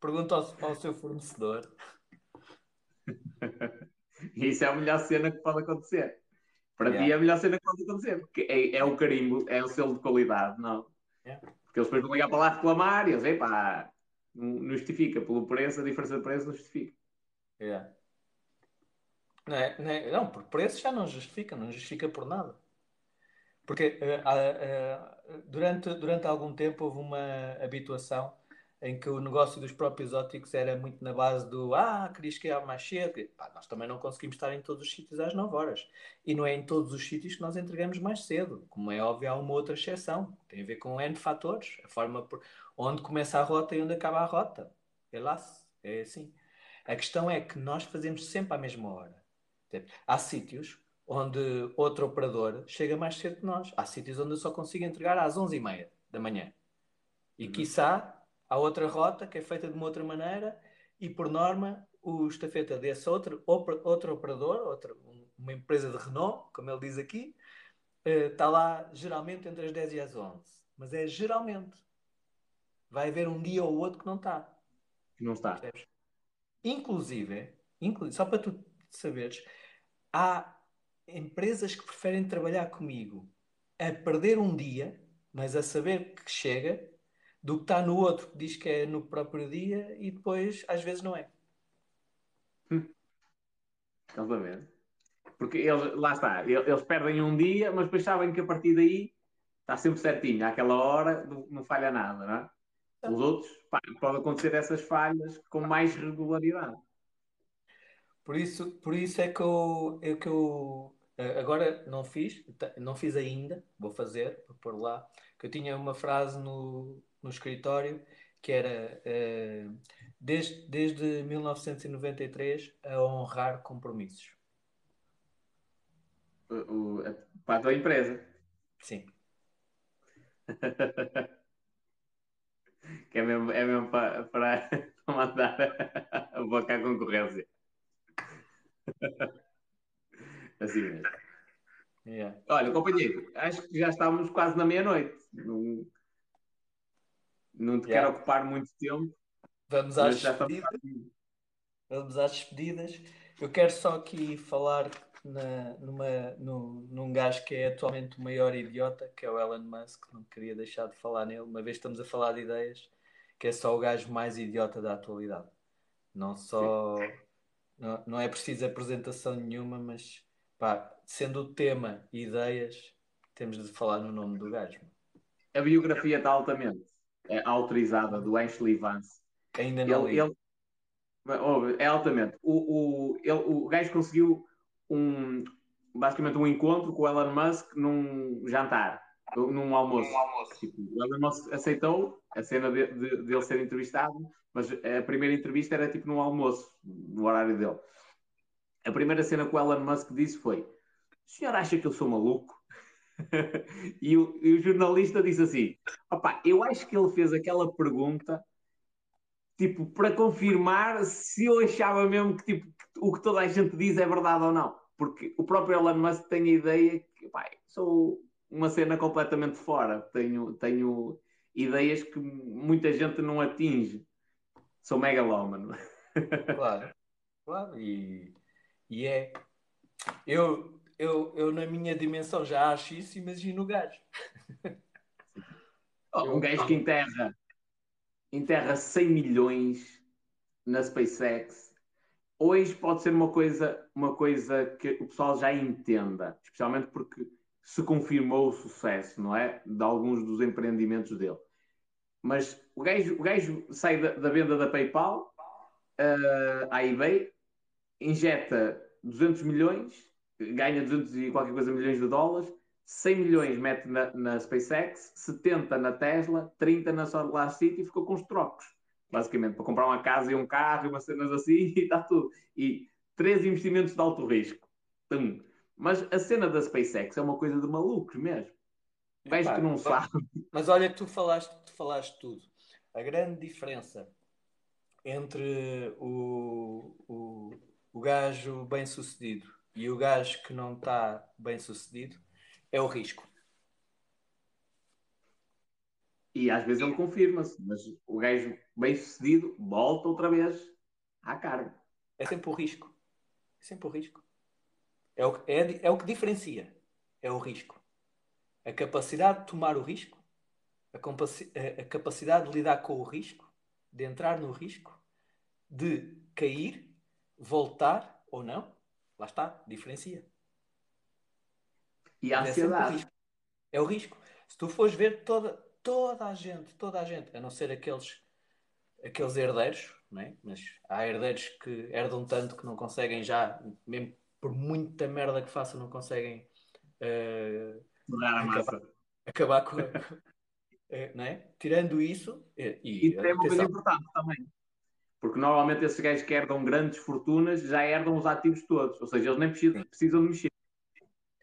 Pergunta ao, ao seu fornecedor. Isso é a melhor cena que pode acontecer. Para ti Yeah. é a melhor cena que pode acontecer, porque é, é o carimbo, é o selo de qualidade, não? Yeah. Porque eles depois vão ligar para lá reclamar e eles, epá, não não justifica, pelo preço, a diferença de preço não justifica. Yeah. Não, é, não, é- não, por preço já não justifica, não justifica por nada. Porque há, eh, durante, durante algum tempo houve uma habituação em que o negócio dos próprios óticos era muito na base do ah, querias chegar mais cedo. Pá, nós também não conseguimos estar em todos os sítios às 9 horas. E não é em todos os sítios que nós entregamos mais cedo. Como é óbvio, há uma outra exceção. Tem a ver com N fatores. A forma por onde começa a rota e onde acaba a rota. É lá, é assim. A questão é que nós fazemos sempre à mesma hora. Há sítios onde outro operador chega mais cedo que nós. Há sítios onde eu só consigo entregar às 11h30 da manhã. E Uhum. quiçá há outra rota que é feita de uma outra maneira e por norma o estafeta desse outro, outro operador, outra, um- uma empresa de renome, como ele diz aqui, eh, está lá geralmente entre as 10 e as 11. mas é geralmente. Vai haver um dia ou outro que não está. Não está. Inclusive, inclu- só para tu saberes, há empresas que preferem trabalhar comigo a perder um dia, mas a saber que chega, do que está no outro que diz que é no próprio dia e depois às vezes não é. Estás a ver? Porque eles, lá está, eles, eles perdem um dia, mas depois sabem que a partir daí está sempre certinho, àquela hora não, não falha nada, não é? Os outros, pá, pode acontecer essas falhas com mais regularidade. Por isso, por isso é que eu, é que eu eh, agora não fiz, não fiz ainda, vou fazer, vou pôr lá, que eu tinha uma frase no, no escritório que era eh, desde, desde 1993 a honrar compromissos. O- o- a- para a tua empresa. Sim. Que é mesmo, é mesmo para, para, para mandar a boca à concorrência. Assim mesmo. Yeah. Olha, companheiro, acho que já estamos quase na meia-noite. Não, não te Yeah. quero ocupar muito tempo, Vamos às despedidas. Vamos às despedidas. Eu quero só aqui falar na, numa, no, num gajo que é atualmente o maior idiota, que é o Elon Musk. Não queria deixar de falar nele, uma vez estamos a falar de ideias, que é só o gajo mais idiota da atualidade. Não só. Não, não é preciso apresentação nenhuma, mas pá, sendo o tema ideias, temos de falar no nome do gajo. A biografia está altamente é, autorizada do Ashley Vance. Ainda não Ele, ele- oh, é altamente. O, o, ele, o gajo conseguiu um, basicamente um encontro com o Elon Musk num jantar, num almoço. Tipo, o Elon Musk aceitou a cena de, de, de ele ser entrevistado, mas a primeira entrevista era tipo num almoço, no horário dele. A primeira cena que o Elon Musk disse foi: O senhor acha que eu sou maluco? e, o, e o jornalista disse assim: Opá, eu acho que ele fez aquela pergunta tipo, para confirmar se eu achava mesmo que tipo, que o que toda a gente diz é verdade ou não. Porque o próprio Elon Musk tem a ideia que pá, sou uma cena completamente fora. Tenho, tenho ideias que muita gente não atinge. Sou megalómano. Claro, claro, e, e é. Eu, eu, eu, na minha dimensão, já acho isso, imagino o gajo. Oh, um gajo que enterra, enterra 100 milhões na SpaceX. Hoje pode ser uma coisa, uma coisa que o pessoal já entenda, especialmente porque se confirmou o sucesso, não é? De alguns dos empreendimentos dele. Mas o gajo, o gajo sai da, da venda da PayPal uh, à eBay, injeta 200 milhões, ganha 200 e qualquer coisa milhões de dólares, 100 milhões mete na, na SpaceX, 70 na Tesla, 30 na Solar City e ficou com os trocos, basicamente, para comprar uma casa e um carro e umas cenas assim e está tudo. E três investimentos de alto risco. Tum. Mas a cena da SpaceX é uma coisa de malucos mesmo. Gajo que não sabe. Mas olha tu falaste, tu falaste tudo. A grande diferença entre o, o, o gajo bem sucedido e o gajo que não está bem sucedido é o risco. E às vezes ele confirma-se, mas o gajo bem sucedido volta outra vez à carga. É sempre o risco. É sempre o risco. É o, é, é o que diferencia. É o risco. A capacidade de tomar o risco, a, a, a capacidade de lidar com o risco, de entrar no risco, de cair, voltar ou não, lá está, diferencia. E a ansiedade. É, o risco. é o risco. Se tu fores ver toda, toda a gente, toda a gente, a não ser aqueles, aqueles herdeiros, não é? mas há herdeiros que herdam tanto que não conseguem já, mesmo por muita merda que façam, não conseguem uh, a acabar, acabar, com. não é? Tirando isso. E, e tem uma coisa importante também. Porque normalmente esses gajos que herdam grandes fortunas já herdam os ativos todos. Ou seja, eles nem precisam, precisam de mexer.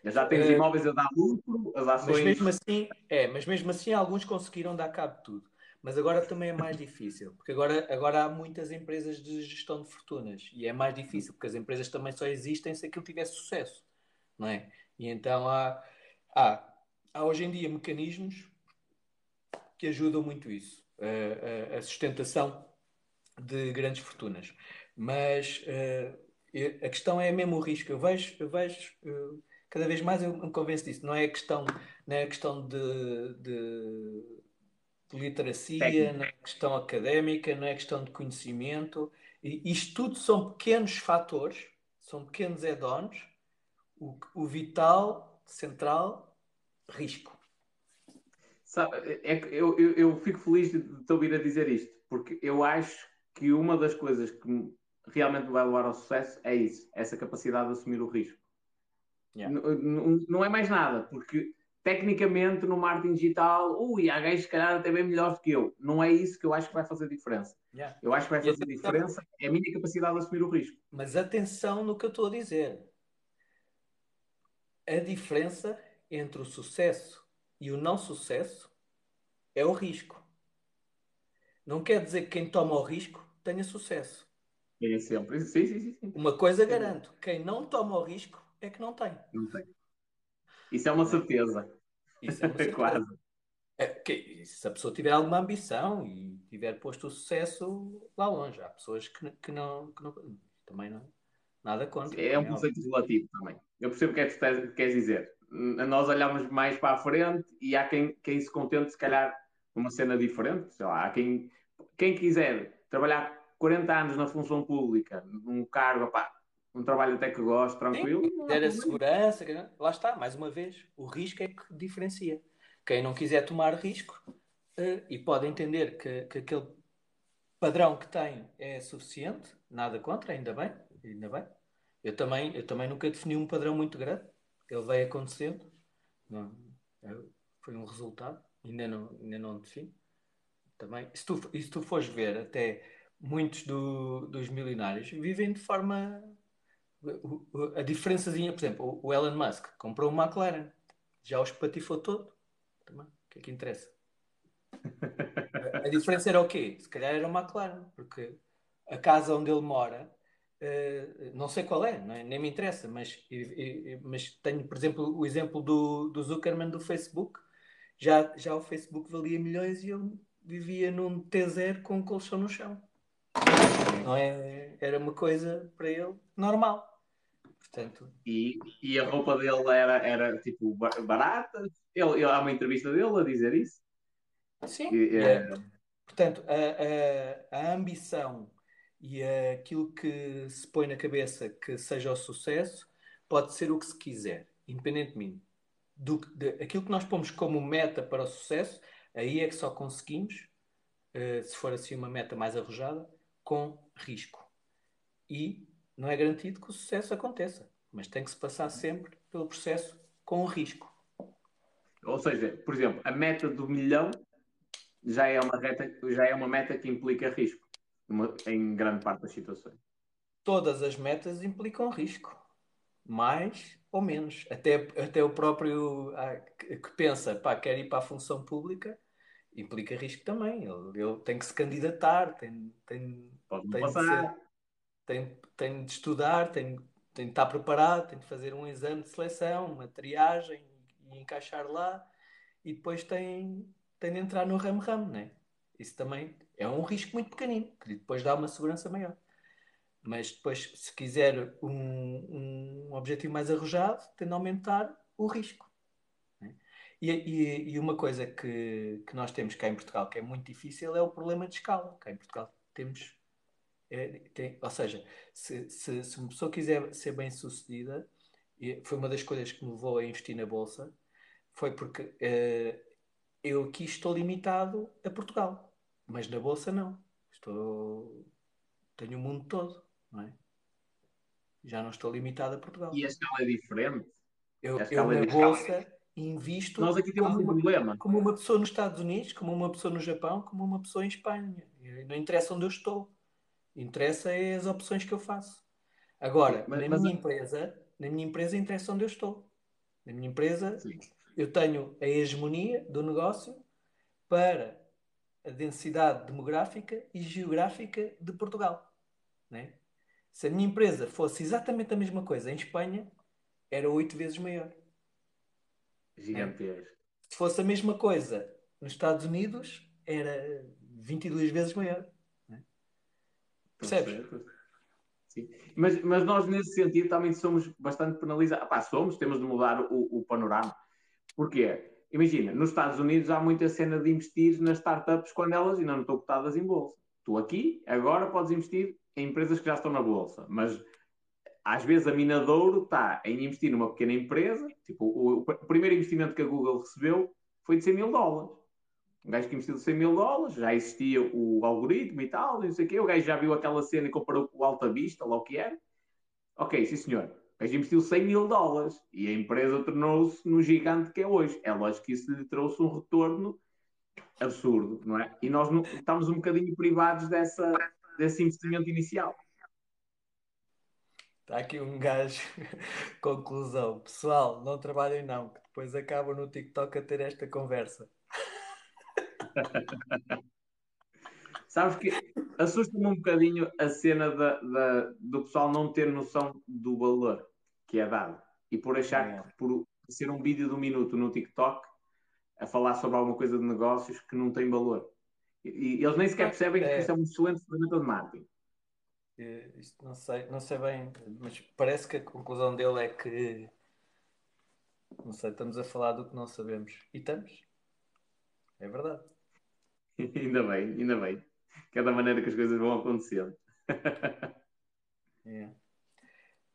Já têm os imóveis a dar lucro, as ações. Mas mesmo assim, é, mas mesmo assim alguns conseguiram dar cabo de tudo. Mas agora também é mais difícil, porque agora, agora há muitas empresas de gestão de fortunas e é mais difícil, porque as empresas também só existem se aquilo tivesse sucesso, não é? E então há, há, há hoje em dia mecanismos que ajudam muito isso, a, a- sustentação de grandes fortunas. Mas eh, a questão é mesmo o risco. Eu vejo, eu vejo eh, cada vez mais eu me convenço disso. Não é questão, não é questão de, de- de literacia, Técnica. não é questão académica, não é questão de conhecimento. E isto tudo são pequenos fatores, são pequenos add-ons. O, o vital, central, risco. Sabe, é que eu, eu, eu fico feliz de te ouvir a dizer isto, porque eu acho que uma das coisas que me- realmente me vai levar ao sucesso é isso, essa capacidade de assumir o risco. Yeah. N- n- Não é mais nada, porque tecnicamente no marketing digital, ui, há gajos se calhar até bem melhores do que eu. Não é isso que eu acho que vai fazer diferença. Yeah. Eu acho que vai fazer atenção- diferença é a minha capacidade de assumir o risco. Mas atenção no que eu estou a dizer. A diferença entre o sucesso e o não sucesso é o risco. Não quer dizer que quem toma o risco tenha sucesso. É sempre. Sim, sim, sim. sim. Uma coisa garanto: quem não toma o risco é que não tem. Não tem. Isso é uma certeza. Isso é uma. Quase. É, que- se a pessoa tiver alguma ambição e tiver posto o sucesso lá longe, há pessoas que, que, não, que não. Também não. Nada contra. É um como conceito relativo também. Eu percebo o que é que tu queres dizer. Nós olhamos mais para a frente e há quem, quem se contente, se calhar, numa cena diferente. Sei lá, há quem, quem quiser trabalhar 40 anos na função pública, num cargo, pá, um trabalho até que gosto, tranquilo. não há Ter a problema. segurança, lá está, mais uma vez, o risco é que diferencia. Quem não quiser tomar risco eh, e pode entender que, que aquele padrão que tem é suficiente, nada contra, ainda bem, ainda bem. Eu também, eu também nunca defini um padrão muito grande, ele veio acontecendo, não, é- foi um resultado, ainda não, ainda não defino. Também, se tu, e se tu fores ver, até muitos do- dos milionários vivem de forma a diferençazinha, por exemplo, o Elon Musk comprou uma McLaren, já o espatifou todo. O que é que interessa? A, diferença era o quê? Se calhar era uma McLaren, porque a casa onde ele mora, eh, não sei qual é, é? nem me interessa, mas, mas tenho, por exemplo, o exemplo do, do Zuckerman do Facebook. Já, já o Facebook valia milhões e ele vivia num T0 com um colchão no chão. Não é? Era uma coisa para ele normal. Portanto, E, e a roupa dele era, era tipo ba- barata. Ele, ele, há uma entrevista dele a dizer isso. sim. E, é, é- portanto, a, a, a ambição e aquilo que se põe na cabeça que seja o sucesso pode ser o que se quiser, independentemente do de, aquilo que nós pomos como meta para o sucesso, aí é que só conseguimos, eh, se for assim uma meta mais arrojada, com risco. E não é garantido que o sucesso aconteça, mas tem que se passar sempre pelo processo com o risco. Ou seja, por exemplo, a meta do milhão já é uma, reta, já é uma meta que implica risco numa- em grande parte das situações. todas as metas implicam risco, mais ou menos. Até, até o próprio ah, que, que pensa, pá, quer ir para a função pública, implica risco também. Ele, ele tem que se candidatar, tem, tem, Pode tem, de, passar. ser- tem, tem de estudar, tem, tem de estar preparado, tem de fazer um exame de seleção, uma triagem e encaixar lá, e depois tem, tem de entrar no ramo-ramo, né? Isso também é um risco muito pequenino, que depois dá uma segurança maior. Mas depois, se quiser um, um objetivo mais arrojado, tem de aumentar o risco. né? E, e- e uma coisa que, que nós temos cá em Portugal, que é muito difícil, é o problema de escala. Cá em Portugal temos. É, tem- ou seja, se, se, se uma pessoa quiser ser bem sucedida, foi uma das coisas que me levou a investir na Bolsa, foi porque eh, eu aqui estou limitado a Portugal, mas na Bolsa não. Estou, tenho o mundo todo, não é? Já não estou limitado a Portugal. E a escala é diferente. Eu, eu é na. Bolsa invisto Nós aqui temos como um uma, problema. como uma pessoa nos Estados Unidos, como uma pessoa no Japão, como uma pessoa em Espanha. Não interessa onde eu estou. Interessa é as opções que eu faço. Agora, Mas- na mas- minha empresa, na minha empresa interessa onde eu estou. Na minha empresa, Sim. eu tenho a hegemonia do negócio para a densidade demográfica e geográfica de Portugal. né? Se a minha empresa fosse exatamente a mesma coisa em Espanha, era oito vezes maior. Gigantesco. Se fosse a mesma coisa nos Estados Unidos era 22 vezes maior. Percebes? Sim. Mas, mas nós, nesse sentido, também somos bastante penalizados. Pá, somos, temos de mudar o, o panorama. Porquê? Imagina, nos Estados Unidos há muita cena de investir nas startups quando elas ainda não estão cotadas em bolsa. Tu aqui, agora, podes investir em empresas que já estão na bolsa, mas às vezes a Minadouro está em investir numa pequena empresa. Tipo, o, o primeiro investimento que a Google recebeu foi de 100 mil dólares. Um gajo que investiu 100 mil dólares, já existia o algoritmo e tal, não sei o quê. O gajo já viu aquela cena e comparou com o Alta Vista, lá o que era. Ok, sim senhor. O gajo investiu 100 mil dólares e a empresa tornou-se no gigante que é hoje. É lógico que isso lhe trouxe um retorno absurdo, não é? E nós não, estamos um bocadinho privados dessa, desse investimento inicial. Está aqui um gajo. Conclusão. Pessoal, não trabalhem não, que depois acabam no TikTok a ter esta conversa. Sabes que assusta-me um bocadinho a cena da, da- do pessoal não ter noção do valor que é dado e por achar É. que por ser um vídeo de um minuto no TikTok a falar sobre alguma coisa de negócios que não tem valor. E, e eles nem sequer percebem que É. isto é um excelente ferramenta de marketing. Eh, Isto não sei, não sei bem, mas parece que a conclusão dele é que não sei, estamos a falar do que não sabemos. E estamos. É verdade. ainda bem, ainda bem. Que é da maneira que as coisas vão acontecendo. É.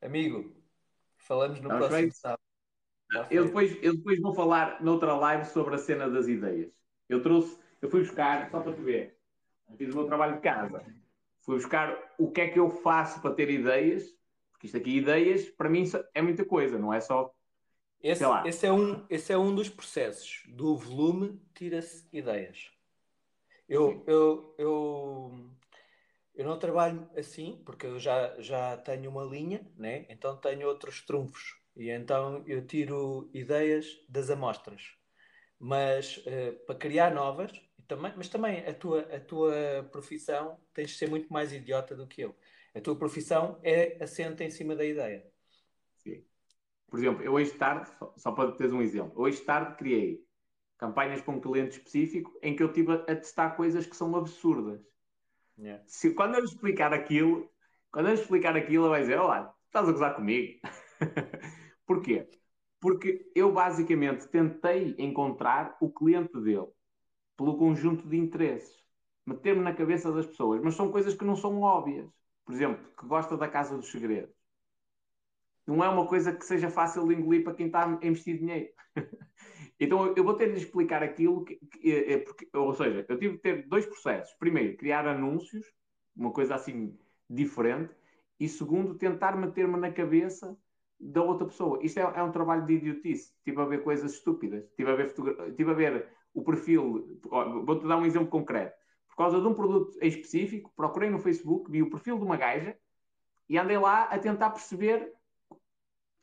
Amigo, falamos no Estamos próximo feitos? sábado. Está Eu depois, eu depois vou falar noutra live sobre a cena das ideias. Eu trouxe, eu fui buscar, só para te ver, fiz o meu trabalho de casa. Fui buscar o que é que eu faço para ter ideias, porque isto aqui, ideias, para mim é muita coisa, não é só. Esse, esse é um, esse é um dos processos. Do volume tira-se ideias. Eu, eu, eu, eu não trabalho assim, porque eu já, já tenho uma linha, né? então tenho outros trunfos. E então eu tiro ideias das amostras. Mas eh, para criar novas, também, mas também a tua, a tua profissão tens de ser muito mais idiota do que eu. A tua profissão é assenta em cima da ideia. Sim. Por exemplo, eu hoje de tarde, só, só para teres um exemplo, hoje de tarde criei campanhas para um cliente específico em que eu estive a, testar coisas que são absurdas. Yeah. Se, quando eu lhe explicar aquilo, quando eu explicar aquilo, ele vai dizer: Olá, estás a gozar comigo? Porquê? Porque eu basicamente tentei encontrar o cliente dele pelo conjunto de interesses, meter-me na cabeça das pessoas, mas são coisas que não são óbvias. Por exemplo, que gosta da Casa dos Segredos. Não é uma coisa que seja fácil de engolir para quem está a investir dinheiro. Então eu vou ter de explicar aquilo, que, que- é- é porque- ou seja, eu tive de ter dois processos. Primeiro, criar anúncios, uma coisa assim diferente, e segundo, tentar meter-me na cabeça da outra pessoa. Isto é, é um trabalho de idiotice. Estive a ver coisas estúpidas. Estive a ver, estive a ver o perfil. Vou-te dar um exemplo concreto. Por causa de um produto em específico, procurei no Facebook, vi o perfil de uma gaja e andei lá a tentar perceber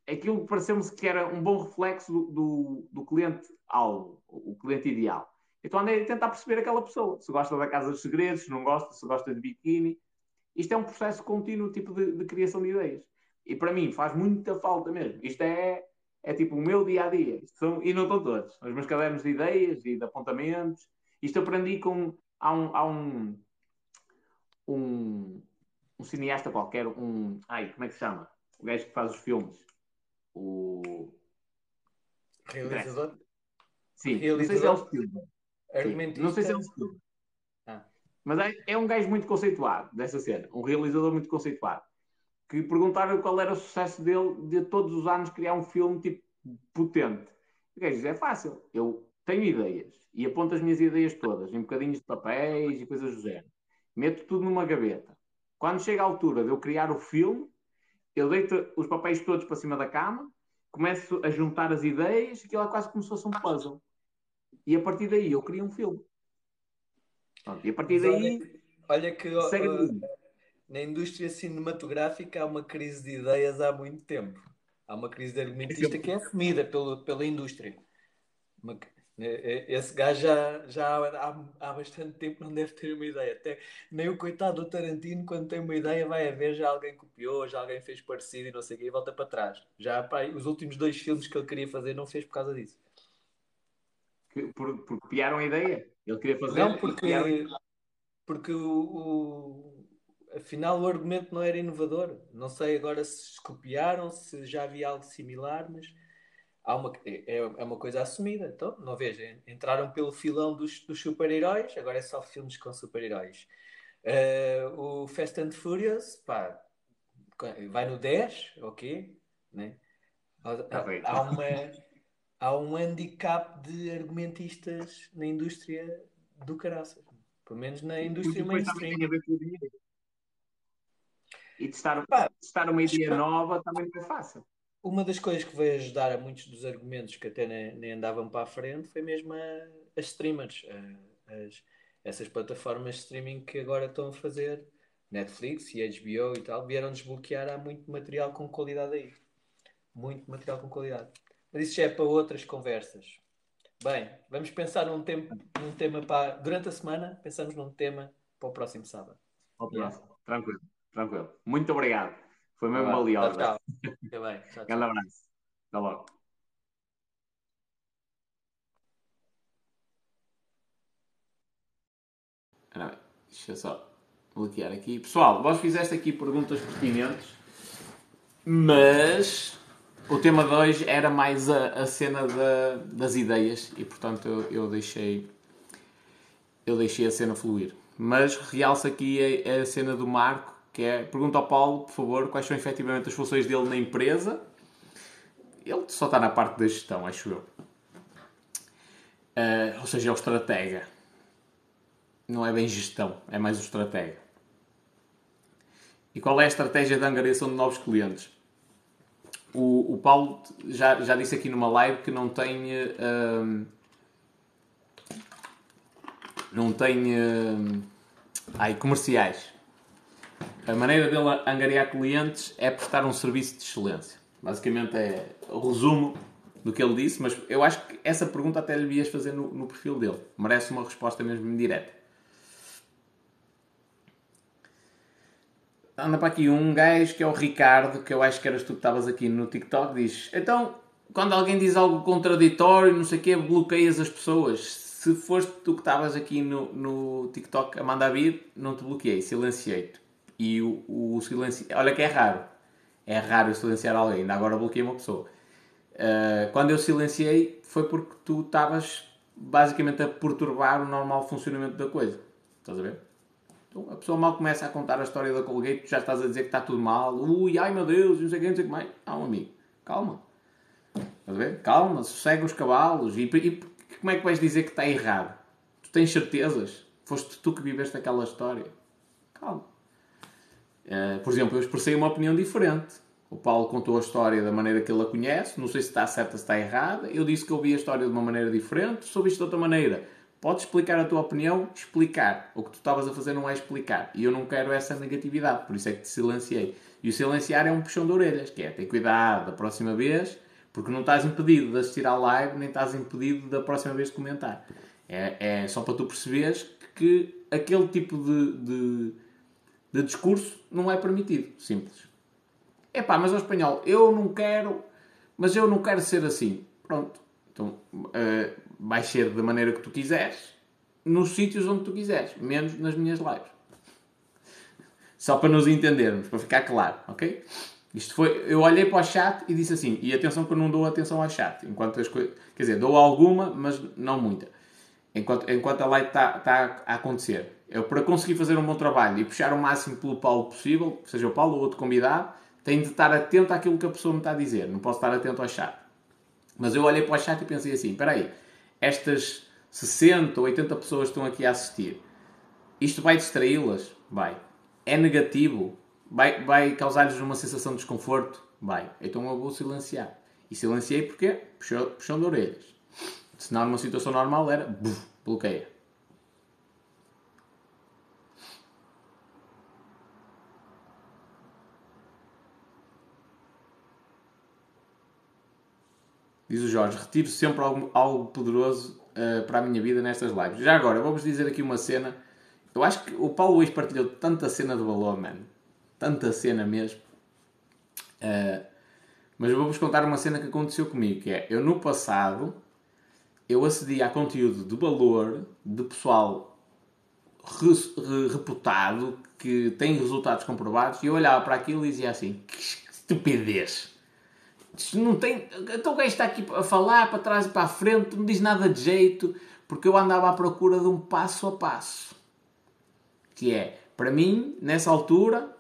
aquilo pareceu-me que era um bom reflexo do, do, do cliente-alvo, o cliente ideal. Então andei a tentar perceber aquela pessoa, se gosta da Casa dos Segredos, se não gosta, se gosta de biquíni. Isto é um processo contínuo tipo de, de criação de ideias. E para mim faz muita falta mesmo. Isto é, é tipo o meu dia a dia. São, e não estão todos. Os meus cadernos de ideias e de apontamentos. Isto aprendi com. Há um, há um, um, um cineasta qualquer, um. Ai, como é que se chama? O gajo que faz os filmes. O. Realizador? Sim, não sei se é o Argumentista? Não sei se é o. Ah. Mas é, é um gajo muito conceituado dessa cena. Um realizador muito conceituado. Que perguntaram qual era o sucesso dele de todos os anos criar um filme tipo potente. O gajo diz, é fácil. Eu tenho ideias e aponto as minhas ideias todas em bocadinhos de papéis e coisas do género. Meto tudo numa gaveta. Quando chega a altura de eu criar o filme, eu deito os papéis todos para cima da cama, começo a juntar as ideias, aquilo é quase como se fosse um puzzle. E a partir daí eu crio um filme. Pronto, e a partir daí Olha que ó, segue a ó, linha. na indústria cinematográfica há uma crise de ideias há muito tempo. Há uma crise de argumentista que é assumida pelo, pela indústria. Uma- esse gajo já, já há, há bastante tempo não deve ter uma ideia. Até, nem o coitado do Tarantino, quando tem uma ideia, vai a ver, já alguém copiou, já alguém fez parecido e não sei o quê, e volta para trás. Já pá, os últimos dois filmes que ele queria fazer não fez por causa disso. Por, por copiaram a ideia. Ele queria fazer. Não, porque, porque o, o- afinal o argumento não era inovador. Não sei agora se copiaram, se já havia algo similar, mas há uma, é, é uma coisa assumida. Então, não vejo, entraram pelo filão dos, dos super-heróis, agora é só filmes com super-heróis. Eh, o Fast and Furious, pá, vai no 10, ok, né? Há, há uma, há um handicap de argumentistas na indústria do caraças. Pelo menos na indústria mainstream. E testar, Pá, testar uma ideia nova também não é fácil. Uma das coisas que veio ajudar a muitos dos argumentos que até nem, nem andavam para a frente foi mesmo a- as streamers, a- as- essas plataformas de streaming que agora estão a fazer, Netflix e HBO e tal, vieram desbloquear há muito material com qualidade aí. Muito material com qualidade. Mas isso já é para outras conversas. Bem, vamos pensar num, tempo, num tema para. Durante a semana, pensamos num tema para o próximo sábado. Ao Yeah. próximo. Tranquilo, tranquilo. Muito obrigado. Foi mesmo Vá, valioso. Tchau, tchau. Fica bem. Tchau, tchau. Grande abraço. Até logo. Ora bem, deixa eu só bloquear aqui. Pessoal, vós fizeste aqui perguntas pertinentes, mas o tema de hoje era mais a, a cena da- das ideias e portanto eu, eu deixei eu deixei a cena fluir. Mas realço aqui a, a cena do Marco, que é pergunta ao Paulo, por favor, quais são efetivamente as funções dele na empresa. Ele só está na parte da gestão, acho eu. Ah, ou seja, é o estratega não é bem gestão, é mais o estratega. E qual é a estratégia de angariação de novos clientes? O, o Paulo já, já disse aqui numa live que não tem. hum, não tem. hum, ai, comerciais. A maneira dele angariar clientes é prestar um serviço de excelência. Basicamente é o resumo do que ele disse, mas eu acho que essa pergunta até lhe devias fazer no, no perfil dele. Merece uma resposta mesmo direta. anda para aqui um gajo que é o Ricardo, que eu acho que eras tu que estavas aqui no TikTok, diz: Então, quando alguém diz algo contraditório, não sei o quê, bloqueias as pessoas. Se foste tu que estavas aqui no, no TikTok a mandar vir, não te bloqueei, silenciei-te. E o, o silencio. Olha que é raro. É raro silenciar alguém, ainda agora bloqueei uma pessoa. Uh, quando eu silenciei, foi porque tu estavas basicamente a perturbar o normal funcionamento da coisa. Estás a ver? Então, a pessoa mal começa a contar a história da Colgate, tu já estás a dizer que está tudo mal. Ui, ai meu Deus, não sei o que, não sei o que mais. Ah, um amigo, calma. Estás a ver? Calma, sossega os cavalos. E, e como é que vais dizer que está errado? Tu tens certezas? Foste tu que viveste aquela história. Calma. Uh, por exemplo, eu expressei uma opinião diferente. O Paulo contou a história da maneira que ele a conhece. Não sei se está certa, se está errada. Eu disse que eu vi a história de uma maneira diferente. Soube isto de outra maneira. Podes explicar a tua opinião? Explicar. O que tu estavas a fazer não é explicar. E eu não quero essa negatividade. Por isso é que te silenciei. E o silenciar é um puxão de orelhas. Que é, ter cuidado da próxima vez. Porque não estás impedido de assistir à live. Nem estás impedido da próxima vez de comentar. É, é só para tu perceberes que aquele tipo de, de, de discurso não é permitido. Simples. Epá, mas ao espanhol, eu não quero, mas eu não quero ser assim. Pronto. Então, uh, vais ser da maneira que tu quiseres, nos sítios onde tu quiseres, menos nas minhas lives. Só para nos entendermos, para ficar claro, ok? Isto foi, eu olhei para o chat e disse assim, e atenção que eu não dou atenção ao chat, enquanto as coisas, quer dizer, dou alguma, mas não muita. Enquanto, enquanto a live está, está a acontecer. Eu, para conseguir fazer um bom trabalho e puxar o máximo pelo Paulo possível, seja o Paulo ou outro convidado, tenho de estar atento àquilo que a pessoa me está a dizer. Não posso estar atento ao chat. Mas eu olhei para o chat e pensei assim: espera aí, estas 60 ou 80 pessoas estão aqui a assistir, isto vai distraí-las? Vai. É negativo? Vai, vai causar-lhes uma sensação de desconforto? Vai. Então eu vou silenciar. E silenciei porque puxou, puxão de orelhas. Senão numa situação normal era buf, bloqueia. Diz o Jorge, retiro sempre algo, algo poderoso uh, para a minha vida nestas lives. Já agora, vamos dizer aqui uma cena. Eu acho que o Paulo hoje partilhou tanta cena de valor, mano. Tanta cena mesmo. Uh, mas vou-vos contar uma cena que aconteceu comigo, que é, eu no passado eu acedia a conteúdo de valor de pessoal re- re- reputado que tem resultados comprovados e eu olhava para aquilo e dizia assim: que estupidez! Não tem. Então gajo está aqui a falar para trás e para a frente, não diz nada de jeito, porque eu andava à procura de um passo a passo. Que é, para mim, nessa altura,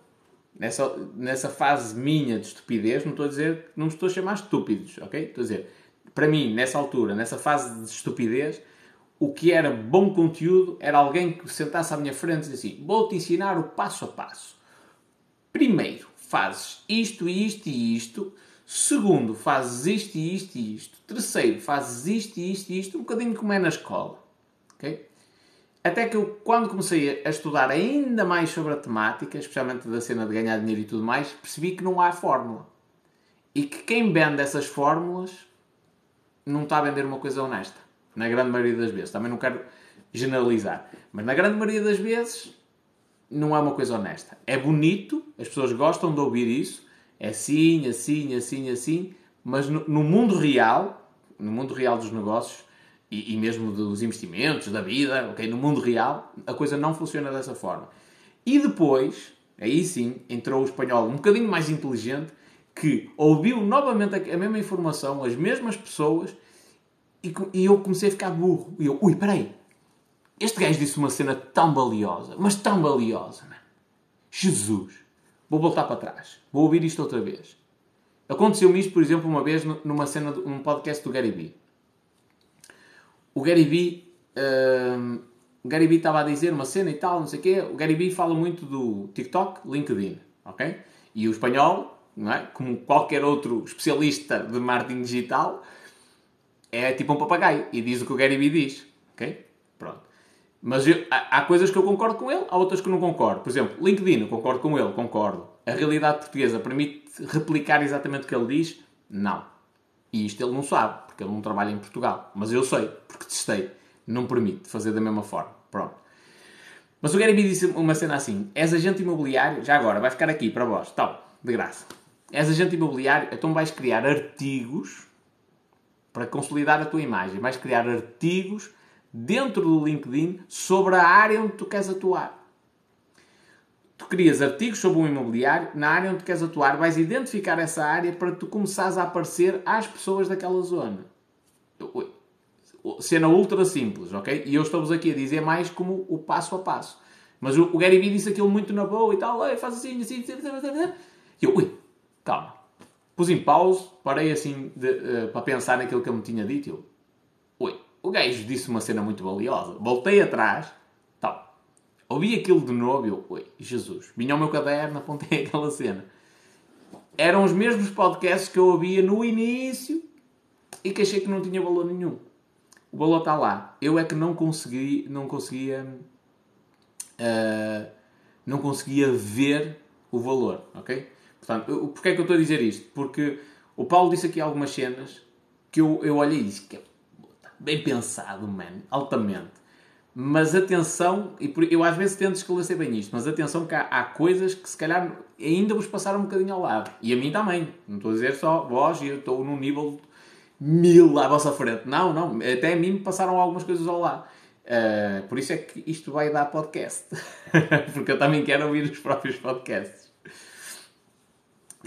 nessa, nessa fase minha de estupidez, não estou a dizer, não estou a chamar estúpidos, ok? Estou a dizer, para mim, nessa altura, nessa fase de estupidez, o que era bom conteúdo era alguém que sentasse à minha frente e disse assim: Vou-te ensinar o passo a passo. Primeiro, fazes isto, isto e isto. Segundo, fazes isto e isto e isto. Terceiro, fazes isto e isto e isto. Um bocadinho como é na escola. ok? Até que eu, quando comecei a estudar ainda mais sobre a temática, especialmente da cena de ganhar dinheiro e tudo mais, percebi que não há fórmula. E que quem vende essas fórmulas não está a vender uma coisa honesta. Na grande maioria das vezes. Também não quero generalizar. Mas na grande maioria das vezes não é uma coisa honesta. É bonito, as pessoas gostam de ouvir isso. É assim, assim, assim, assim. Mas no, no mundo real, no mundo real dos negócios e, e mesmo dos investimentos, da vida, ok? No mundo real, a coisa não funciona dessa forma. E depois, aí sim, entrou o espanhol um bocadinho mais inteligente que ouviu novamente a, mesma informação, as mesmas pessoas e, e eu comecei a ficar burro. E eu, ui, peraí, este gajo disse uma cena tão valiosa, mas tão valiosa, man. Jesus, vou voltar para trás, vou ouvir isto outra vez. Aconteceu-me isto, por exemplo, uma vez nu- numa cena, num podcast do Gary Vee. O Gary Vee, hum, o Gary Vee estava a dizer uma cena e tal, não sei o quê. O Gary Vee fala muito do TikTok, LinkedIn, ok? E o espanhol, não é? Como qualquer outro especialista de marketing digital, é tipo um papagaio e diz o que o Gary Vee diz, ok? Pronto. Mas eu- há, coisas que eu concordo com ele, há outras que não concordo. Por exemplo, LinkedIn, eu concordo com ele, concordo. A realidade portuguesa permite replicar exatamente o que ele diz? Não. E isto ele não sabe, porque ele não trabalha em Portugal. Mas eu sei, porque testei. Não permite fazer da mesma forma. Pronto. Mas o Gary Vee disse uma cena assim: és agente imobiliário, já agora, vai ficar aqui para vós, tal, de graça. És agente imobiliário, então vais criar artigos para consolidar a tua imagem. Vais criar artigos dentro do LinkedIn sobre a área onde tu queres atuar. Tu crias artigos sobre um imobiliário na área onde queres atuar, vais identificar essa área para tu começares a aparecer às pessoas daquela zona. Cena ultra simples, ok? E eu estou-vos aqui a dizer mais como o passo a passo. Mas o, Gary Vee disse aquilo muito na boa e tal, "Ei, faz assim, assim, assim, assim, assim, assim." E eu, ui, calma. Pus em pause, parei assim de, eh, para pensar naquilo que ele me tinha dito. Eu, ui, o gajo disse uma cena muito valiosa. Voltei atrás, tal. Ouvi aquilo de novo eu, ui, Jesus. Vinha ao meu caderno, apontei aquela cena. Eram os mesmos podcasts que eu ouvia no início e que achei que não tinha valor nenhum. O valor está lá. Eu é que não consegui, não conseguia, ah, não conseguia ver o valor, ok? Portanto, eu, porquê é que eu estou a dizer isto? Porque o Paulo disse aqui algumas cenas que eu, eu olhei e disse que é bem pensado, man, altamente. Mas atenção, e por- eu às vezes tento esclarecer bem isto, mas atenção que há, há coisas que se calhar ainda vos passaram um bocadinho ao lado. E a mim também. Não estou a dizer só vós e eu estou num nível mil à vossa frente. Não, não. Até a mim me passaram algumas coisas ao lado. Uh, por isso é que isto vai dar podcast. Porque eu também quero ouvir os próprios podcasts.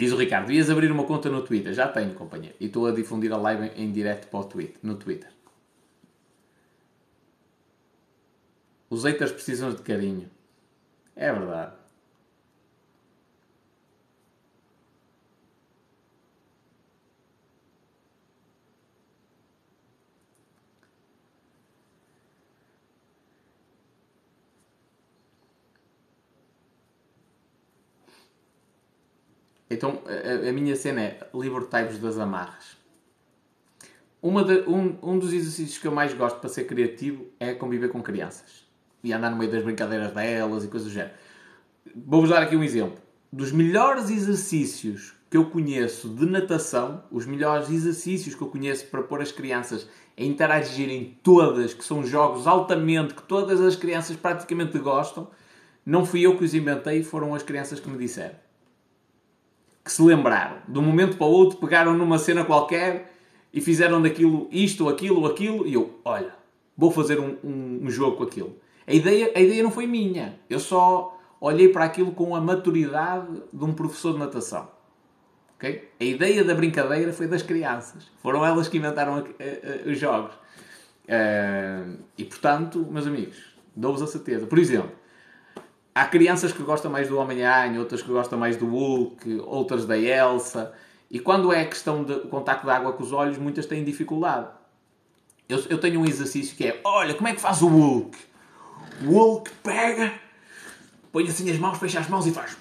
Diz o Ricardo, devias abrir uma conta no Twitter. Já tenho, companheiro. E estou a difundir a live em, em direto para o no Twitter. Os haters precisam de carinho. É verdade. Então, a, a minha cena é libertai-vos das amarras. Uma de- um, um dos exercícios que eu mais gosto para ser criativo é conviver com crianças. E andar no meio das brincadeiras delas e coisas do género. Vou-vos dar aqui um exemplo. Dos melhores exercícios que eu conheço de natação, os melhores exercícios que eu conheço para pôr as crianças a interagirem todas, que são jogos altamente, que todas as crianças praticamente gostam, não fui eu que os inventei, foram as crianças que me disseram que se lembraram. De um momento para o outro, pegaram numa cena qualquer e fizeram daquilo isto, aquilo, aquilo, e eu, olha, vou fazer um, um, um jogo com aquilo. A ideia, a ideia não foi minha, eu só olhei para aquilo com a maturidade de um professor de natação. Okay? A ideia da brincadeira foi das crianças. Foram elas que inventaram a, a, a, os jogos. Uh, e portanto, meus amigos, dou-vos a certeza. Por exemplo, há crianças que gostam mais do Homem-Aranha, outras que gostam mais do Hulk, outras da Elsa. E quando é questão do contacto de água com os olhos, muitas têm dificuldade. Eu, eu tenho um exercício que é: olha, como é que faz o Hulk? O Hulk pega, põe assim as mãos, fecha as mãos e faz.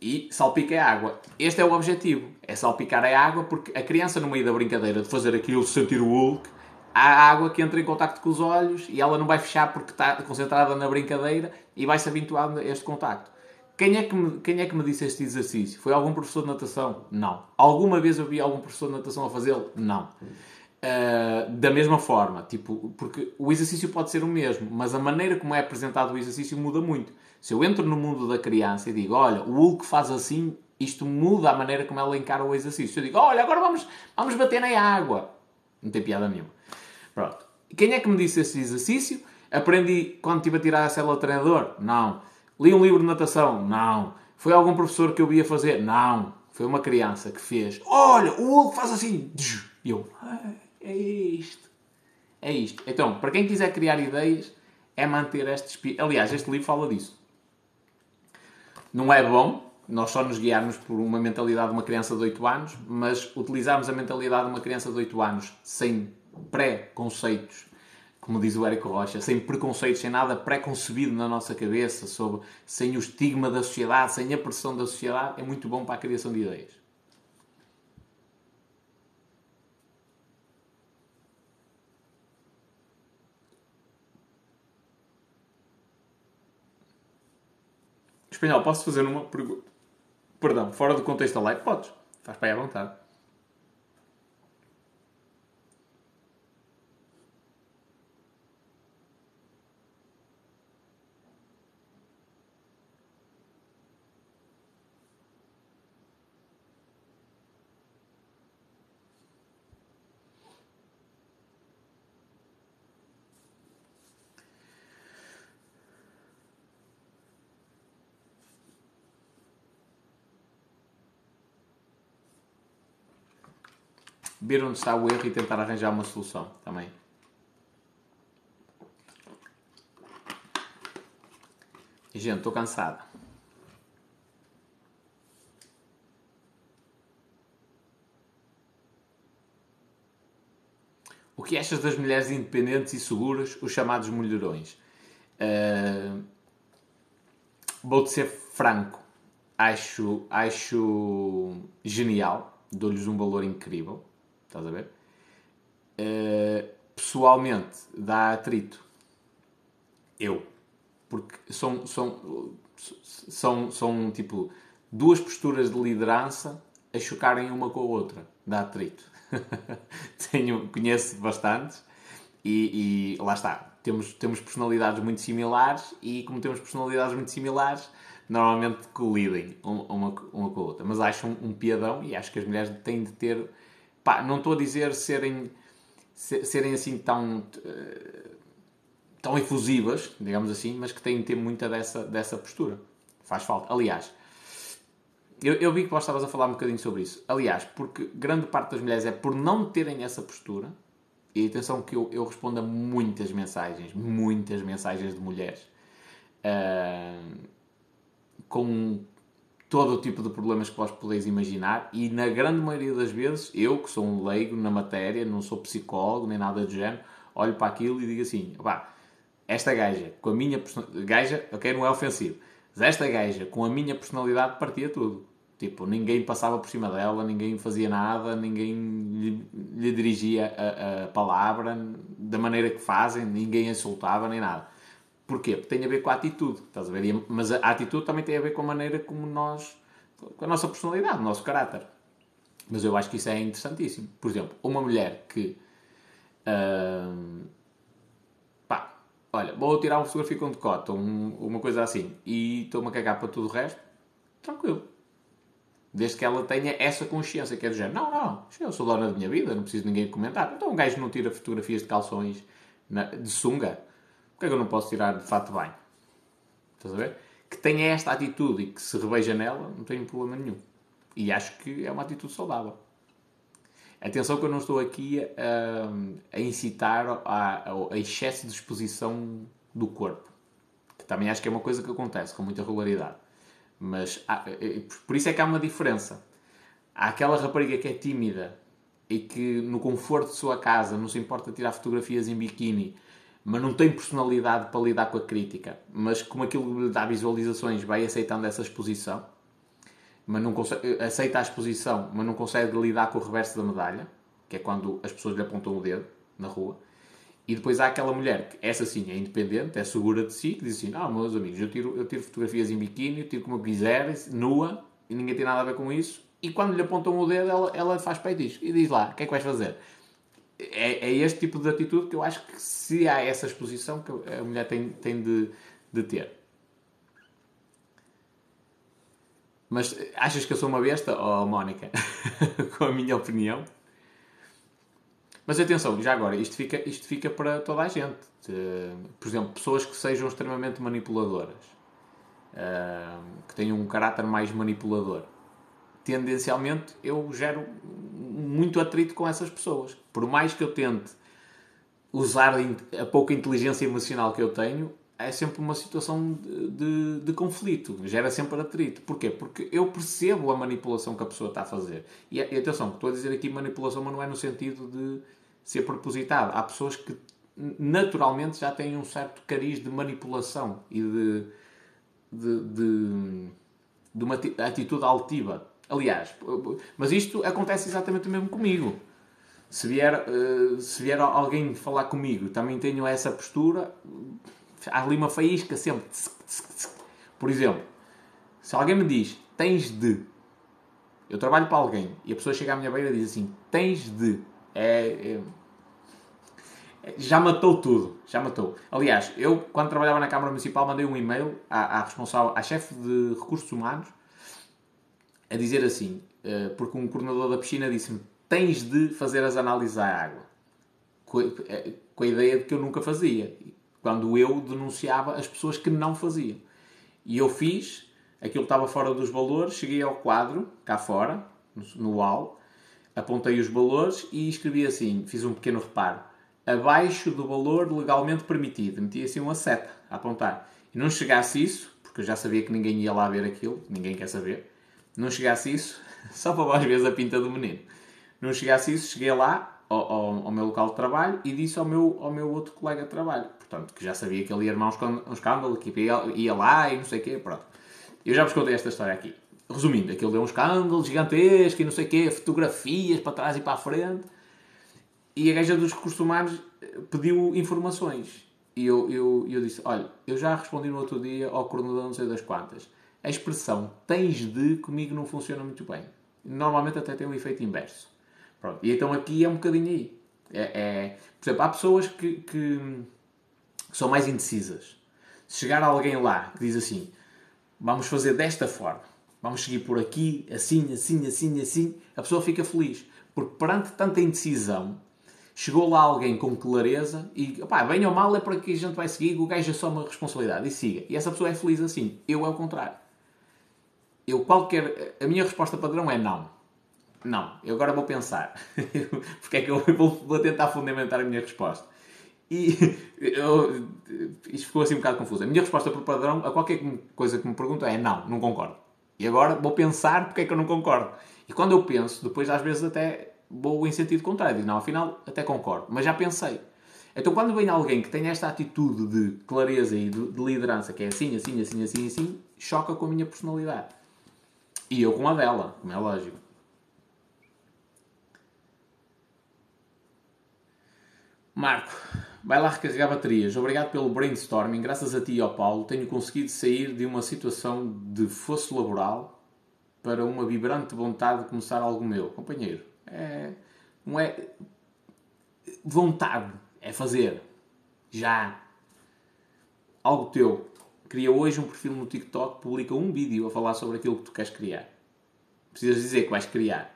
E salpica a água. Este é o objetivo: é salpicar a água, porque a criança, no meio da brincadeira de fazer aquilo, sentir o Hulk, há água que entra em contacto com os olhos e ela não vai fechar porque está concentrada na brincadeira e vai se habituar a este contacto. Quem é, que me, quem é que me disse este exercício? Foi algum professor de natação? Não. Alguma vez eu vi algum professor de natação a fazê-lo? Não. Uh, da mesma forma, tipo, porque o exercício pode ser o mesmo, mas a maneira como é apresentado o exercício muda muito. Se eu entro no mundo da criança e digo, olha, o Hulk faz assim, isto muda a maneira como ela encara o exercício. Se eu digo, olha, agora vamos, vamos bater na água. Não tem piada nenhuma. Pronto. Quem é que me disse esse exercício? Aprendi quando estive a tirar a célula treinador? Não. Li um livro de natação? Não. Foi algum professor que eu via fazer? Não. Foi uma criança que fez. Olha, o Hulk faz assim. E eu, ah, é isto. É isto. Então, para quem quiser criar ideias, é manter este espírito. Aliás, este livro fala disso. Não é bom nós só nos guiarmos por uma mentalidade de uma criança de 8 anos, mas utilizarmos a mentalidade de uma criança de 8 anos sem pré-conceitos, como diz o Érico Rocha, sem preconceitos, sem nada pré-concebido na nossa cabeça, sobre, sem o estigma da sociedade, sem a pressão da sociedade, é muito bom para a criação de ideias. Espanhol, posso fazer uma pergunta? Perdão, fora do contexto da live? Podes. Faz para aí à vontade. Ver onde está o erro e tentar arranjar uma solução também. Gente, estou cansada. O que achas das mulheres independentes e seguras, os chamados mulherões? Uh, Vou-te ser franco. Acho, acho genial. Dou-lhes um valor incrível. Estás a ver? Uh, pessoalmente, dá atrito. Eu. Porque são, são, são, são tipo duas posturas de liderança a chocarem uma com a outra. Dá atrito. Tenho, conheço bastantes e, e, lá está. Temos, temos personalidades muito similares e, como temos personalidades muito similares, normalmente colidem uma, uma, com a outra. Mas acho um, um piadão e acho que as mulheres têm de ter Pá, não estou a dizer serem, serem assim tão, eh, tão efusivas, digamos assim, mas que têm de ter muita dessa, dessa postura. Faz falta. Aliás, eu, eu vi que vós estavas a falar um bocadinho sobre isso. Aliás, porque grande parte das mulheres é por não terem essa postura, e atenção que eu, eu respondo a muitas mensagens, muitas mensagens de mulheres, uh, com todo o tipo de problemas que vós podeis imaginar e na grande maioria das vezes, eu que sou um leigo na matéria, não sou psicólogo nem nada do género, olho para aquilo e digo assim, pá, esta gaja com a minha personalidade, gaja, ok, não é ofensivo, mas esta gaja com a minha personalidade partia tudo. Tipo, ninguém passava por cima dela, ninguém fazia nada, ninguém lhe, lhe dirigia a, a, palavra da maneira que fazem, ninguém insultava nem nada. Porquê? Porque tem a ver com a atitude, estás a ver? Mas a atitude também tem a ver com a maneira como nós, com a nossa personalidade, o nosso caráter. Mas eu acho que isso é interessantíssimo. Por exemplo, uma mulher que. Uh, pá, olha, vou tirar uma fotografia com decote, um, uma coisa assim, e estou-me a cagar para tudo o resto, tranquilo. Desde que ela tenha essa consciência, que é do género, não, não, eu sou dona da minha vida, não preciso de ninguém comentar. Então um gajo não tira fotografias de calções de sunga, é que eu não posso tirar de fato banho? Estás a ver? Que tenha esta atitude e que se reveja nela, não tenho problema nenhum. E acho que é uma atitude saudável. Atenção que eu não estou aqui a, a incitar a, a excesso de exposição do corpo. Que também acho que é uma coisa que acontece com muita regularidade. Mas há- eh, por isso é que há uma diferença. Há aquela rapariga que é tímida e que no conforto de sua casa não se importa tirar fotografias em biquíni, mas não tem personalidade para lidar com a crítica, mas como aquilo dá visualizações, vai aceitando essa exposição, mas não consegue, aceita a exposição, mas não consegue lidar com o reverso da medalha, que é quando as pessoas lhe apontam o dedo na rua. E depois há aquela mulher que, essa sim, é independente, é segura de si, que diz assim: Não, meus amigos, eu tiro, eu tiro fotografias em biquíni, eu tiro como eu quiser, nua, e ninguém tem nada a ver com isso. E quando lhe apontam o dedo, ela, ela faz peitis e diz lá: O que é que vais fazer? É, é este tipo de atitude que eu acho que, se há essa exposição, que a mulher tem, tem de, de ter. Mas achas que eu sou uma besta, oh, Mónica? com a minha opinião? Mas atenção, já agora, isto fica, isto fica para toda a gente. Eh, Por exemplo, pessoas que sejam extremamente manipuladoras, eh, que tenham um caráter mais manipulador. Tendencialmente, eu gero muito atrito com essas pessoas. Por mais que eu tente usar a pouca inteligência emocional que eu tenho, é sempre uma situação de, de, de conflito, gera sempre atrito. Porquê? Porque eu percebo a manipulação que a pessoa está a fazer. E, e atenção, estou a dizer aqui manipulação, mas não é no sentido de ser propositado. Há pessoas que naturalmente já têm um certo cariz de manipulação e de, de, de, de uma ati- atitude altiva. Aliás, mas isto acontece exatamente o mesmo comigo. Se vier, eh, se vier alguém falar comigo também tenho essa postura, há ali uma faísca sempre. Por exemplo, se alguém me diz tens de, eu trabalho para alguém e a pessoa chega à minha beira e diz assim: tens de, é, é- já matou tudo, já matou. Aliás, eu quando trabalhava na Câmara Municipal mandei um e-mail à, à responsável, à chefe de recursos humanos a dizer assim, eh, porque um coordenador da piscina disse-me tens de fazer as análises à água. Com a, eh, com a ideia de que eu nunca fazia. Quando eu denunciava as pessoas que não faziam. E eu fiz, aquilo estava fora dos valores, cheguei ao quadro, cá fora, no, wall, apontei os valores e escrevi assim, fiz um pequeno reparo. Abaixo do valor legalmente permitido. Meti assim uma seta a apontar. E não chegasse isso, porque eu já sabia que ninguém ia lá ver aquilo, ninguém quer saber. Não chegasse isso, só para às vezes a pinta do menino. Não chegasse isso, cheguei lá ao, ao- ao meu local de trabalho e disse ao meu, ao meu outro colega de trabalho. Portanto, que já sabia que ele ia armar um escândalo, que ia, ia lá e não sei o quê, pronto. Eu já vos contei esta história aqui. Resumindo, aquilo deu um escândalo gigantesco e não sei o quê, fotografias para trás e para a frente. E a gaja dos recursos eh, pediu informações. E eu, eu, eu disse: Olha, eu já respondi no outro dia ao coordenador não sei das quantas. A expressão tens de comigo não funciona muito bem. Normalmente até tem o efeito inverso. Pronto. E então aqui é um bocadinho aí. É, é- por exemplo, há pessoas que, que, que são mais indecisas. Se chegar alguém lá que diz assim: Vamos fazer desta forma, vamos seguir por aqui, assim, assim, assim, assim, a pessoa fica feliz. Porque perante tanta indecisão, chegou lá alguém com clareza e, pá, bem ou mal é para que a gente vai seguir, o gajo assume a responsabilidade e siga. E essa pessoa é feliz assim. Eu é o contrário. Eu qualquer... A minha resposta padrão é não. Não. Eu agora vou pensar. Porque é que eu vou, vou tentar fundamentar a minha resposta. E eu, isto ficou assim um bocado confuso. A minha resposta por padrão a qualquer coisa que me perguntam é não, não concordo. E agora vou pensar porque é que eu não concordo. E quando eu penso, depois às vezes até vou em sentido contrário. Digo, não, afinal até concordo. Mas já pensei. Então quando vem alguém que tem esta atitude de clareza e de, de liderança, que é assim, assim, assim, assim, assim, choca com a minha personalidade. E eu com a dela, como é lógico. Marco, vai lá recarregar baterias. Obrigado pelo brainstorming. Graças a ti e ao Paulo, tenho conseguido sair de uma situação de fosso laboral para uma vibrante vontade de começar algo meu. Companheiro, é, não é vontade, é fazer. Já. Algo teu. Cria hoje um perfil no TikTok, publica um vídeo a falar sobre aquilo que tu queres criar. Precisas dizer que vais criar.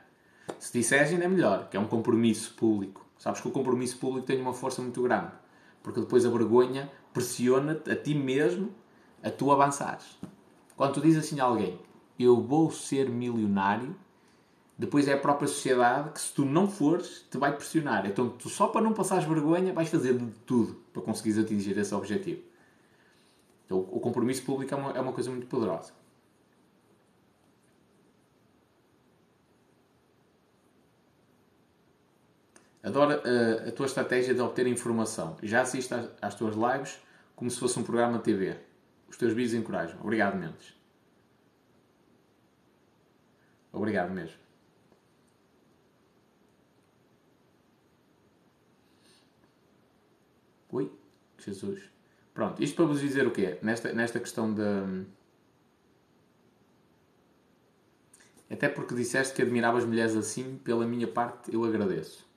Se disseres, ainda é melhor, que é um compromisso público. Sabes que o compromisso público tem uma força muito grande. Porque depois a vergonha pressiona-te a ti mesmo a tu avançares. Quando tu dizes assim a alguém, eu vou ser milionário, depois é a própria sociedade que, se tu não fores, te vai pressionar. Então, tu só para não passares vergonha, vais fazer de tudo para conseguires atingir esse objetivo. Então, o compromisso público é uma, é uma coisa muito poderosa. Adoro uh, a tua estratégia de obter informação. Já assisto às, às, tuas lives como se fosse um programa de TV. Os teus vídeos encorajam. Obrigado, Mendes. Obrigado mesmo. Oi, Jesus. Pronto, isto para vos dizer o quê? Nesta, nesta questão da. Até porque disseste que admiravas mulheres assim, pela minha parte, eu agradeço.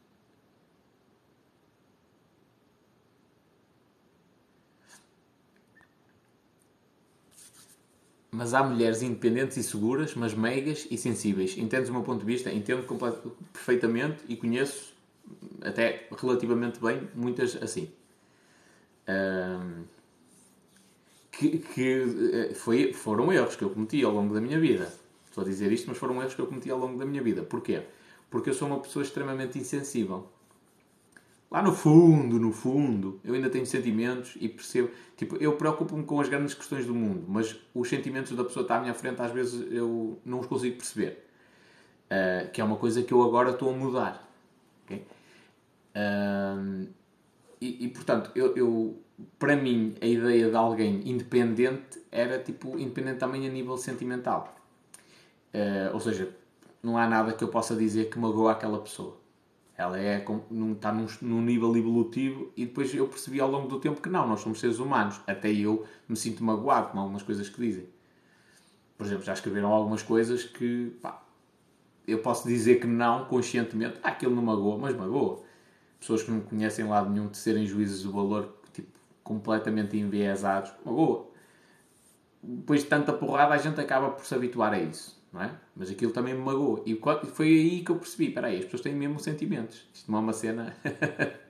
Mas há mulheres independentes e seguras, mas meigas e sensíveis. Entendes o meu ponto de vista? Entendo perfeitamente e conheço até relativamente bem muitas assim que, que eh, foi, foram erros que eu cometi ao longo da minha vida. Estou a dizer isto, mas foram erros que eu cometi ao longo da minha vida. Porquê? Porque eu sou uma pessoa extremamente insensível. Lá no fundo, no fundo, eu ainda tenho sentimentos e percebo. Tipo, eu preocupo-me com as grandes questões do mundo, mas os sentimentos da pessoa que está à minha frente, às vezes eu não os consigo perceber. Uh, que é uma coisa que eu agora estou a mudar. Okay? Uh, e, e, portanto, eu, eu, para mim, a ideia de alguém independente era tipo independente também a nível sentimental. Uh, ou seja, não há nada que eu possa dizer que magoa aquela pessoa. Ela é, não, está num, num nível evolutivo e depois eu percebi ao longo do tempo que não, nós somos seres humanos. Até eu me sinto magoado com algumas coisas que dizem. Por exemplo, já escreveram algumas coisas que pá, eu posso dizer que não conscientemente. Ah, aquilo não magoa, mas magoa pessoas que não conhecem lado nenhum de serem juízes do valor tipo, completamente enviesados, uma boa. Depois de tanta porrada a gente acaba por se habituar a isso, não é? Mas aquilo também me magoou. E foi aí que eu percebi, espera aí, as pessoas têm mesmo sentimentos. Isto não é uma cena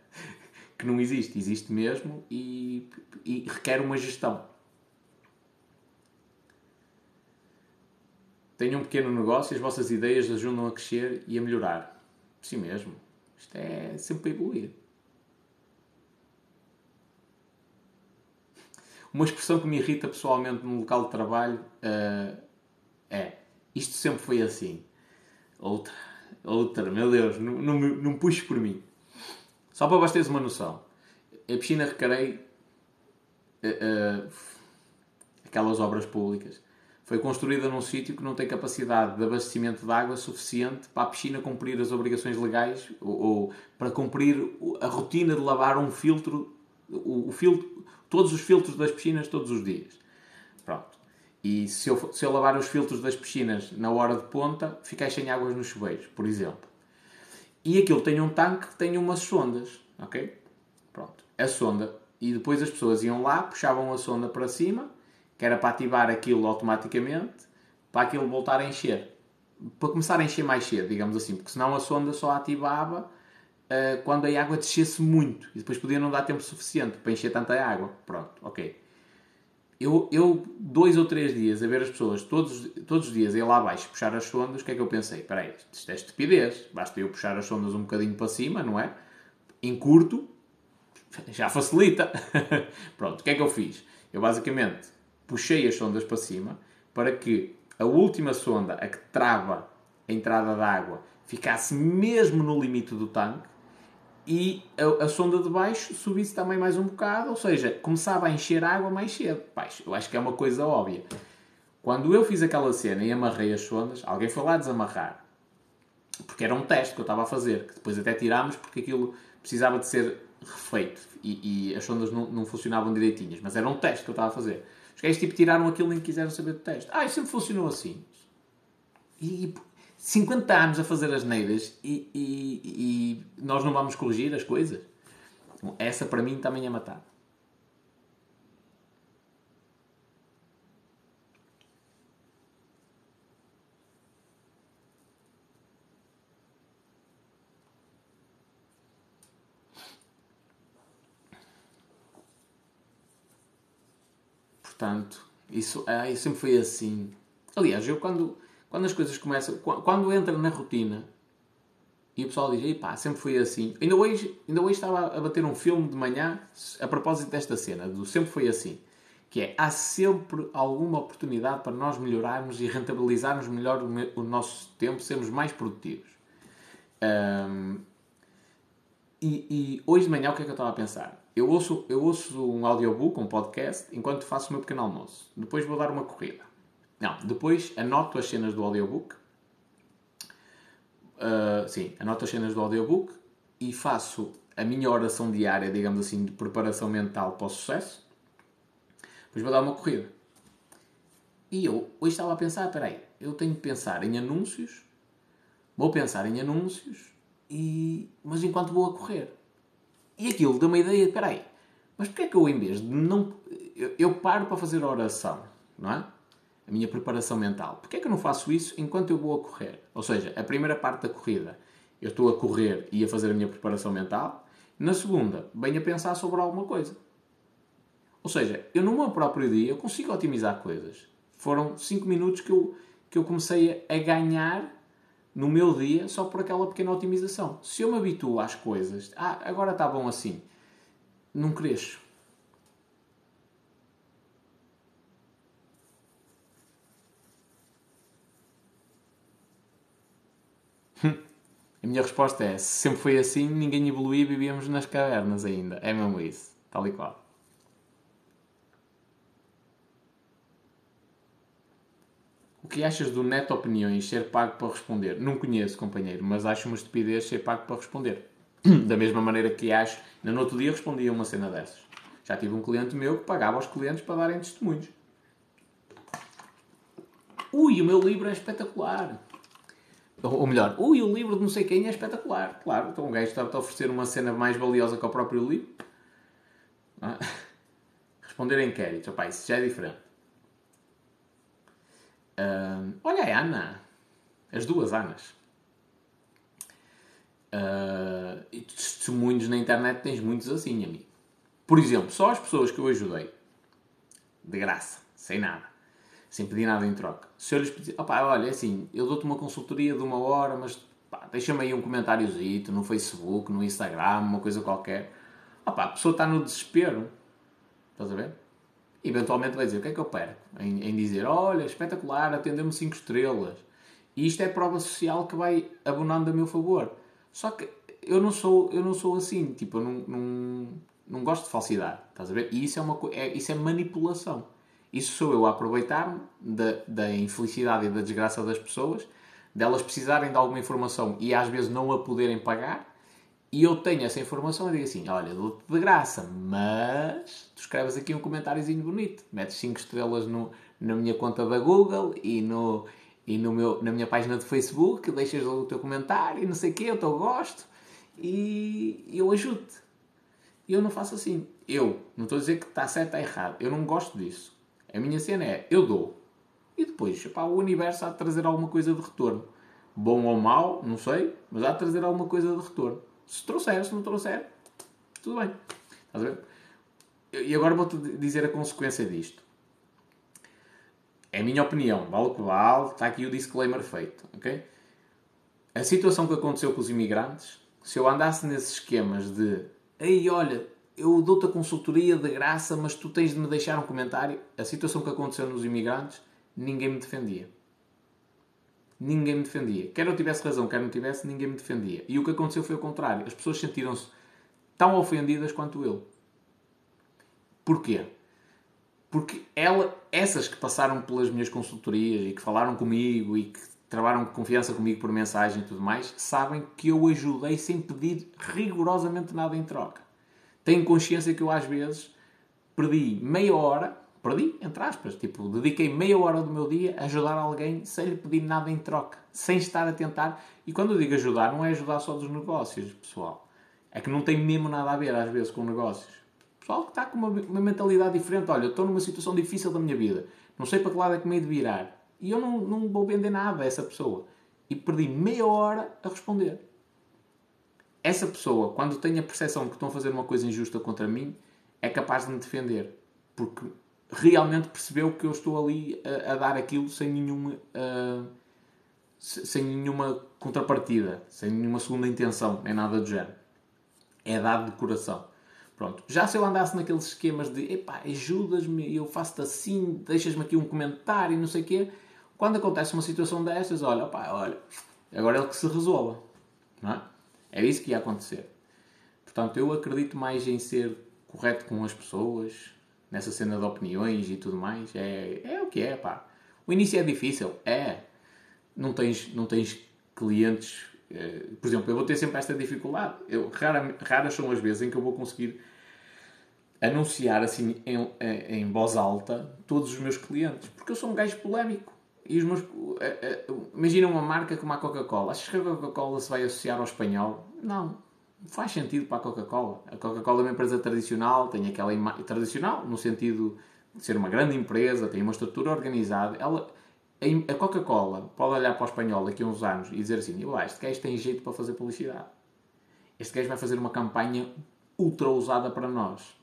que não existe, existe mesmo e, e requer uma gestão. Tenham um pequeno negócio e as vossas ideias ajudam a crescer e a melhorar. Sim mesmo. Isto é sempre evoluir. Uma expressão que me irrita pessoalmente no local de trabalho uh, é isto sempre foi assim. Outra, outra, meu Deus, não, não, não puxes por mim. Só para vocês uma noção. A piscina Recarei, uh, uh, aquelas obras públicas, foi construída num sítio que não tem capacidade de abastecimento de água suficiente para a piscina cumprir as obrigações legais ou, ou para cumprir a rotina de lavar um filtro, o, o, filtro, todos os filtros das piscinas todos os dias. Pronto. E se eu, se eu lavar os filtros das piscinas na hora de ponta, fiquei sem águas nos chuveiros, por exemplo. E aquilo tem um tanque que tem umas sondas, ok? Pronto. A sonda. E depois as pessoas iam lá, puxavam a sonda para cima que era para ativar aquilo automaticamente, para aquilo voltar a encher. Para começar a encher mais cedo, digamos assim, porque senão a sonda só ativava uh, quando a água descesse muito e depois podia não dar tempo suficiente para encher tanta água. Pronto, ok. Eu, eu, dois ou três dias a ver as pessoas todos, todos os dias ir lá abaixo puxar as sondas, o que é que eu pensei? Espera aí, isto é estupidez. Basta eu puxar as sondas um bocadinho para cima, não é? Em curto, já facilita. Pronto, o que é que eu fiz? Eu basicamente puxei as sondas para cima para que a última sonda, a que trava a entrada da água, ficasse mesmo no limite do tanque e a, a, sonda de baixo subisse também mais um bocado, ou seja, começava a encher água mais cedo. Baixo, eu acho que é uma coisa óbvia. Quando eu fiz aquela cena e amarrei as sondas, alguém foi lá desamarrar. Porque era um teste que eu estava a fazer, que depois até tirámos porque aquilo precisava de ser refeito e, e as sondas não, não funcionavam direitinhas. Mas era um teste que eu estava a fazer. Os gajos tipo, tiraram aquilo e nem quiseram saber do teste. Ah, isso sempre funcionou assim. E 50 anos a fazer as neiras e, e, e nós não vamos corrigir as coisas. Essa para mim também é matar. Portanto, isso, ah, isso sempre foi assim. Aliás, eu quando, quando as coisas começam, qu- quando entra na rotina e o pessoal diz, "Ei pá, sempre foi assim. Ainda hoje, ainda hoje estava a bater um filme de manhã a propósito desta cena, do sempre foi assim. Que é, há sempre alguma oportunidade para nós melhorarmos e rentabilizarmos melhor o, nosso tempo, sermos mais produtivos. Ahm, e, e hoje de manhã o que é que eu estava a pensar? Eu ouço, eu ouço um audiobook, um podcast, enquanto faço o meu pequeno almoço. Depois vou dar uma corrida. Não, depois anoto as cenas do audiobook. Uh, sim, anoto as cenas do audiobook e faço a minha oração diária, digamos assim, de preparação mental para o sucesso. Depois vou dar uma corrida. E eu hoje estava a pensar, peraí, eu tenho que pensar em anúncios, vou pensar em anúncios, e... mas enquanto vou a correr. E aquilo deu uma ideia, espera aí, mas porquê é que eu em vez de não... Eu, eu paro para fazer a oração, não é? A minha preparação mental. Porquê é que eu não faço isso enquanto eu vou a correr? Ou seja, a primeira parte da corrida, eu estou a correr e a fazer a minha preparação mental. Na segunda, venho a pensar sobre alguma coisa. Ou seja, eu no meu próprio dia eu consigo otimizar coisas. Foram 5 minutos que eu, que eu comecei a ganhar no meu dia só por aquela pequena otimização. Se eu me habituo às coisas, ah, agora está bom assim, não cresço. A minha resposta é: se sempre foi assim, ninguém evoluía e vivíamos nas cavernas ainda. É mesmo isso, tal e qual. Que achas do Neto Opiniões ser pago para responder? Não conheço, companheiro, mas acho uma estupidez ser pago para responder. Da mesma maneira que acho, no outro dia respondia uma cena dessas. Já tive um cliente meu que pagava aos clientes para darem testemunhos. Ui, o meu livro é espetacular. Ou melhor, ui, o livro de não sei quem é espetacular. Claro, então um gajo está a oferecer uma cena mais valiosa que o próprio livro. Ah. Responder a inquéritos, opá, isso já é diferente. Ah, olha a Ana. As duas Anas. Ah, e testemunhos na internet tens muitos assim, amigo. Por exemplo, só as pessoas que eu ajudei. De graça, sem nada sem pedir nada em troca. Se eu lhes pedir, opá, olha, é assim, eu dou-te uma consultoria de uma hora, mas deixa-me aí um comentáriozito no Facebook, no Instagram, uma coisa qualquer. Opá, a pessoa está no desespero. Estás a ver? Eventualmente vai dizer, o que é que eu perco? Em, em dizer, olha, espetacular, atendeu-me 5 estrelas. E isto é prova social que vai abonando a meu favor. Só que eu não sou, eu não sou assim, tipo, eu não, não, não gosto de falsidade. Estás a ver? E isso é, uma, é, isso é manipulação. Isso sou eu a aproveitar-me da, da infelicidade e da desgraça das pessoas, delas precisarem de alguma informação e às vezes não a poderem pagar, e eu tenho essa informação e digo assim: olha, dou-te de graça, mas tu escreves aqui um comentáriozinho bonito, metes 5 estrelas no, na minha conta da Google e, no, e no meu, na minha página de Facebook, deixas o teu comentário e não sei o quê, eu te gosto, e eu ajudo-te. E eu não faço assim. Eu, não estou a dizer que está certo ou errado, eu não gosto disso. A minha cena é, eu dou. E depois, pá, o universo há de trazer alguma coisa de retorno. Bom ou mau, não sei, mas há de trazer alguma coisa de retorno. Se trouxer, se não trouxer, tudo bem. Estás a ver? E agora vou-te dizer a consequência disto. É a minha opinião, vale o que vale, está aqui o disclaimer feito, ok? A situação que aconteceu com os imigrantes, se eu andasse nesses esquemas de, ei, olha, eu dou-te a consultoria de graça, mas tu tens de me deixar um comentário. A situação que aconteceu nos imigrantes, ninguém me defendia. Ninguém me defendia. Quer eu tivesse razão, quer não tivesse, ninguém me defendia. E o que aconteceu foi o contrário. As pessoas sentiram-se tão ofendidas quanto eu. Porquê? Porque ela, essas que passaram pelas minhas consultorias e que falaram comigo e que trabalharam com confiança comigo por mensagem e tudo mais, sabem que eu ajudei sem pedir rigorosamente nada em troca tenho consciência que eu às vezes perdi meia hora, perdi, entre aspas, tipo, dediquei meia hora do meu dia a ajudar alguém sem lhe pedir nada em troca, sem estar a tentar. E quando eu digo ajudar, não é ajudar só dos negócios, pessoal. É que não tem mesmo nada a ver às vezes com negócios. Pessoal que está com uma, uma mentalidade diferente, olha, eu estou numa situação difícil da minha vida, não sei para que lado é que me hei de virar. E eu não, não vou vender nada a essa pessoa. E perdi meia hora a responder essa pessoa, quando tem a percepção que estão a fazer uma coisa injusta contra mim, é capaz de me defender. Porque realmente percebeu que eu estou ali a, a dar aquilo sem nenhum. se- sem nenhuma contrapartida, sem nenhuma segunda intenção, nem nada do género. É dado de coração. Pronto. Já se eu andasse naqueles esquemas de epá, ajudas-me, eu faço-te assim, deixas-me aqui um comentário e não sei o quê, quando acontece uma situação destas, olha, opá, olha, agora é ele que se resolva. Não é? É isso que ia acontecer. Portanto, eu acredito mais em ser correto com as pessoas, nessa cena de opiniões e tudo mais. É, é o que é, pá. O início é difícil, é. Não tens, não tens clientes. eh, Por exemplo, eu vou ter sempre esta dificuldade. Eu, rara, raras são as vezes em que eu vou conseguir anunciar assim em, em, em voz alta todos os meus clientes. Porque eu sou um gajo polémico. E os meus. eh, eh, Imagina uma marca como a Coca-Cola. Achas que a Coca-Cola se vai associar ao espanhol? Não. Faz sentido para a Coca-Cola. A Coca-Cola é uma empresa tradicional, tem aquela imagem tradicional, no sentido de ser uma grande empresa, tem uma estrutura organizada. Ela, a Coca-Cola pode olhar para o espanhol daqui a uns anos e dizer assim: "Olá, este gajo tem jeito para fazer publicidade. Este gajo vai fazer uma campanha ultra usada para nós.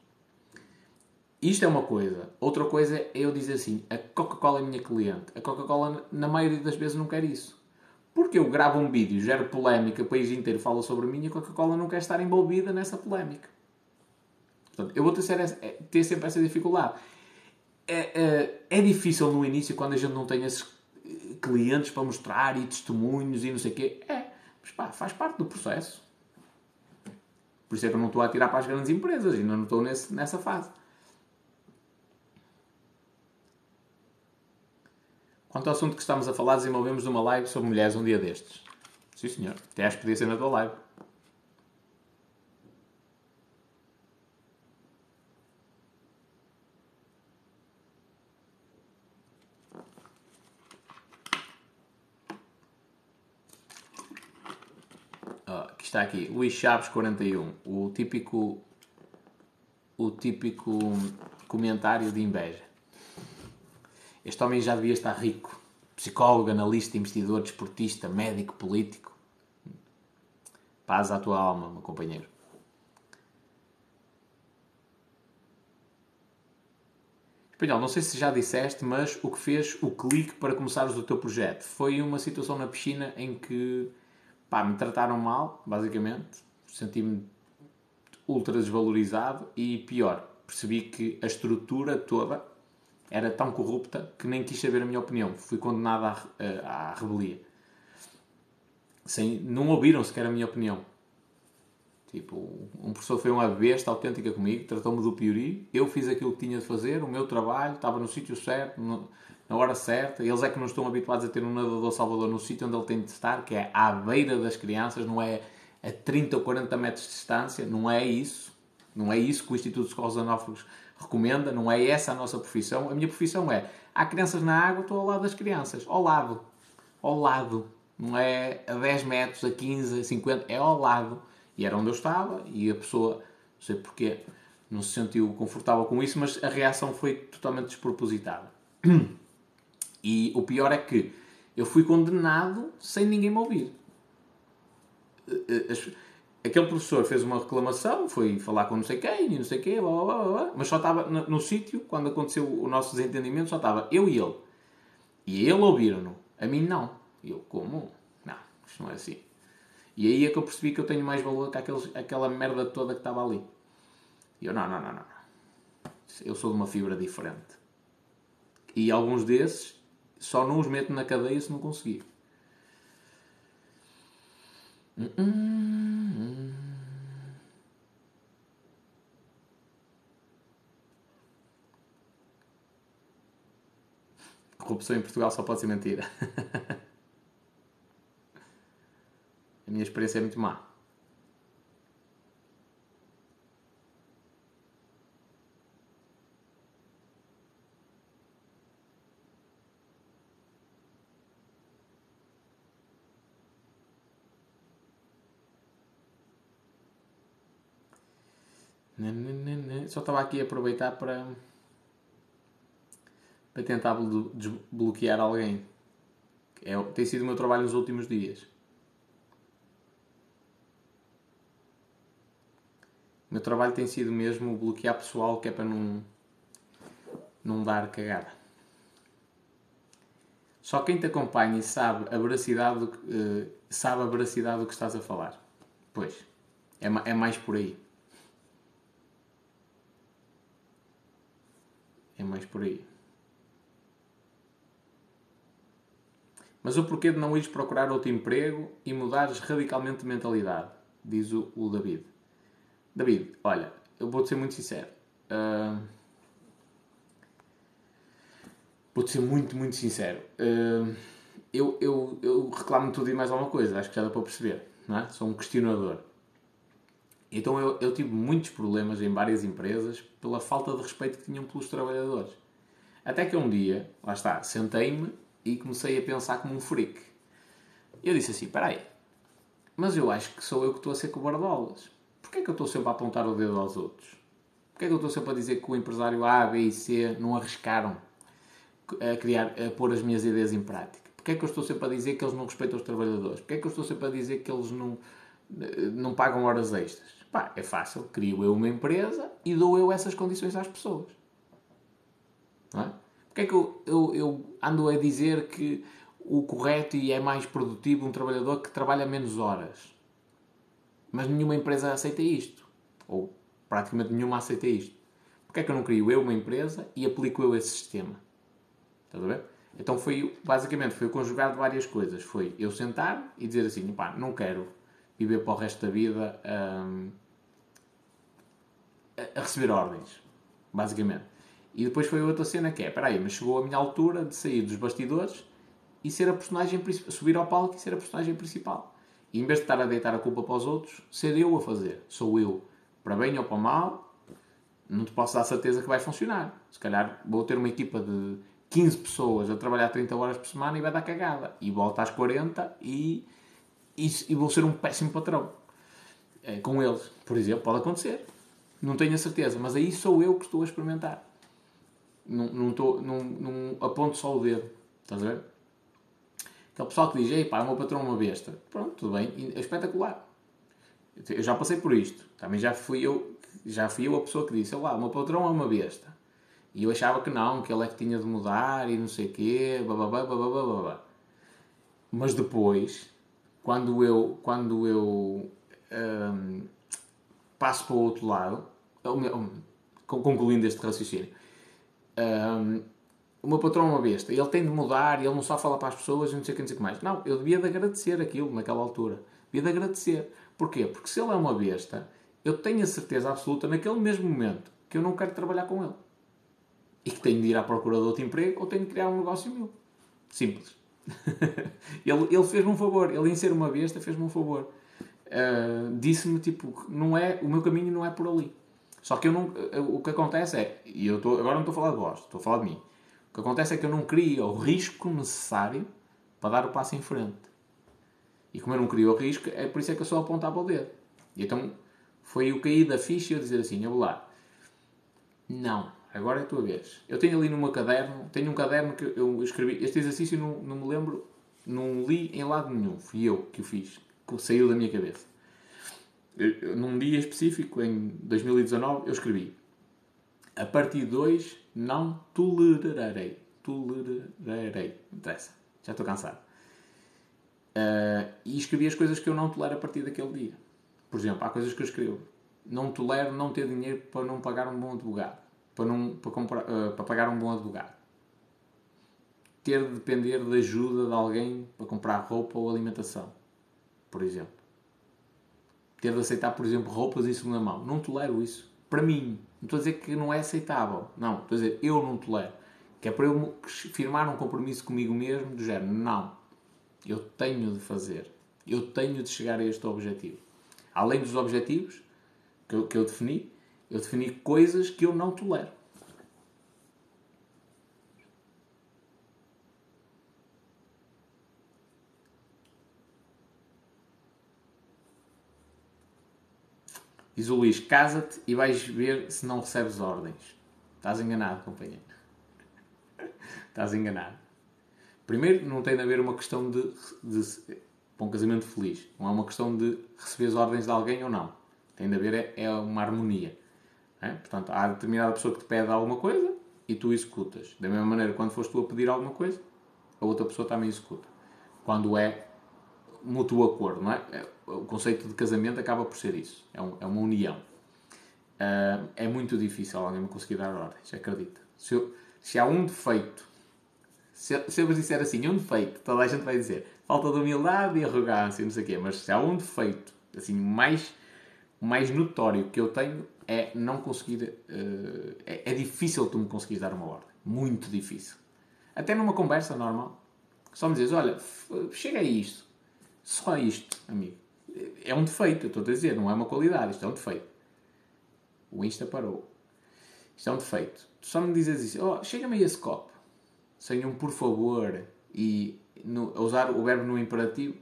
Isto é uma coisa. Outra coisa é eu dizer assim: a Coca-Cola é minha cliente. A Coca-Cola, na maioria das vezes, não quer isso. Porque eu gravo um vídeo, gero polémica, o país inteiro fala sobre mim e a Coca-Cola não quer estar envolvida nessa polémica. Portanto, eu vou ter, ter sempre essa dificuldade. É, é, é difícil no início quando a gente não tem esses eh, clientes para mostrar e testemunhos e não sei o quê. É, mas pá, faz parte do processo. Por isso é que eu não estou a tirar para as grandes empresas, ainda não estou nesse, nessa fase. Quanto ao assunto que estamos a falar, desenvolvemos uma live sobre mulheres um dia destes. Sim, senhor. Até acho que podia ser na tua live. Ah, que está aqui, Luís Chaves 41, o típico o típico comentário de inveja. Este homem já devia estar rico. Psicólogo, analista, investidor, desportista, médico, político. Paz à tua alma, meu companheiro. Espanhol, não sei se já disseste, mas o que fez o clique para começares o teu projeto foi uma situação na piscina em que pá, me trataram mal, basicamente. Senti-me ultra desvalorizado e pior, percebi que a estrutura toda era tão corrupta que nem quis saber a minha opinião. Fui condenado à, re- à. Sem, não ouviram sequer a minha opinião. Tipo, um professor foi uma besta autêntica comigo, tratou-me do piori, eu fiz aquilo que tinha de fazer, o meu trabalho, estava no sítio certo, no- na hora certa. Eles é que não estão habituados a ter um nadador salvador no sítio onde ele tem de estar, que é à beira das crianças, não é a 30 ou 40 metros de distância, não é isso. Não é isso que o Instituto de Escolas Anófagos recomenda, não é essa a nossa profissão. A minha profissão é, há crianças na água, estou ao lado das crianças, ao lado, ao lado. Não é a 10 metros, a 15, a 50, é ao lado. E era onde eu estava e a pessoa, não sei porquê, não se sentiu confortável com isso, mas a reação foi totalmente despropositada. E o pior é que eu fui condenado sem ninguém me ouvir. As- Aquele professor fez uma reclamação, foi falar com não sei quem e não sei quê, blá, blá, blá, blá, mas só estava no, no sítio, quando aconteceu o nosso desentendimento, só estava eu e ele. E ele ouviram-no, a mim não. E eu, como? Não, isto não é assim. E aí é que eu percebi que eu tenho mais valor que aqueles, aquela merda toda que estava ali. E eu, não, não, não, não. Eu sou de uma fibra diferente. E alguns desses só não os meto na cadeia se não conseguir. Corrupção em Portugal só pode ser mentira. A minha experiência é muito má. Só estava aqui a aproveitar para para tentar blo- desbloquear alguém. É, tem sido o meu trabalho nos últimos dias. O meu trabalho tem sido mesmo bloquear pessoal que é para não, não dar cagada. Só quem te acompanha e sabe a veracidade do, que- eh, sabe a veracidade do que estás a falar. Pois, é, é mais por aí. É mais por aí. Mas o porquê de não ires procurar outro emprego e mudares radicalmente de mentalidade? Diz o, o David. David, olha, eu vou-te ser muito sincero. Ah, vou-te ser muito, muito sincero. Ah, eu, eu, eu reclamo tudo e mais alguma coisa, acho que já dá para perceber. Não é? Sou um questionador. Então eu, eu tive muitos problemas em várias empresas pela falta de respeito que tinham pelos trabalhadores. Até que um dia, lá está, sentei-me e comecei a pensar como um freak. Eu disse assim, peraí, mas eu acho que sou eu que estou a ser cobardolas. Porquê é que eu estou sempre a apontar o dedo aos outros? Porquê é que eu estou sempre a dizer que o empresário A, B e C não arriscaram a criar, a pôr as minhas ideias em prática? Porquê é que eu estou sempre a dizer que eles não respeitam os trabalhadores? Porquê é que eu estou sempre a dizer que eles não, não pagam horas extras? Pá, é fácil. Crio eu uma empresa e dou eu essas condições às pessoas. Não é? Porquê é que eu, eu, eu ando a dizer que o correto e é mais produtivo um trabalhador que trabalha menos horas? Mas nenhuma empresa aceita isto. Ou praticamente nenhuma aceita isto. Porquê é que eu não crio eu uma empresa e aplico eu esse sistema? Estás a ver? Então foi, basicamente, foi o conjugar de várias coisas. Foi eu sentar e dizer assim, pá, não quero viver para o resto da vida hum, a receber ordens, basicamente. E depois foi outra cena que é, peraí, mas chegou a minha altura de sair dos bastidores e ser a personagem subir ao palco e ser a personagem principal. E em vez de estar a deitar a culpa para os outros, ser eu a fazer. Sou eu, para bem ou para mal, não te posso dar certeza que vai funcionar. Se calhar vou ter uma equipa de 15 pessoas a trabalhar 30 horas por semana e vai dar cagada. E volta às 40 e, e, e vou ser um péssimo patrão. É, com eles, por exemplo, pode acontecer. Não tenho a certeza, mas aí sou eu que estou a experimentar. Não, não, estou, não, não aponto só o dedo. Estás a ver? Aquele pessoal que diz, ei pá, o meu patrão é uma besta. Pronto, tudo bem, é espetacular. Eu já passei por isto. Também já fui eu, já fui eu a pessoa que disse, lá, o meu patrão é uma besta. E eu achava que não, que ele é que tinha de mudar e não sei o quê, bababá, bababá, babá. Mas depois, quando eu, quando eu hum, passo para o outro lado, meu- concluindo este raciocínio, hum, o meu patrão é uma besta, ele tem de mudar, ele não só fala para as pessoas não sei o que, não sei o que mais. Não, eu devia de agradecer aquilo naquela altura. Devia de agradecer. Porquê? Porque se ele é uma besta, eu tenho a certeza absoluta, naquele mesmo momento, que eu não quero trabalhar com ele. E que tenho de ir à procura de outro emprego ou tenho de criar um negócio meu. Simples. ele ele fez-me um favor. Ele, em ser uma besta, fez-me um favor. Uh, Disse-me, tipo, não é, o meu caminho não é por ali. Só que eu não, o que acontece é, e eu estou, agora não estou a falar de vós, estou a falar de mim. O que acontece é que eu não crio o risco necessário para dar o passo em frente. E como eu não crio o risco, é por isso é que eu só apontava o dedo. E então foi o cair da ficha e eu dizer assim: eu vou lá. Não, agora é a tua vez. Eu tenho ali meu caderno, tenho um caderno que eu escrevi. Este exercício não, não me lembro, não li em lado nenhum. Fui eu que o fiz, que saiu da minha cabeça. Eu- num dia específico, em 2019, eu escrevi: A partir de hoje, não tolerarei. Tolerarei. Interessa. Já estou cansado. Uh, e escrevi as coisas que eu não tolero a partir daquele dia. Por exemplo, há coisas que eu escrevo. Não tolero não ter dinheiro para não pagar um bom advogado. Para, não, para, comprar, uh, para pagar um bom advogado. Ter de depender de ajuda de alguém para comprar roupa ou alimentação. Por exemplo. Ter de aceitar, por exemplo, roupas em segunda mão. Não tolero isso. Para mim. Não estou a dizer que não é aceitável. Não. Estou a dizer, eu não tolero. Que é para eu firmar um compromisso comigo mesmo do género. Não. Eu tenho de fazer. Eu tenho de chegar a este objetivo. Além dos objetivos que eu, que eu defini, eu defini coisas que eu não tolero. Diz o Luís, casa-te e vais ver se não recebes ordens. Estás enganado, companheiro. Estás enganado. Primeiro, não tem de haver uma questão de, de, para um casamento feliz. Não é uma questão de receber ordens de alguém ou não. Tem de haver é, é uma harmonia. É? Portanto, há determinada pessoa que te pede alguma coisa e tu executas. Da mesma maneira, quando foste tu a pedir alguma coisa, a outra pessoa também executa. Quando é mútuo acordo, não é? O conceito de casamento acaba por ser isso. É, um- é uma união. Ah, é muito difícil alguém me conseguir dar ordens, acredita. Se, eu- se há um defeito, se, se eu vos disser assim, um defeito, toda a gente vai dizer falta de humildade e arrogância, não sei o quê, mas se há um defeito, assim, mais, mais notório que eu tenho é não conseguir. eh, é, é difícil tu me conseguires dar uma ordem. Muito difícil. Até numa conversa normal. Só me dizes, olha, chega a isto. Só isto, amigo. É um defeito, eu estou a dizer, não é uma qualidade, isto é um defeito. O Insta parou. Isto é um defeito. Tu só me dizes isso, oh, chega-me esse copo. Sem um por favor e no- a usar o verbo no imperativo,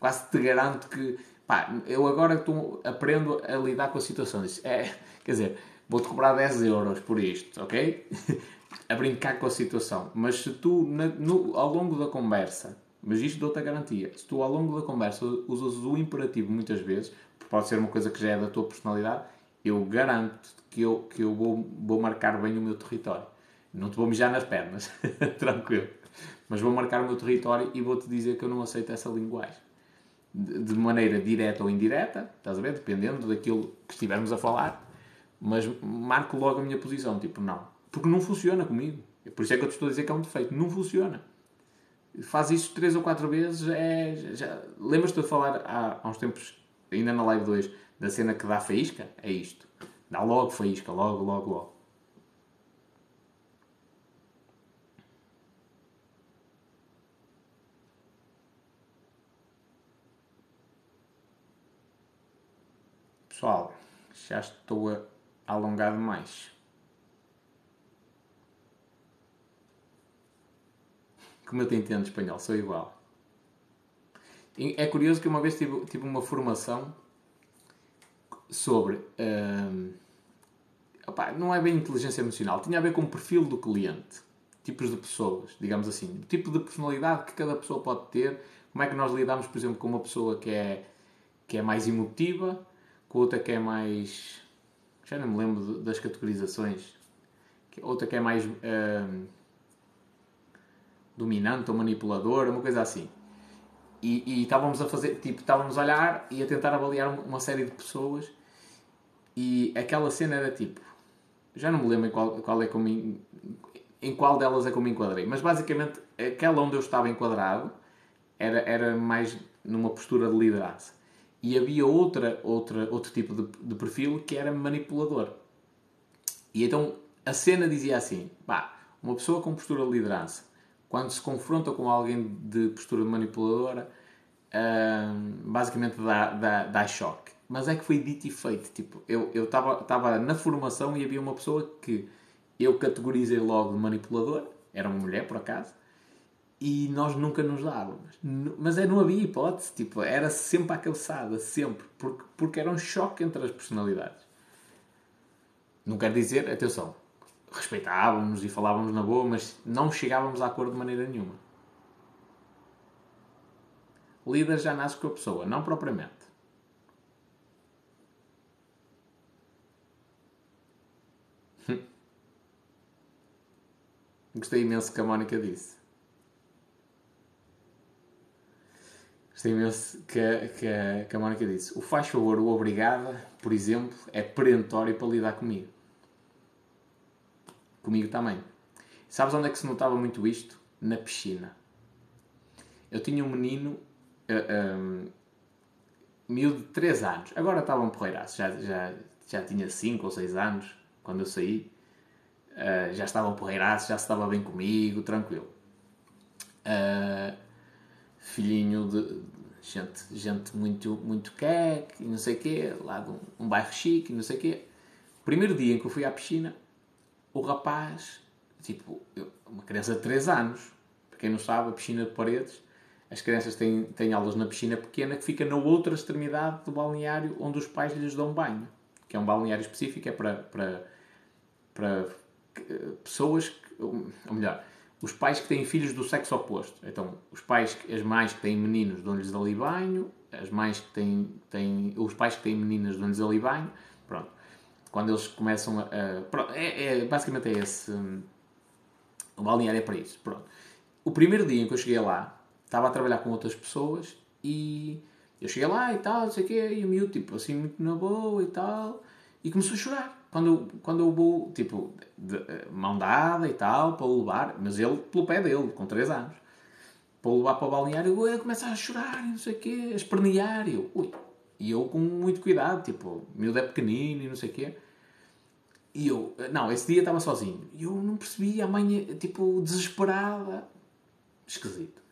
quase te garanto que pá, eu agora estou, aprendo a lidar com a situação. Diz, É, quer dizer, vou-te cobrar 10 euros por isto, ok? a brincar com a situação. Mas se tu, na- no- ao longo da conversa, mas isto dou-te a garantia, se tu ao longo da conversa usas o imperativo muitas vezes, porque pode ser uma coisa que já é da tua personalidade, eu garanto que eu, que eu vou, vou marcar bem o meu território. Não te vou mijar nas pernas, tranquilo. Mas vou marcar o meu território e vou-te dizer que eu não aceito essa linguagem de de maneira direta ou indireta, estás a ver? Dependendo daquilo que estivermos a falar, mas marco logo a minha posição, tipo, não. Porque não funciona comigo. Por isso é que eu te estou a dizer que é um defeito. Não funciona. Faz isto três ou quatro vezes, é... Já... Lembras-te de falar há, há uns tempos, ainda na live 2, da cena que dá faísca? É isto. Dá logo faísca, logo, logo, logo. Pessoal, já estou a alongar demais. Como eu te entendo espanhol, sou igual. É curioso que uma vez tive, tive uma formação sobre. hum, opá, não é bem inteligência emocional, tinha a ver com o perfil do cliente, tipos de pessoas, digamos assim, o tipo de personalidade que cada pessoa pode ter, como é que nós lidamos, por exemplo, com uma pessoa que é, que é mais emotiva, com outra que é mais. Já não me lembro das categorizações, outra que é mais hum, dominante ou manipuladora, uma coisa assim. E, e estávamos a fazer, tipo, estávamos a olhar e a tentar avaliar uma- série de pessoas e aquela cena era tipo, já não me lembro em qual, qual é me, em qual delas é eu me enquadrei, mas basicamente aquela onde eu estava enquadrado era, era mais numa postura de liderança. E havia outra, outra, outro tipo de, de perfil que era manipulador. E então a cena dizia assim: pá, uma pessoa com postura de liderança, quando se confronta com alguém de postura manipuladora, hum, basicamente dá, dá, dá choque. Mas é que foi dito e feito. Tipo, eu estava na formação e havia uma pessoa que eu categorizei logo de manipulador, era uma mulher por acaso, e nós nunca nos dávamos. Mas é, não havia hipótese, tipo, era sempre à calçada, sempre, porque, porque era um choque entre as personalidades. Não quer dizer, atenção, respeitávamos e falávamos na boa, mas não chegávamos a acordo de maneira nenhuma. Líder já nasce com a pessoa, não propriamente. Gostei imenso que a Mónica disse. Gostei imenso que, que, que a Mónica disse. O faz favor, o obrigada, por exemplo, é perentório para lidar comigo. Comigo também. Sabes onde é que se notava muito isto? Na piscina. Eu tinha um menino, uh, um, miúdo de 3 anos. Agora estava um porreiraço. Já, já, já tinha 5 ou 6 anos quando eu saí. Uh, já estava um porreiraço, já se estava bem comigo, tranquilo. Uh, filhinho de gente, gente muito, muito queque e não sei o quê, lá de um, um bairro chique e não sei o quê. Primeiro dia em que eu fui à piscina, o rapaz, tipo, uma criança de 3 anos, para quem não sabe, a piscina de paredes, as crianças têm, têm aulas na piscina pequena que fica na outra extremidade do balneário onde os pais lhes dão banho, que é um balneário específico, é para, para, para eh, pessoas, que, ou melhor, os pais que têm filhos do sexo oposto. Então, os pais, as mães que têm meninos dão-lhes ali banho, as mães que têm, têm, os pais que têm meninas dão-lhes ali banho, pronto. Quando eles começam a. a- é, é- basicamente é esse. hum, O balneário é para isso. Pronto. O primeiro dia em que eu cheguei lá, estava a trabalhar com outras pessoas e eu cheguei lá e tal, não sei o quê, e o miúdo, tipo, assim, muito na boa e tal, e começou a chorar. Quando eu, quando eu vou, tipo, de, de- mão dada e tal, para o levar, mas ele pelo pé dele, com 3 anos, para o levar para o balneário, ele começa a chorar e não sei o quê, a espernear, e eu, ui. E eu com muito cuidado, tipo, o miúdo é pequenino e não sei o quê. E eu, não, esse dia estava sozinho. E eu não percebi, a mãe, tipo, desesperada. Esquisito.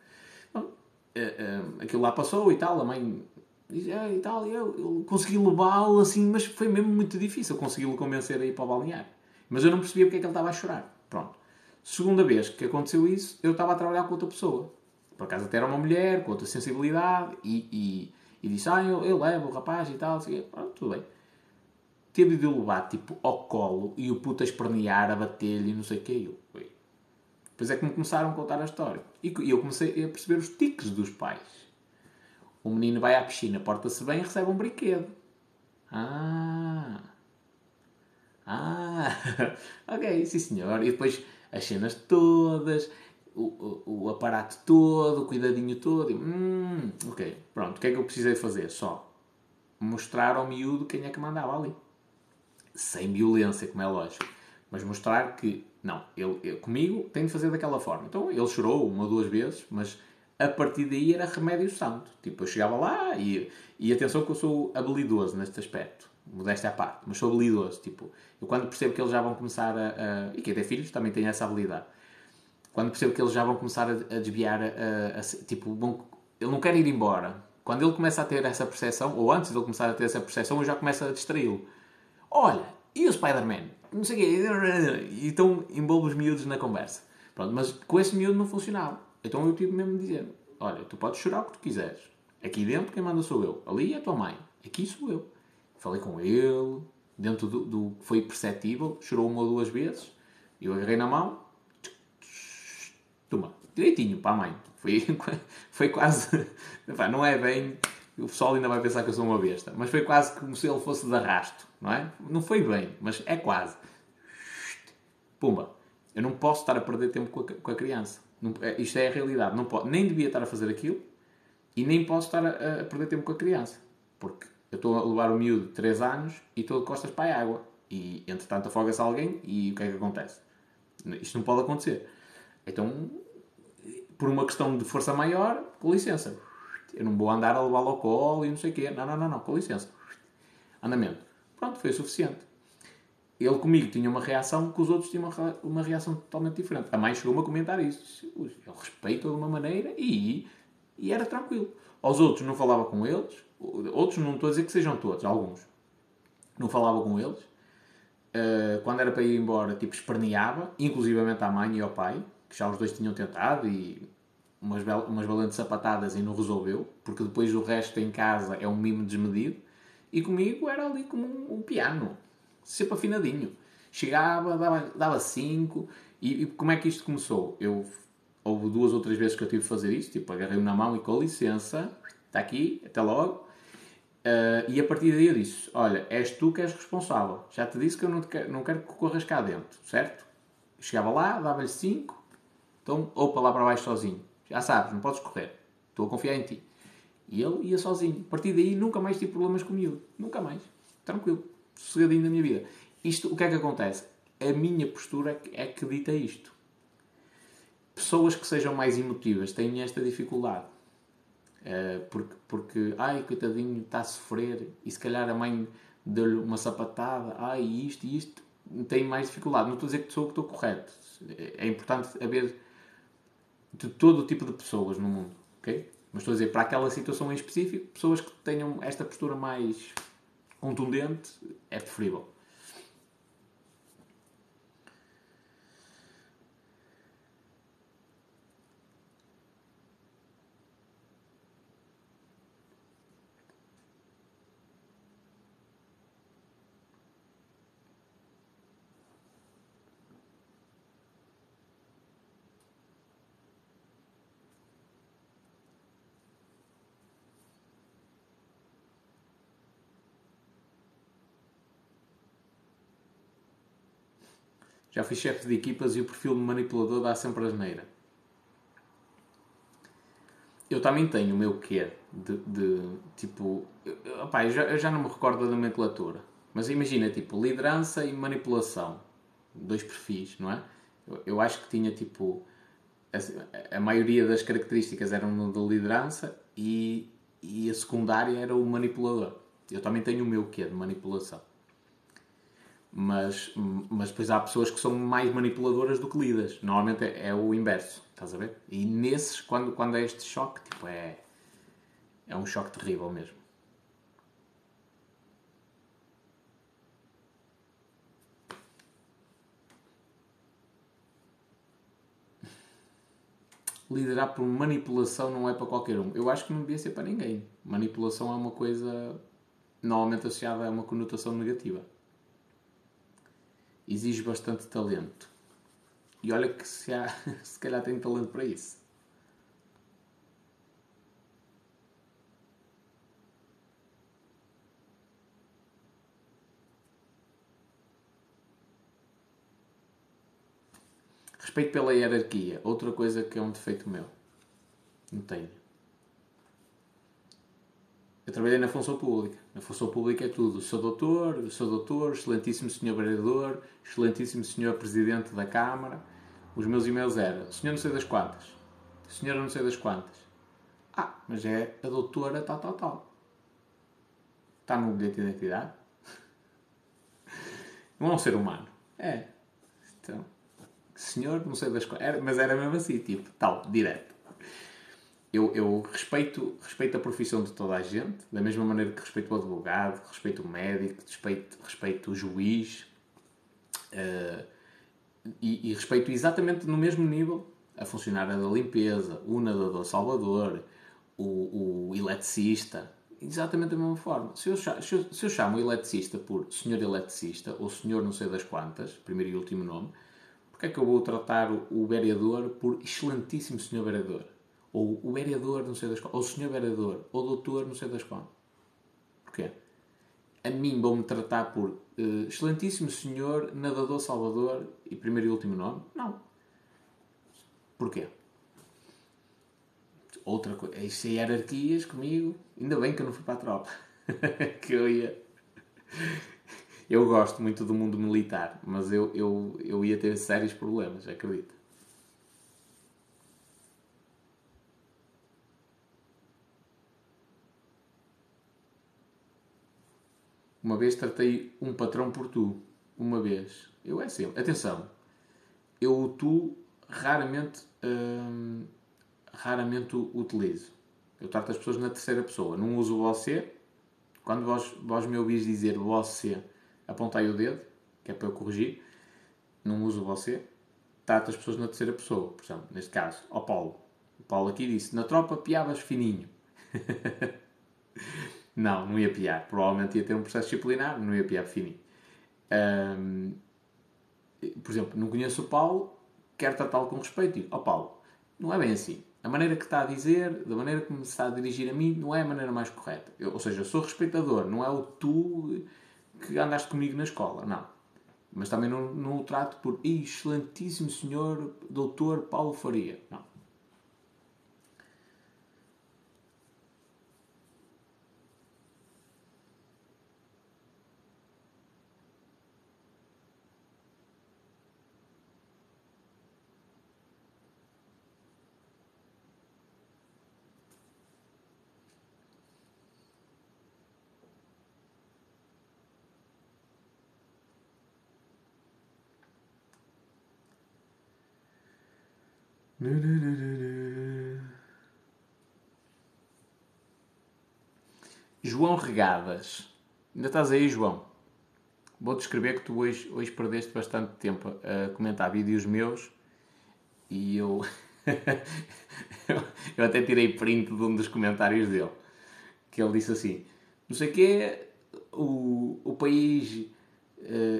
Bom, eh, eh, aquilo lá passou e tal, a mãe diz, "Ah, e tal, e eu, eu consegui levá-lo assim, mas foi mesmo muito difícil consegui-lo convencer a ir para o balneário. Mas eu não percebia porque é que ele estava a chorar. Pronto. Segunda vez que aconteceu isso, eu estava a trabalhar com outra pessoa. Por acaso até era uma mulher, com outra sensibilidade, e, e, e disse, ah, eu, eu levo o rapaz e tal, assim, pronto, tudo bem teve de levar tipo ao colo e o puto a espernear, a bater-lhe e não sei o que. Eu. Depois é que me começaram a contar a história. E eu comecei a perceber os tiques dos pais. O menino vai à piscina, porta-se bem e recebe um brinquedo. Ah. Ah. ok, sim senhor. E depois as cenas todas, o, o, o aparato todo, o cuidadinho todo. E, hum, ok, pronto. O que é que eu precisei fazer? Só mostrar ao miúdo quem é que mandava ali sem violência, como é lógico, mas mostrar que, não, ele, ele- comigo tem de fazer daquela forma. Então ele chorou uma ou duas vezes, mas a partir daí era remédio santo. Tipo, eu chegava lá e, e atenção que eu sou habilidoso neste aspecto, modéstia à parte, mas sou habilidoso. Tipo, eu quando percebo que eles já vão começar a. a e quem tem filhos também tem essa habilidade. Quando percebo que eles já vão começar a, a desviar, a, a- tipo, vão, ele não quer ir embora. Quando ele começa a ter essa percepção, ou antes de ele começar a ter essa percepção, eu já começo a distraí-lo. Olha, e o Spider-Man? Não sei o quê. E então envolvo os miúdos na conversa. Pronto, mas com esse miúdo não funcionava. Então eu tive mesmo de dizer: Olha, tu podes chorar o que tu quiseres. Aqui dentro quem manda sou eu. Ali é a tua mãe. Aqui sou eu. Falei com ele, dentro do, do foi perceptível, chorou uma ou duas vezes. Eu agarrei na mão, Toma, direitinho para a mãe. Foi, foi quase. Não é bem. O pessoal ainda vai pensar que eu sou uma besta. Mas foi quase como se ele fosse de arrasto, não é? Não foi bem, mas é quase. Pumba. Eu não posso estar a perder tempo com a, com a criança. Não- é- isto é a realidade. Não po- nem devia estar a fazer aquilo e nem posso estar a, a perder tempo com a criança. Porque eu estou a levar o miúdo de 3 anos e estou de costas para a água. E entretanto afoga-se alguém e o que é que acontece? Isto não pode acontecer. Então, por uma questão de força maior, com licença. Eu não vou andar a levá-lo ao colo e não sei o quê. Não, não, não, não, com licença. Andamento. Pronto, foi suficiente. Ele comigo tinha uma reação que os outros tinham uma, re- uma reação totalmente diferente. A mãe chegou-me a comentar isso. Ui, Ele respeita de uma maneira e, e era tranquilo. Aos outros não falava com eles. Outros não estou a dizer que sejam todos, alguns. Não falava com eles. Uh, quando era para ir embora, tipo, esperneava, inclusivamente à mãe e ao pai, que já os dois tinham tentado e umas, umas valentes sapatadas e não resolveu, porque depois o resto em casa é um mimo desmedido. E comigo era ali como um, um piano, sempre afinadinho. Chegava, dava, dava cinco, e, e como é que isto começou? Eu, houve duas ou três vezes que eu tive de fazer isto, tipo, agarrei-o na mão e com licença, está aqui, até logo. Uh, e a partir daí eu disse: Olha, és tu que és responsável. Já te disse que eu não, quero, não quero que corras cá dentro, certo? Chegava lá, dava-lhe 5, então ou para lá para baixo sozinho. Já sabes, não podes correr. Estou a confiar em ti. E ele ia sozinho. A partir daí nunca mais tive problemas com o miúdo. Nunca mais. Tranquilo. Sossegadinho da minha vida. Isto, o que é que acontece? A minha postura é que, dita isto. Pessoas que sejam mais emotivas têm esta dificuldade. Uh, porque, porque, ai, coitadinho, está a sofrer e se calhar a mãe deu-lhe uma sapatada, ai, isto isto, tem mais dificuldade. Não estou a dizer que sou que estou correto. É importante haver de todo tipo de pessoas no mundo, ok? Mas estou a dizer, para aquela situação em específico, pessoas que tenham esta postura mais contundente é preferível. Já fui chefe de equipas e o perfil manipulador dá sempre asneira. Eu também tenho o meu quê de, de tipo. Eu, opá, eu, já, eu já não me recordo da nomenclatura. Mas imagina, tipo, liderança e manipulação. Dois perfis, não é? Eu, eu acho que tinha tipo. A, a maioria das características eram de liderança e, e a secundária era o manipulador. Eu também tenho o meu quê de manipulação. Mas, mas depois há pessoas que são mais manipuladoras do que lidas. Normalmente é, é, o inverso, estás a ver? E nesses, quando, quando é este choque, tipo, é, é um choque terrível mesmo. Liderar por manipulação não é para qualquer um. Eu acho que não devia ser para ninguém. Manipulação é uma coisa normalmente associada a uma conotação negativa exige bastante talento. E olha que se, há, se calhar tem talento para isso. Respeito pela hierarquia. Outra coisa que é um defeito meu. Não tenho. Eu trabalhei na função pública. Na função pública é tudo. Sou doutor, sou doutor, excelentíssimo senhor vereador, excelentíssimo senhor presidente da Câmara. Os meus e-mails eram senhor não sei das quantas, senhora não sei das quantas. Ah, mas é a doutora tal, tal, tal. Está no bilhete de identidade? Não é um ser humano. É. Então, senhor não sei das quantas. Mas era mesmo assim, tipo, tal, direto eu, eu respeito, respeito a profissão de toda a gente, da mesma maneira que respeito o advogado, respeito o médico, respeito, respeito o juiz uh, e, e, respeito exatamente no mesmo nível a funcionária da limpeza, o nadador salvador, o, o eletricista, exatamente da mesma forma. Se eu, se, eu, se eu chamo o eletricista por senhor eletricista ou senhor não sei das quantas, primeiro e último nome, porque é que eu vou tratar o, o vereador por excelentíssimo senhor vereador? Ou o vereador não sei das quantas, ou o senhor vereador, ou o doutor não sei das quantas. Porquê? A mim vão-me tratar por uh, excelentíssimo senhor nadador salvador e primeiro e último nome? Não. Porquê? Outra coisa, isso é hierarquias comigo, ainda bem que eu não fui para a tropa. que eu ia. Eu gosto muito do mundo militar, mas eu, eu, eu ia ter sérios problemas, acredito. Uma vez tratei um patrão por tu. Uma vez. Eu é sempre. Atenção. Eu o tu raramente, hum, raramente utilizo. Eu trato as pessoas na terceira pessoa. Não uso você. Quando vós, vós me ouvis dizer você, apontai o dedo, que é para eu corrigir. Não uso você. Trato as pessoas na terceira pessoa. Por exemplo, neste caso, ao Paulo. O Paulo aqui disse: Na tropa piavas fininho. Não, não ia piar. Provavelmente ia ter um processo disciplinar, não ia piar fininho. Um, por exemplo, não conheço o Paulo, quero tratá-lo com respeito. Digo, ó oh, Paulo, não é bem assim. A maneira que está a dizer, da maneira me está a dirigir a mim, não é a maneira mais correta. Eu, ou seja, eu sou respeitador, não é o tu que andaste comigo na escola, não. Mas também não, não o trato por excelentíssimo senhor doutor Paulo Faria. Não. João Regadas. Ainda estás aí, João? Vou descrever que tu hoje, hoje perdeste bastante tempo a comentar vídeos meus e eu, eu até tirei print de um dos comentários dele. Que ele disse assim: Não sei o quê, o, o país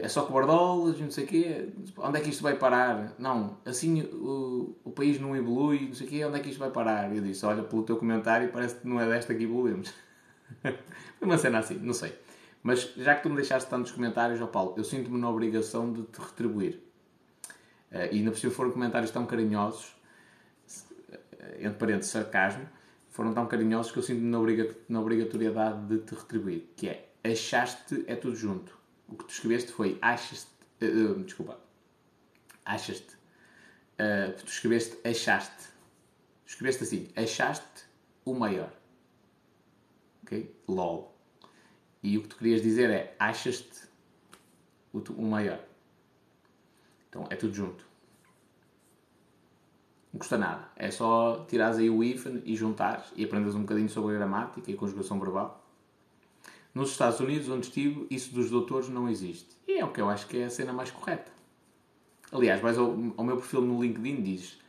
é só cobardolas, não sei o quê, onde é que isto vai parar? Não, assim o, o país não evolui, não sei o quê, onde é que isto vai parar? Eu disse, olha, pelo teu comentário parece que não é desta que evoluímos. Foi uma cena assim, não sei. Mas já que tu me deixaste tantos comentários, ó Paulo, eu sinto-me na obrigação de te retribuir. Uh, e ainda por cima foram comentários tão carinhosos, eh, entre parênteses, sarcasmo, foram tão carinhosos que eu sinto na, obriga na obrigatoriedade de te retribuir, que é, achaste é tudo junto. O que tu escreveste foi, achas uh, uh, desculpa, achas-te. Uh, tu escreveste achaste. Escreveste assim, achaste o maior. Ok? LOL. E o que tu querias dizer é, achas-te o, o maior. Então é tudo junto. Não custa nada. É só tirares aí o hífen e juntares e aprendes um bocadinho sobre a gramática e a conjugação verbal. Nos Estados Unidos, onde estive, isso dos doutores não existe. E é o que eu acho que é a cena mais correta. Aliás, vais ao, ao meu perfil no LinkedIn diz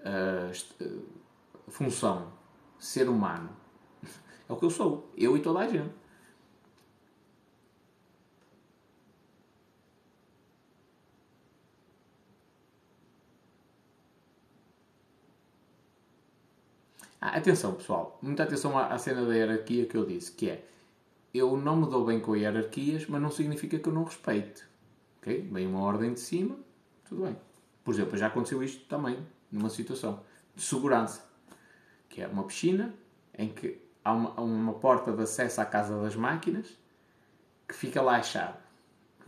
uh, função, ser humano. É o que eu sou. Eu e toda a gente. Ah, atenção, pessoal. Muita atenção à, à cena da hierarquia que eu disse, que é eu não me dou bem com hierarquias, mas não significa que eu não respeite. Ok? Vem uma ordem de cima, tudo bem. Por exemplo, já aconteceu isto também, numa situação de segurança, que é uma piscina em que há uma, uma porta de acesso à casa das máquinas que fica lá a chave.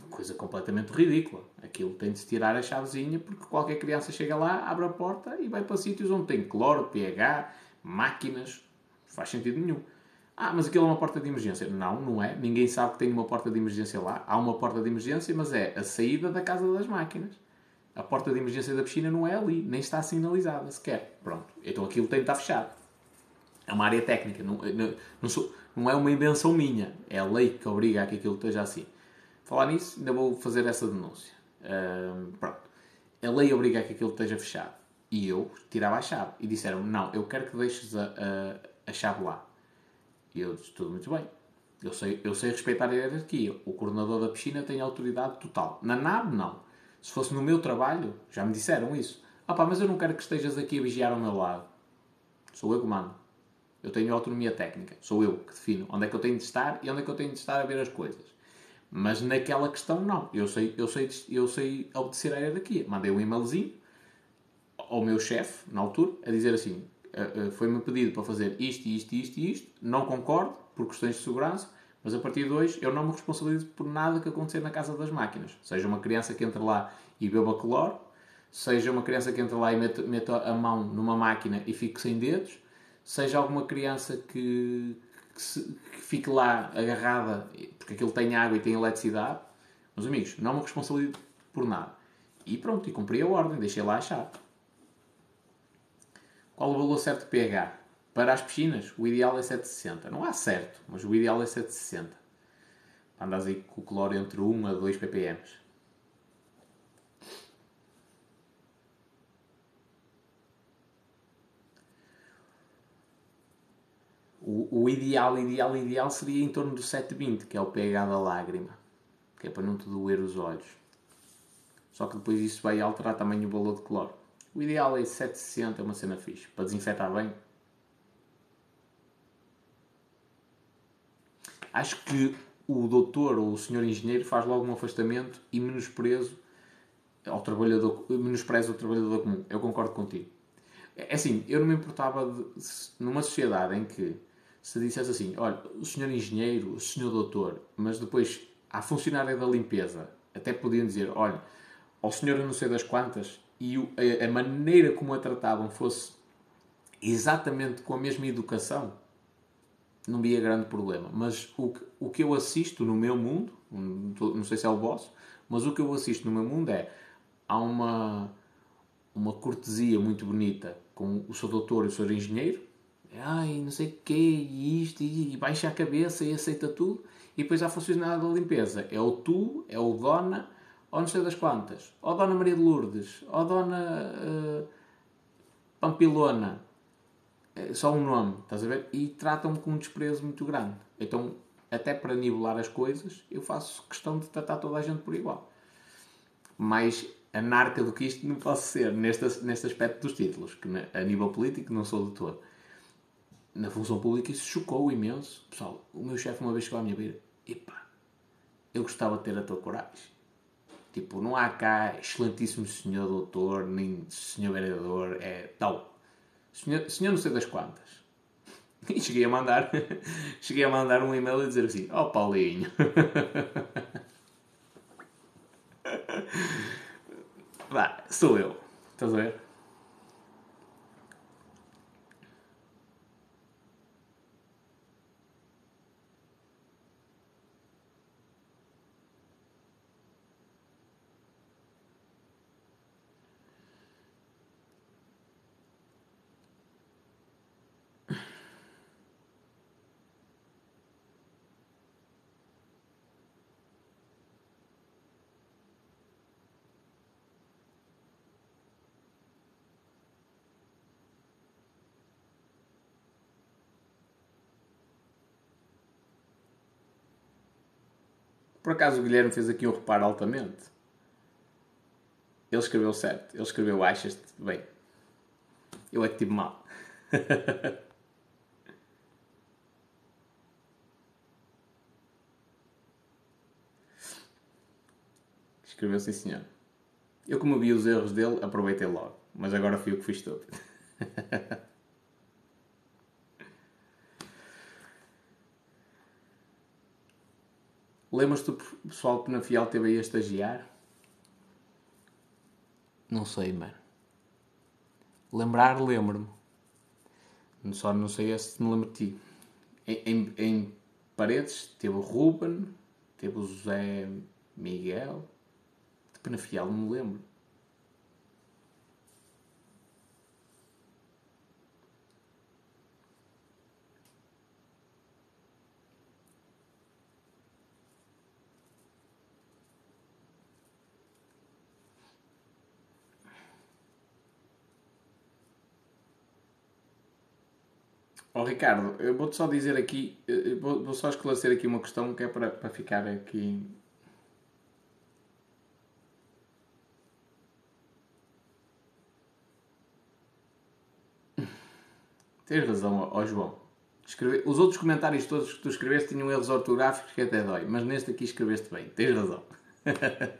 Coisa completamente ridícula. Aquilo tem de se tirar a chavezinha porque qualquer criança chega lá, abre a porta e vai para sítios onde tem cloro, pH, máquinas. Não faz sentido nenhum. Ah, mas aquilo é uma porta de emergência. Não, não é. Ninguém sabe que tem uma porta de emergência lá. Há uma porta de emergência, mas é a saída da casa das máquinas. A porta de emergência da piscina não é ali, nem está sinalizada sequer. Pronto. Então aquilo tem de estar fechado. É uma área técnica, não, não, não, sou, não é uma invenção minha. É a lei que obriga a que aquilo esteja assim. Falar nisso, ainda vou fazer essa denúncia. Uh, pronto. A lei obriga a que aquilo esteja fechado. E eu tirava a chave. E disseram não, eu quero que deixes a, a, a chave lá. E eu disse, tudo muito bem. Eu sei, eu sei respeitar a hierarquia. O coordenador da piscina tem autoridade total. Na nave, não. Se fosse no meu trabalho, já me disseram isso. Ah pá, mas eu não quero que estejas aqui a vigiar ao meu lado. Sou eu que mando. Eu tenho autonomia técnica. Sou eu que defino onde é que eu tenho de estar e onde é que eu tenho de estar a ver as coisas. Mas naquela questão, não. Eu sei, eu sei, eu sei obedecer à hierarquia. Mandei um e-mailzinho ao meu chefe, na altura, a dizer assim: foi-me pedido para fazer isto, isto, isto e isto. Não concordo, por questões de segurança, mas a partir de hoje eu não me responsabilizo por nada que acontecer na casa das máquinas. Seja uma criança que entra lá e beba cloro, seja uma criança que entra lá e mete a mão numa máquina e fique sem dedos, seja alguma criança que, que, se, que fique lá agarrada porque aquilo tem água e tem eletricidade. Meus amigos, não me responsabilizo por nada. E pronto, e cumpri a ordem, deixei lá a chave. Qual o valor certo de pH? Para as piscinas, o ideal é 760. Não há certo, mas o ideal é 760. Andas aí com o cloro entre 1 a 2 ppm. O, o, ideal, ideal, ideal seria em torno do 720, que é o pH da lágrima, que é para não te doer os olhos. Só que depois isso vai alterar também o valor de cloro. O ideal é 760, é uma cena fixe, para desinfetar bem. Acho que o doutor ou o senhor engenheiro faz logo um afastamento e menosprezo ao trabalhador, menospreza o trabalhador comum. Eu concordo contigo. É assim, eu não me importava de, numa sociedade em que se dissesse assim, olha, o senhor engenheiro, o senhor doutor, mas depois a funcionária da limpeza até podiam dizer, olha, ao senhor não sei das quantas, e a, a maneira como a tratavam fosse exatamente com a mesma educação, não via grande problema. Mas o que, o que eu assisto no meu mundo, não sei se é o vosso, mas o que eu assisto no meu mundo é há uma, uma cortesia muito bonita com o seu doutor e o seu engenheiro, ai, não sei o quê, e isto, e, e baixa a cabeça e aceita tudo, e depois há funcionário da limpeza, é o tu, é o dona, ou não sei das quantas, ou Dona Maria de Lourdes, ou Dona uh, Pampilona, é só um nome, estás a ver? E tratam-me com um desprezo muito grande. Então, até para nivelar as coisas, eu faço questão de tratar toda a gente por igual. Mais anarca do que isto não posso ser neste, neste aspecto dos títulos, que a nível político não sou todo. Na função pública isso chocou imenso. Pessoal, o meu chefe uma vez chegou à minha beira, epá, eu gostava de ter a tua coragem Tipo, não há cá excelentíssimo senhor doutor, nem senhor vereador, é tal. Senhor, senhor não sei das quantas. E cheguei a mandar, cheguei a mandar um e-mail e dizer assim, ó oh, Paulinho. Vá, sou eu. Estás a ver? Por acaso o Guilherme fez aqui um reparo altamente. Ele escreveu certo. Ele escreveu achas-te bem. Eu é que tive mal. escreveu sim senhor. Eu como vi os erros dele, aproveitei logo. Mas agora fui eu que fiz tudo. Lembras-te do pessoal que na Fiel teve aí a estagiar? Não sei, mano. Lembrar, lembro-me. Só não sei se me lembro de ti. Em, em, em, Paredes teve o Ruben, teve o José Miguel. De Penafiel, não me lembro. Oh, Ricardo, eu vou-te só dizer aqui, vou, vou, só esclarecer aqui uma questão que é para, para ficar aqui. Tens razão, ó João. Escreve... Os outros comentários todos que tu escreveste tinham erros ortográficos que até dói, mas neste aqui escreveste bem. Tens razão.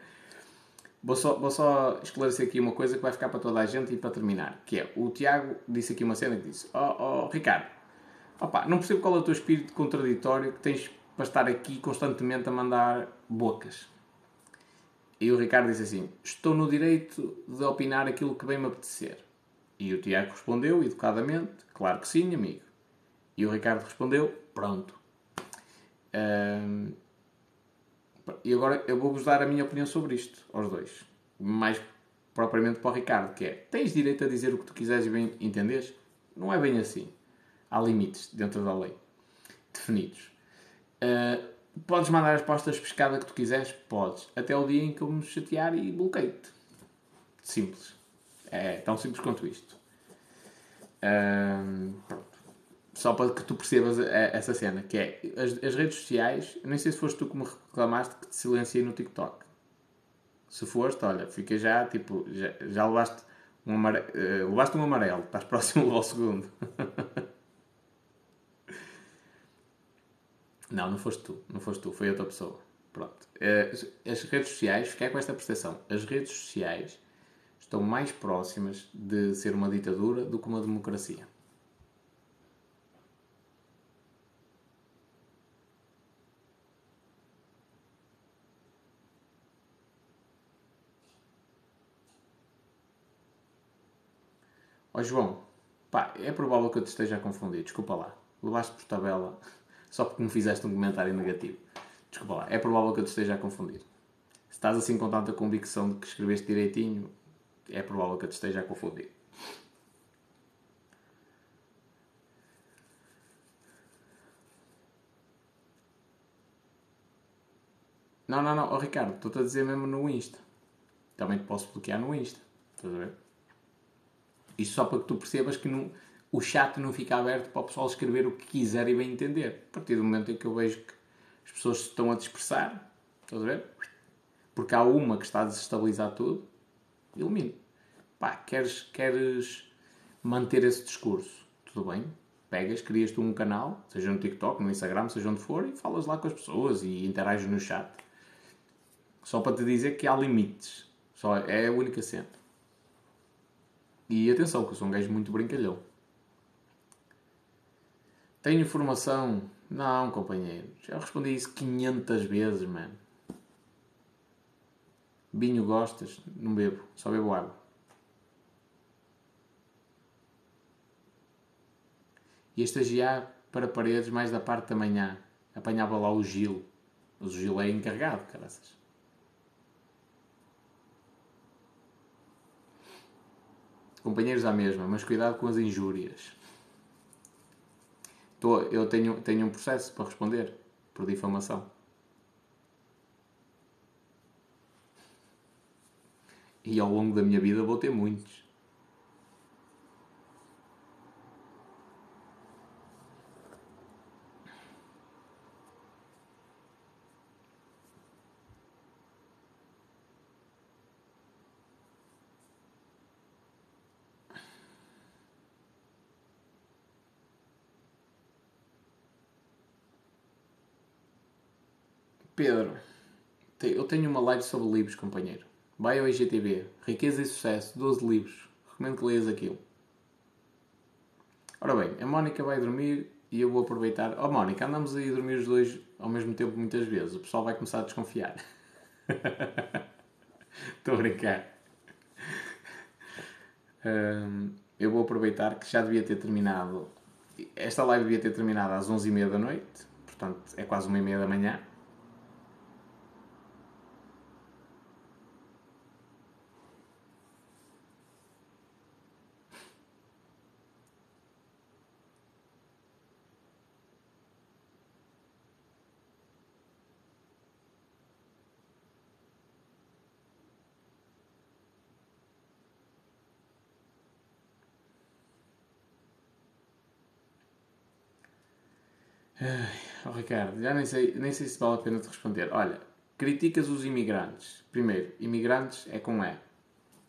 vou, só, vou só esclarecer aqui uma coisa que vai ficar para toda a gente e para terminar, que é, o Tiago disse aqui uma cena que disse, ó oh, oh, Ricardo, Opa, não percebo qual é o teu espírito contraditório que tens para estar aqui constantemente a mandar bocas. E o Ricardo disse assim: Estou no direito de opinar aquilo que bem me apetecer. E o Tiago respondeu, educadamente: Claro que sim, amigo. E o Ricardo respondeu: Pronto. E agora eu vou-vos dar a minha opinião sobre isto, aos dois. Mais propriamente para o Ricardo, que é: Tens direito a dizer o que tu quiseres e bem entenderes? Não é bem assim há limites dentro da lei definidos. Uh, podes mandar as postas pescada que tu quiseres? Podes. Até o dia em que eu me chatear e bloqueio-te. Simples. É tão simples quanto isto. Uh, Só para que tu percebas essa cena, que é as, as, redes sociais, nem sei se foste tu que me reclamaste que te silenciei no TikTok. Se foste, olha, fica já, tipo, já, já levaste um amarelo, uh, levaste um amarelo, estás próximo ao segundo. Não, não foste tu. Não foste tu. Foi outra pessoa. Pronto. Eh, as redes sociais, fiquei com esta percepção. As redes sociais estão mais próximas de ser uma ditadura do que uma democracia. Ó oh, João, pá, é provável que eu te esteja a confundir, desculpa lá. Levaste por tabela só porque me fizeste um comentário negativo. Desculpa lá, é provável que eu te esteja a confundir. Se estás assim com tanta convicção de que escreveste direitinho, é provável que eu te esteja a confundir. Não, não, não, oh, Ricardo, estou-te a dizer mesmo no Insta. Também te posso bloquear no Insta. Estás a ver? Isto só para que tu percebas que não o chat não fica aberto para o pessoal escrever o que quiser e bem entender. A partir do momento em que eu vejo que as pessoas estão a dispersar, estás a ver? Porque há uma que está a desestabilizar tudo, elimino. Pá, queres, queres manter esse discurso? Tudo bem, pegas, crias-te um canal, seja no TikTok, no Instagram, seja onde for, e falas lá com as pessoas e interages no chat. Só para te dizer que há limites. Só é a única cena. E atenção, que eu sou um gajo muito brincalhão. Tenho formação? Não, companheiro. Já respondi isso 500 vezes, mano. Vinho gostas? Não bebo. Só bebo água. E estagiar para paredes mais da parte da manhã. Apanhava lá o Gil. O Gil é encarregado, caraças. Companheiros à mesma, mas cuidado com as injúrias. Tô, eu tenho, tenho um processo para responder por difamação. E ao longo da minha vida vou ter muitos. Pedro, eu tenho uma live sobre livros, companheiro. Vai ao IGTV. Riqueza e Sucesso, 12 livros. Recomendo que leias aquilo. Ora bem, a Mónica vai dormir e eu vou aproveitar. Oh Mónica, andamos aí a dormir os dois ao mesmo tempo muitas vezes. O pessoal vai começar a desconfiar. Estou a brincar. Hum, eu vou aproveitar que já devia ter terminado. Esta live devia ter terminado às 11h30 da noite. Portanto, é quase uma e meia da manhã. Oh, Ricardo, já nem sei, nem sei se vale a pena te responder. Olha, criticas os imigrantes. Primeiro, imigrantes é com E.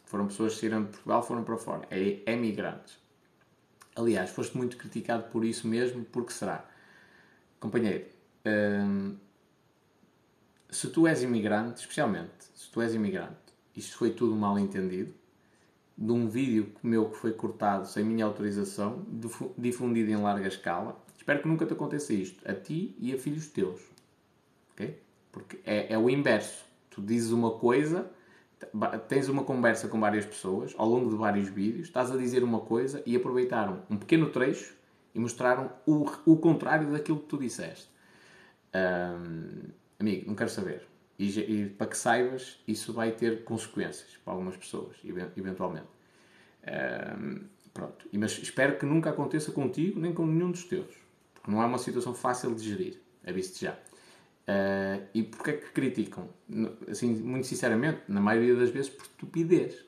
Foram pessoas que saíram de Portugal, foram para fora. É emigrantes. Aliás, foste muito criticado por isso mesmo, porque será? Companheiro, hum, se tu és imigrante, especialmente, se tu és imigrante, isto foi tudo mal entendido, de um vídeo meu que foi cortado sem minha autorização, difu- difundido em larga escala. Espero que nunca te aconteça isto, a ti e a filhos teus. Ok? Porque é, é o inverso. Tu dizes uma coisa, tens uma conversa com várias pessoas, ao longo de vários vídeos, estás a dizer uma coisa e aproveitaram um pequeno trecho e mostraram o, o contrário daquilo que tu disseste. Amigo, não quero saber. E, e para que saibas, isso vai ter consequências para algumas pessoas, even- eventualmente. Pronto. Mas espero que nunca aconteça contigo nem com nenhum dos teus. Não é uma situação fácil de gerir. Aviso-te já. Ah, e porquê é que criticam? Assim, muito sinceramente, na maioria das vezes por estupidez.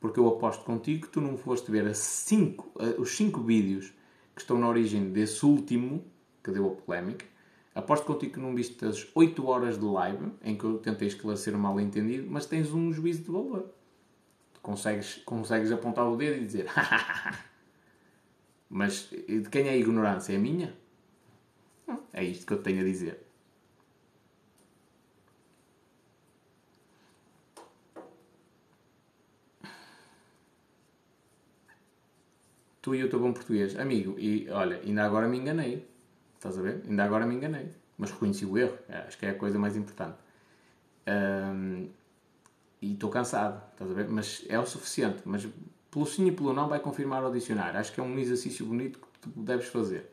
Porque eu aposto contigo que tu não foste ver cinco, ah, os 5 vídeos que estão na origem desse último, que deu a polémica. Aposto contigo que não viste as 8 horas de live, em que eu tentei esclarecer o mal-entendido, mas tens um juízo de valor. Tu consegues, consegues apontar o dedo e dizer mas de quem é a ignorância? É minha? Hum, É isto que eu tenho a dizer. Tu e o teu bom português. Amigo, e olha, ainda agora me enganei. Estás a ver? Ainda agora me enganei. Mas reconheci o erro. É, Acho que é a coisa mais importante. E estou cansado, estás a ver? Mas é o suficiente. Mas pelo sim e pelo não vai confirmar ao dicionário. Acho que é um exercício bonito que tu deves fazer.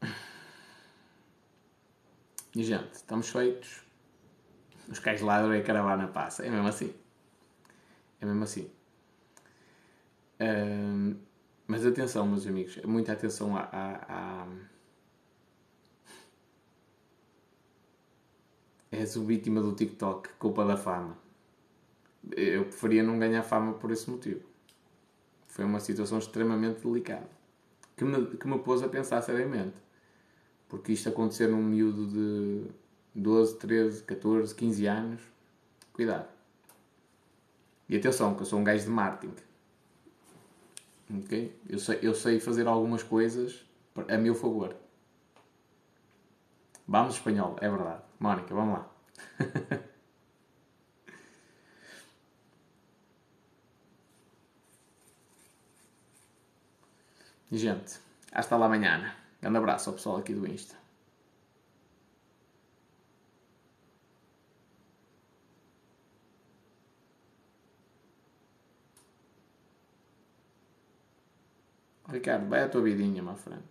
E gente, estamos feitos. Os cães ladram e a caravana passa. É mesmo assim. É mesmo assim. Ahm, mas atenção, meus amigos. Muita atenção à, à, à... És o vítima do TikTok, culpa da fama. Eu preferia não ganhar fama por esse motivo. Foi uma situação extremamente delicada. Que me, que me pôs a pensar seriamente. Porque isto acontecer num miúdo de 12, 13, 14, 15 anos, cuidado. E atenção, que eu sou um gajo de marketing. Ok? Eu sei, eu sei fazer algumas coisas a meu favor. Vamos espanhol, é verdade. Mónica, vamos lá. Gente, hasta lá amanhã. Grande abraço ao pessoal aqui do Insta. Ricardo, vai à tua vidinha, my friend.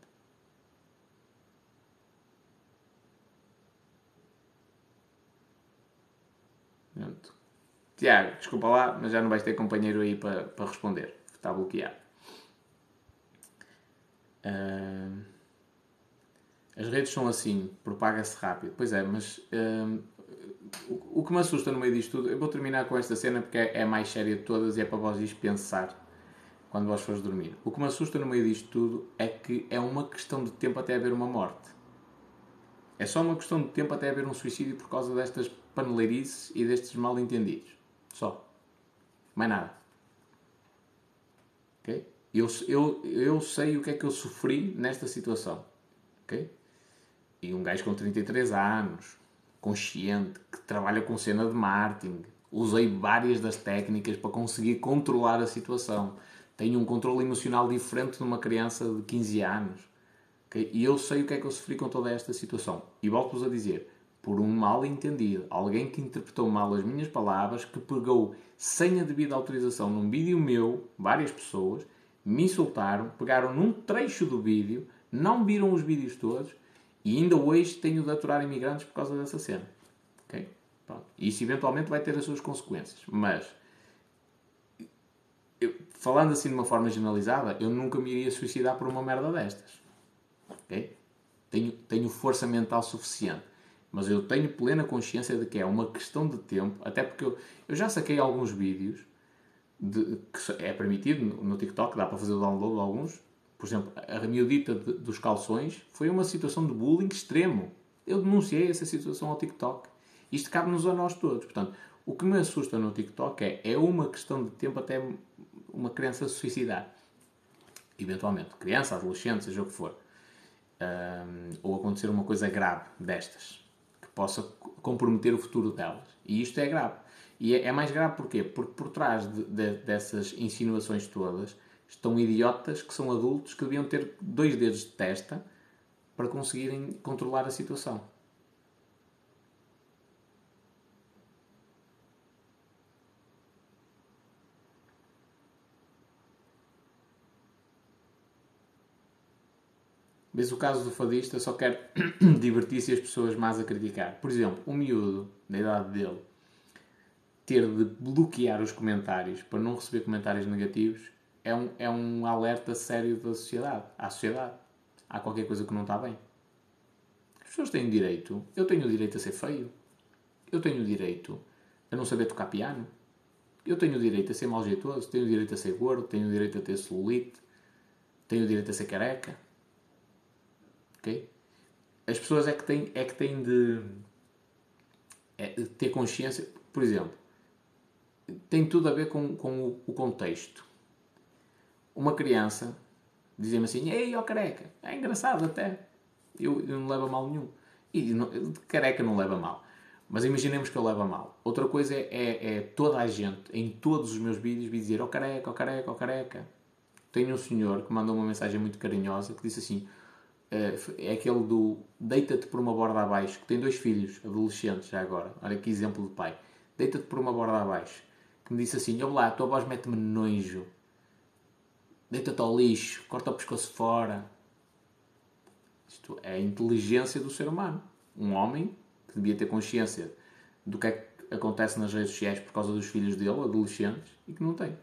Pronto. Tiago, desculpa lá, mas já não vais ter companheiro aí para, para responder. Está bloqueado. Uh, as redes são assim, propaga-se rápido. Pois é, mas uh, o, o, que me assusta no meio disto tudo, eu vou terminar com esta cena porque é, é mais séria de todas e é para vós pensar quando vós fores dormir. O que me assusta no meio disto tudo é que é uma questão de tempo até haver uma morte. É só uma questão de tempo até haver um suicídio por causa destas paneleirices e destes mal entendidos. Só. Mais nada. Ok? Eu, eu, eu sei o que é que eu sofri nesta situação. Ok? E um gajo com 33 anos, consciente, que trabalha com cena de marketing, usei várias das técnicas para conseguir controlar a situação tenho um controle emocional diferente de uma criança de 15 anos. Okay? E eu sei o que é que eu sofri com toda esta situação. E volto-vos a dizer, por um mal entendido, alguém que interpretou mal as minhas palavras, que pegou sem a devida autorização num vídeo meu, várias pessoas, me insultaram, pegaram num trecho do vídeo, não viram os vídeos todos e ainda hoje tenho de aturar imigrantes por causa dessa cena. Okay? Pronto. Isso eventualmente vai ter as suas consequências. Mas eu, falando assim de uma forma generalizada, eu nunca me iria suicidar por uma merda destas. Ok? Tenho, tenho força mental suficiente. Mas eu tenho plena consciência de que é uma questão de tempo, até porque eu, eu já saquei alguns vídeos de, que é permitido no, no, TikTok, dá para fazer o download de alguns. Por exemplo, a miudita de, dos calções foi uma situação de bullying extremo. Eu denunciei essa situação ao TikTok. Isto cabe-nos a nós todos. Portanto, o que me assusta no TikTok é, é uma questão de tempo até uma criança se suicidar. Eventualmente, criança, adolescente, seja o que for. Um, ou acontecer uma coisa grave destas, possa comprometer o futuro delas. E isto é grave. E é, é mais grave porquê? Porque por trás de, de, dessas insinuações todas estão idiotas que são adultos que deviam ter dois dedos de testa para conseguirem controlar a situação. Vês o caso do fadista só quer divertir-se e as pessoas mais a criticar. Por exemplo, o miúdo, da idade dele, ter de bloquear os comentários para não receber comentários negativos é um, é um alerta sério da sociedade. À sociedade. Há qualquer coisa que não está bem. As pessoas têm direito. Eu tenho o direito a ser feio. Eu tenho o direito a não saber tocar piano. Eu tenho o direito a ser mal jeitoso. Tenho o direito a ser gordo. Tenho o direito a ter celulite. Tenho o direito a ser careca As pessoas é que têm, é que têm de, é, de ter consciência, por exemplo, tem tudo a ver com, com o, o contexto. Uma criança dizia-me assim, ei, ó careca, é engraçado até, eu, eu não leva mal nenhum. E não, careca não leva mal. Mas imaginemos que eu leva mal. Outra coisa é, é, é, toda a gente, em todos os meus vídeos, dizer, ó oh, careca, ó oh, careca, ó oh, careca. Tenho um senhor que mandou uma mensagem muito carinhosa que disse assim, é aquele do deita-te por uma borda abaixo, que tem dois filhos adolescentes já agora. Olha que exemplo de pai. Deita-te por uma borda abaixo. Que me disse assim: Olha lá, a tua voz mete-me nojo. Deita-te ao lixo, corta o pescoço fora. Isto é a inteligência do ser humano. Um homem que devia ter consciência do que é que acontece nas redes sociais por causa dos filhos dele, adolescentes, e que não tem.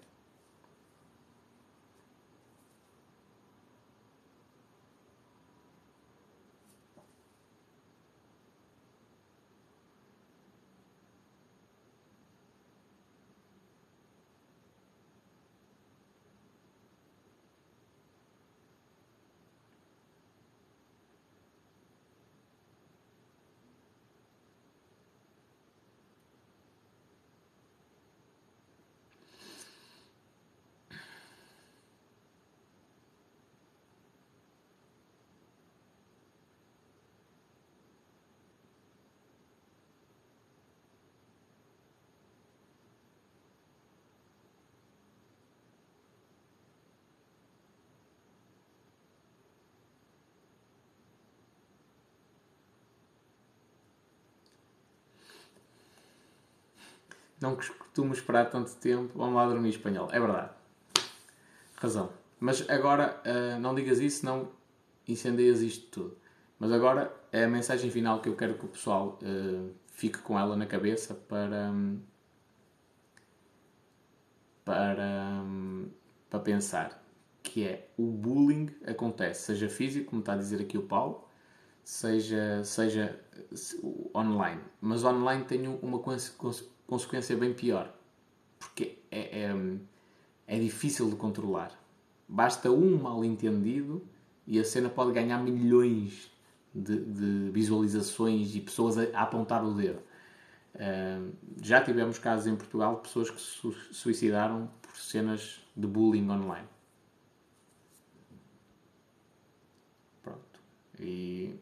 Não costumo esperar tanto tempo. Vamos lá dormir espanhol. É verdade. Razão. Mas agora, uh, não digas isso, não incendeias isto tudo. Mas agora é a mensagem final que eu quero que o pessoal uh, fique com ela na cabeça para. Um, para, um, para pensar. Que é o bullying acontece, seja físico, como está a dizer aqui o Paulo, seja, seja online. Mas online tem uma consequência bem pior. Porque é, é, é difícil de controlar. Basta um mal entendido e a cena pode ganhar milhões de, de visualizações e pessoas a, a apontar o dedo. Uh, já tivemos casos em Portugal de pessoas que se suicidaram por cenas de bullying online. Pronto. E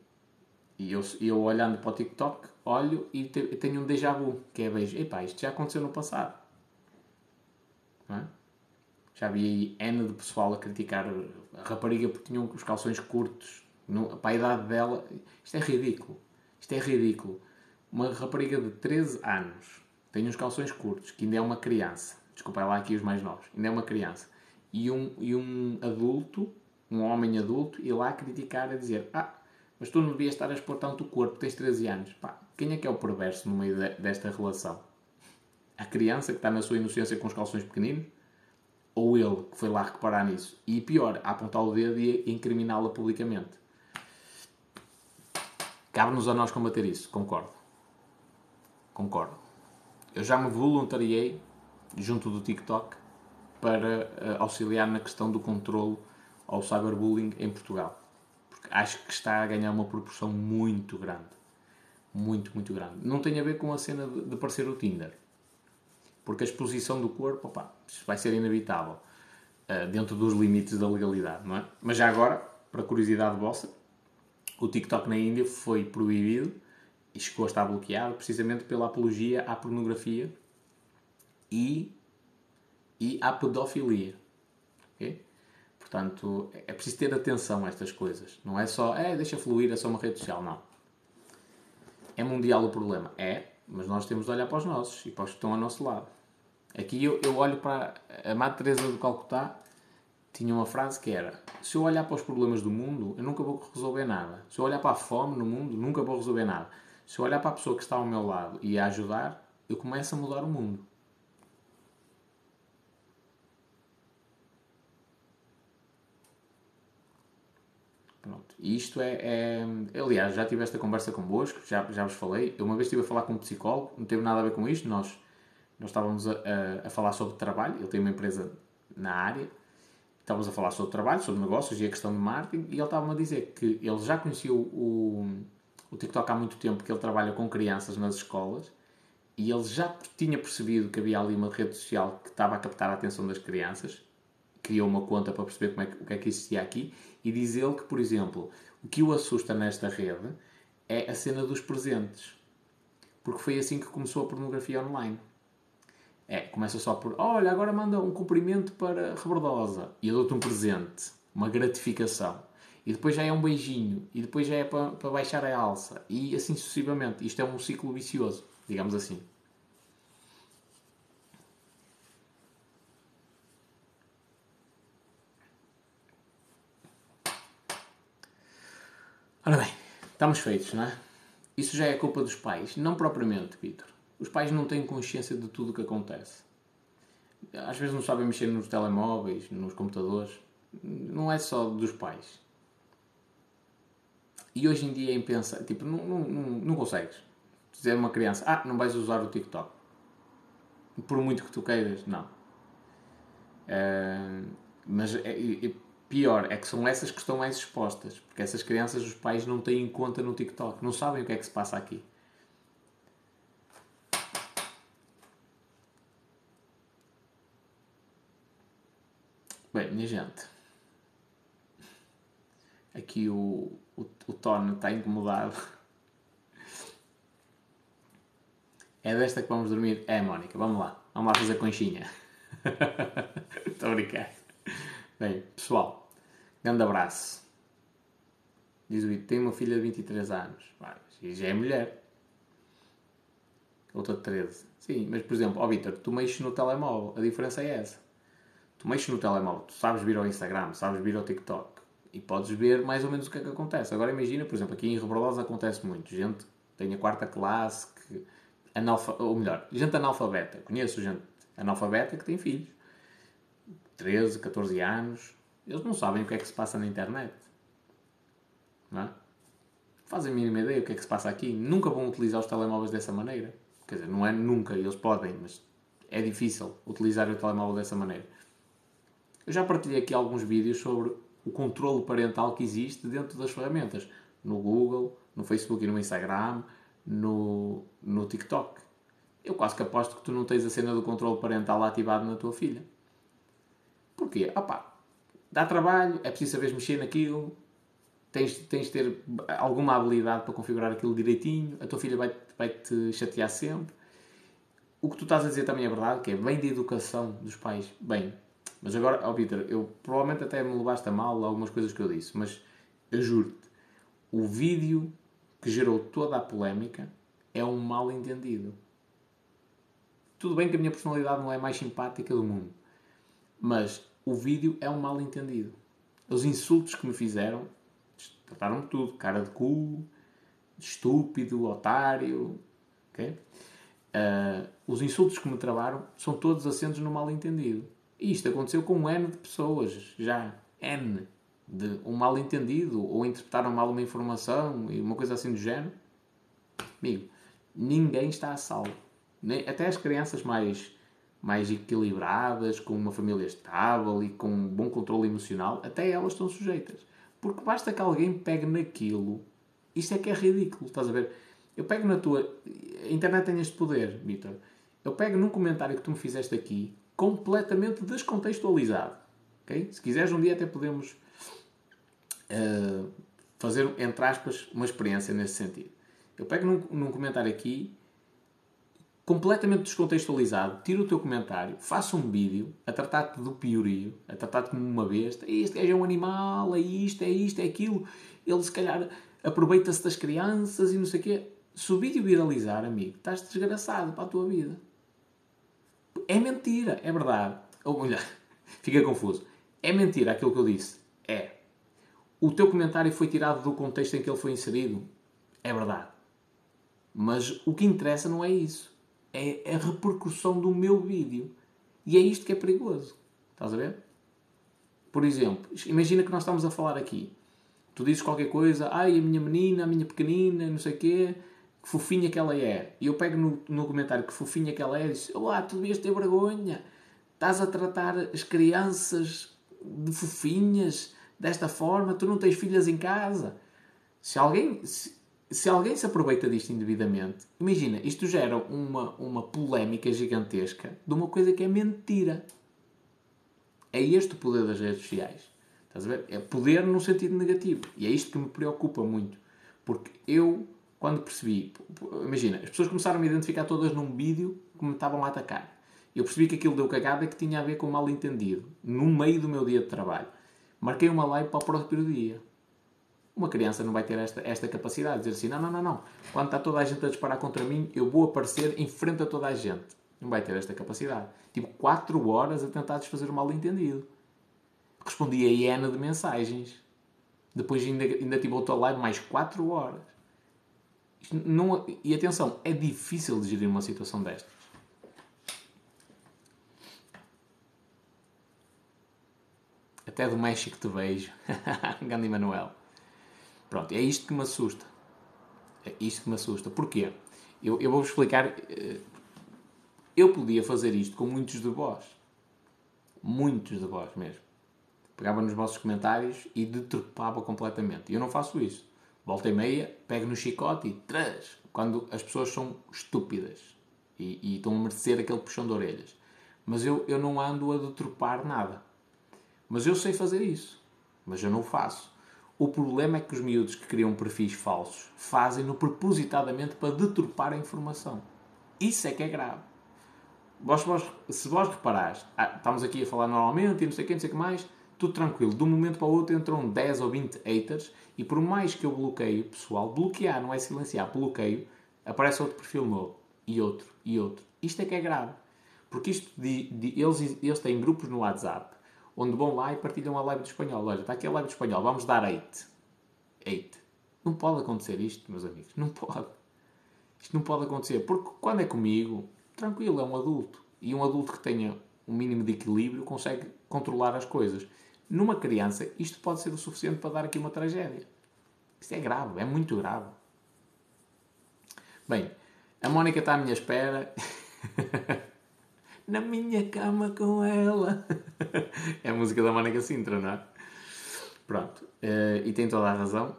e eu, eu olhando para o TikTok, olho e te, tenho um déjà vu, que é vejo, epá, isto já aconteceu no passado. É? Já vi aí N de pessoal a criticar a rapariga porque tinham os calções curtos. No, para a idade dela, isto é ridículo. Isto é ridículo. Uma rapariga de 13 anos tem uns calções curtos, que ainda é uma criança. Desculpa lá aqui os mais novos. Ainda é uma criança. E um, e um adulto, um homem adulto, ir lá criticar, a dizer: Ah, mas tu não devias estar a expor tanto o corpo, tens 13 anos. Pá, quem é que é o perverso no meio de, desta relação? A criança que está na sua inocência com os calções pequeninos? Ou ele que foi lá reparar nisso? E pior, a apontar o dedo e incriminá-la publicamente. Cabe-nos a nós combater isso, concordo. Concordo. Eu já me voluntariei junto do TikTok para uh, auxiliar na questão do controle ao cyberbullying em Portugal acho que está a ganhar uma proporção muito grande. Muito, muito grande. Não tem a ver com a cena de, parecer o Tinder. Porque a exposição do corpo, opa, vai ser inevitável. Uh, dentro dos limites da legalidade, não é? Mas já agora, para curiosidade vossa, o TikTok na Índia foi proibido e chegou a estar bloqueado precisamente pela apologia à pornografia e, e à pedofilia. Portanto, é preciso ter atenção a estas coisas. Não é só, é, deixa fluir, é só uma rede social. Não. É mundial o problema? É, mas nós temos de olhar para os nossos e para os que estão ao nosso lado. Aqui eu, eu olho para a Madre Teresa de Calcutá, tinha uma frase que era: Se eu olhar para os problemas do mundo, eu nunca vou resolver nada. Se eu olhar para a fome no mundo, nunca vou resolver nada. Se eu olhar para a pessoa que está ao meu lado e a ajudar, eu começo a mudar o mundo. Pronto. E isto é, é, Aliás, já tive esta conversa convosco, já, já vos falei. Eu uma vez estive a falar com um psicólogo, não teve nada a ver com isto. Nós, nós estávamos a, a, a falar sobre trabalho. Ele tem uma empresa na área. Estávamos a falar sobre trabalho, sobre negócios e a questão de marketing. E ele estava-me a dizer que ele já conhecia o, o TikTok há muito tempo, que ele trabalha com crianças nas escolas. E ele já tinha percebido que havia ali uma rede social que estava a captar a atenção das crianças. Criou uma conta para perceber como é que, o que é que existia aqui e diz ele que, por exemplo, o que o assusta nesta rede é a cena dos presentes. Porque foi assim que começou a pornografia online. É, começa só por, olha, agora manda um cumprimento para Rebordosa e eu dou-te um presente, uma gratificação. E depois já é um beijinho, e depois já é para, para baixar a alça, e assim sucessivamente. Isto é um ciclo vicioso, digamos assim. Ora bem, estamos feitos, não é? Isso já é culpa dos pais, não propriamente, Vitor. Os pais não têm consciência de tudo o que acontece. Às vezes não sabem mexer nos telemóveis, nos computadores. Não é só dos pais. E hoje em dia é impensável. Tipo, não, não, não, não consegues dizer a uma criança: Ah, não vais usar o TikTok. Por muito que tu queiras, não. Uh, mas é, é, Pior é que são essas que estão mais expostas, porque essas crianças os pais não têm em conta no TikTok, não sabem o que é que se passa aqui. Bem, minha gente, aqui o, o, o Tony está incomodado. É desta que vamos dormir? É, Mónica, vamos lá. Vamos lá fazer conchinha. Estou a brincar. Bem, pessoal, grande abraço. Diz o Ito, tem uma filha de 23 anos. e já é mulher. outra de 13. Sim, mas por exemplo, ó Vitor, tu mexes no telemóvel, a diferença é essa. Tu mexes no telemóvel, tu sabes vir ao Instagram, sabes vir ao TikTok e podes ver mais ou menos o que é que acontece. Agora imagina, por exemplo, aqui em Rebrosa acontece muito. Gente que tem a quarta classe, que analfa, ou melhor, gente analfabeta. Conheço gente analfabeta que tem filhos. 13, 14 anos. Eles não sabem o que é que se passa na internet. Não é? Fazem a mínima ideia o que é que se passa aqui. Nunca vão utilizar os telemóveis dessa maneira. Quer dizer, não é nunca, eles podem, mas é difícil utilizar o telemóvel dessa maneira. Eu já partilhei aqui alguns vídeos sobre o controle parental que existe dentro das ferramentas. No Google, no Facebook e no Instagram, no, no TikTok. Eu quase que aposto que tu não tens a cena do controle parental ativado na tua filha. Porquê? Ah pá, dá trabalho, é preciso saber mexer naquilo, tens, tens de ter alguma habilidade para configurar aquilo direitinho, a tua filha vai, vai te chatear sempre. O que tu estás a dizer também é verdade, que é bem de educação dos pais. Bem, mas agora, ó oh Peter, eu provavelmente até me levaste a mal algumas coisas que eu disse, mas eu juro-te, o vídeo que gerou toda a polémica é um mal entendido. Tudo bem que a minha personalidade não é mais simpática do mundo, mas o vídeo é um mal entendido. Os insultos que me fizeram trataram-me tudo: cara de cu, estúpido, otário. Okay? Uh, os insultos que me travaram são todos assentos no mal entendido. E isto aconteceu com um N de pessoas, já. N. De um mal entendido, ou interpretaram mal uma informação e uma coisa assim do género. Amigo, ninguém está a salvo. Nem, até as crianças mais, mais equilibradas, com uma família estável e com um bom controle emocional, até elas estão sujeitas. Porque basta que alguém pegue naquilo. Isto é que é ridículo, estás a ver? Eu pego na tua. A internet tem este poder, Vitor. Eu pego num comentário que tu me fizeste aqui, completamente descontextualizado. Okay? Se quiseres, um dia até podemos uh, fazer, entre aspas, uma experiência nesse sentido. Eu pego num, num comentário aqui, completamente descontextualizado, tiro o teu comentário, faço um vídeo a tratar-te do piorio, a tratar-te como uma besta. Este é um animal, é isto, é isto, é aquilo. Ele, se calhar, aproveita-se das crianças e não sei o quê. Se o vídeo viralizar, amigo, estás desgraçado para a tua vida. É mentira, é verdade. Ou melhor, fica confuso. É mentira aquilo que eu disse. É. O teu comentário foi tirado do contexto em que ele foi inserido. É verdade. Mas o que interessa não é isso. É a repercussão do meu vídeo. E é isto que é perigoso. Estás a ver? Por exemplo, imagina que nós estamos a falar aqui. Tu dizes qualquer coisa, ai, a minha menina, a minha pequenina, não sei o quê, que fofinha que ela é. E eu pego no, no comentário que fofinha que ela é e diz, olá, tu devias ter vergonha. Estás a tratar as crianças de fofinhas desta forma, tu não tens filhas em casa. Se alguém se, se alguém se aproveita disto indevidamente, imagina, isto gera uma, uma polémica gigantesca de uma coisa que é mentira. É este o poder das redes sociais. Estás a ver? É poder no sentido negativo. E é isto que me preocupa muito. Porque eu, quando percebi, imagina, as pessoas começaram a me identificar todas num vídeo que me estavam a atacar. Eu percebi que aquilo deu cagada que tinha a ver com mal entendido, no meio do meu dia de trabalho. Marquei uma live para o próprio dia. Uma criança não vai ter esta, esta capacidade de dizer assim: não, não, não, não. Quando está toda a gente a disparar contra mim, eu vou aparecer em frente a toda a gente. Não vai ter esta capacidade. Tipo, 4 horas a tentar desfazer o mal entendido. Respondi a hiena de mensagens. Depois ainda, ainda tive outra live mais 4 horas. Não, e atenção, é difícil de gerir uma situação destas. Até do México te vejo. Gandhi Manuel. Pronto, é isto que me assusta. É isto que me assusta. Porquê? Eu, eu vou-vos explicar. Eh, eu podia fazer isto com muitos de vós. Muitos de vós mesmo. Pegava nos vossos comentários e deturpava completamente. Eu não faço isso. Volta e meia, pego no chicote e trás. Quando as pessoas são estúpidas e, e estão a merecer aquele puxão de orelhas. Mas eu, eu não ando a deturpar nada. Mas eu sei fazer isso. Mas eu não o faço. O problema é que os miúdos que criam perfis falsos fazem-no propositadamente para deturpar a informação. Isso é que é grave. Vós, vós, se vós reparares, ah, estamos aqui a falar normalmente e não sei o que, não sei o que mais, tudo tranquilo. De um momento para o outro entram 10 ou 20 haters e por mais que eu bloqueie pessoal, bloquear não é silenciar, bloqueio, aparece outro perfil novo. e outro e outro. Isto é que é grave. Porque isto de, de- eles, eles têm grupos no WhatsApp onde vão lá e partilham a live do espanhol. Olha, está aqui a live do espanhol, vamos dar 8. 8. Não pode acontecer isto, meus amigos. Não pode. Isto não pode acontecer. Porque quando é comigo, tranquilo, é um adulto. E um adulto que tenha um mínimo de equilíbrio consegue controlar as coisas. Numa criança, isto pode ser o suficiente para dar aqui uma tragédia. Isto é grave, é muito grave. Bem, a Mónica está à minha espera. Na minha cama com ela. é a música da Mónica Sintra, não é? Pronto. eh, e tem toda a razão.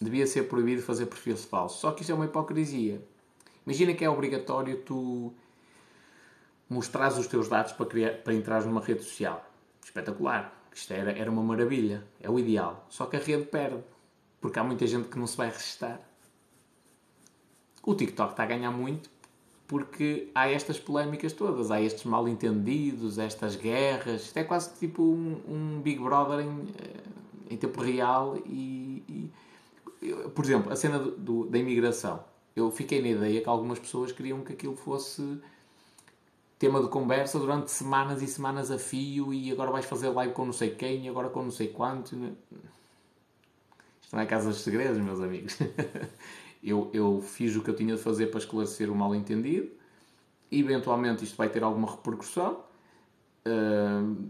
Devia ser proibido fazer perfis falsos. Só que isto é uma hipocrisia. Imagina que é obrigatório tu mostrares os teus dados para, criar, para entrar numa rede social. Espetacular. Isto era, era uma maravilha. É o ideal. Só que a rede perde. Porque há muita gente que não se vai registrar. O TikTok está a ganhar muito porque há estas polémicas todas. Há estes mal entendidos, estas guerras. Isto é quase tipo um, um Big Brother em, eh, em tempo real e- e por exemplo, a cena do, do- da imigração. Eu fiquei na ideia que algumas pessoas queriam que aquilo fosse tema de conversa durante semanas e semanas a fio e agora vais fazer live com não sei quem e agora com não sei quanto. Isto não é casa dos segredos, meus amigos. eu, eu fiz o que eu tinha de fazer para esclarecer o mal entendido. Eventualmente isto vai ter alguma repercussão. Hum,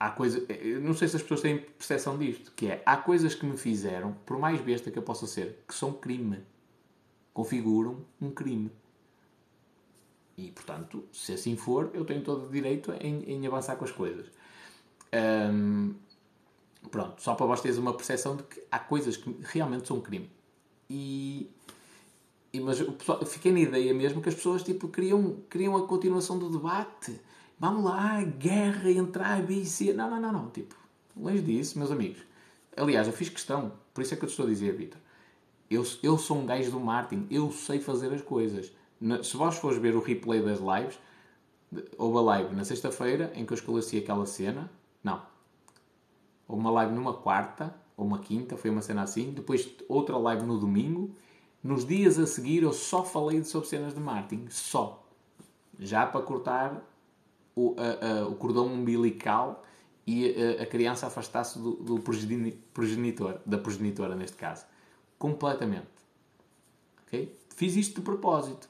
há coisa, não sei se as pessoas têm percepção disto, que é, há coisas que me fizeram, por mais besta que eu possa ser, que são crime. Configuram um crime. E, portanto, se assim for, eu tenho todo o direito em, em avançar com as coisas. Hum, pronto, só para vós teres uma percepção de que há coisas que realmente são crime. E, e- mas o pessoal, fiquei na ideia mesmo que as pessoas tipo, queriam, queriam a continuação do debate. Vamos lá, guerra entre A, e C. Não, não, não, não. Tipo, longe disso, meus amigos. Aliás, eu fiz questão, por isso é que eu te estou a dizer, Vitor. Eu, eu sou um gajo do marketing, eu sei fazer as coisas. Se vós fores ver o replay das lives, houve a live na sexta-feira em que eu esclareci aquela cena. Não. Houve uma live numa quarta ou uma quinta, foi uma cena assim. Depois outra live no domingo. Nos dias a seguir eu só falei sobre cenas de marketing. Só. Já para cortar o, a- a- o cordão umbilical e a, a criança afastar-se do, do progeni- progenitor, da progenitora neste caso. Completamente. Ok? Fiz isto de propósito.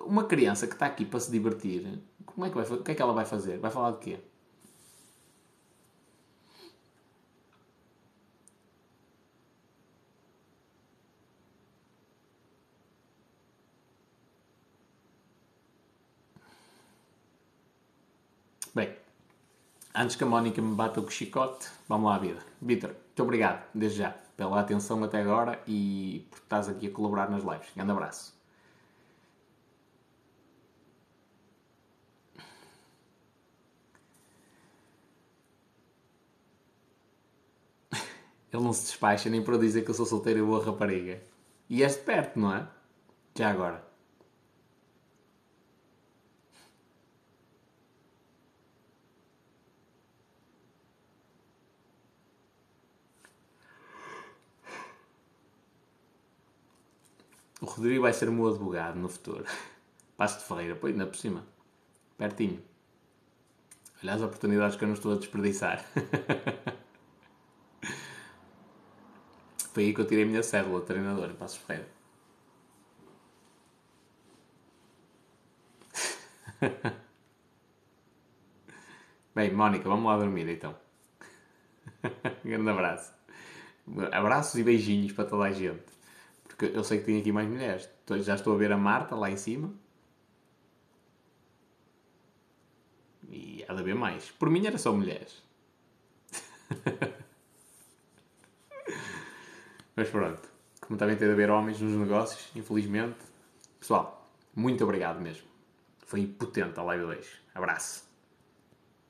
Uma criança que está aqui para se divertir, como é que vai, o que é que ela vai fazer? Vai falar de quê? Bem, antes que a Mónica me bata o chicote, vamos lá vida. Vitor, muito obrigado, desde já, pela atenção até agora e por estás aqui a colaborar nas lives. Grande abraço. Ele não se despacha nem para dizer que eu sou solteiro e boa rapariga. E és de perto, não é? Já agora. O Rodrigo vai ser o meu advogado no futuro. Passo de Ferreira, pois, ainda por cima. Pertinho. Olha as oportunidades que eu não estou a desperdiçar. Foi aí que eu tirei a minha cédula, treinador, em Passos Ferreira. Bem, Mónica, vamos lá dormir então. Grande abraço. Abraços e beijinhos para toda a gente. Porque eu sei que tem aqui mais mulheres. Já estou a ver a Marta lá em cima. E há de haver mais. Por mim era só mulheres. Mas pronto. Como também tem de haver homens nos negócios, infelizmente. Pessoal, muito obrigado mesmo. Foi potente a live 2. Abraço.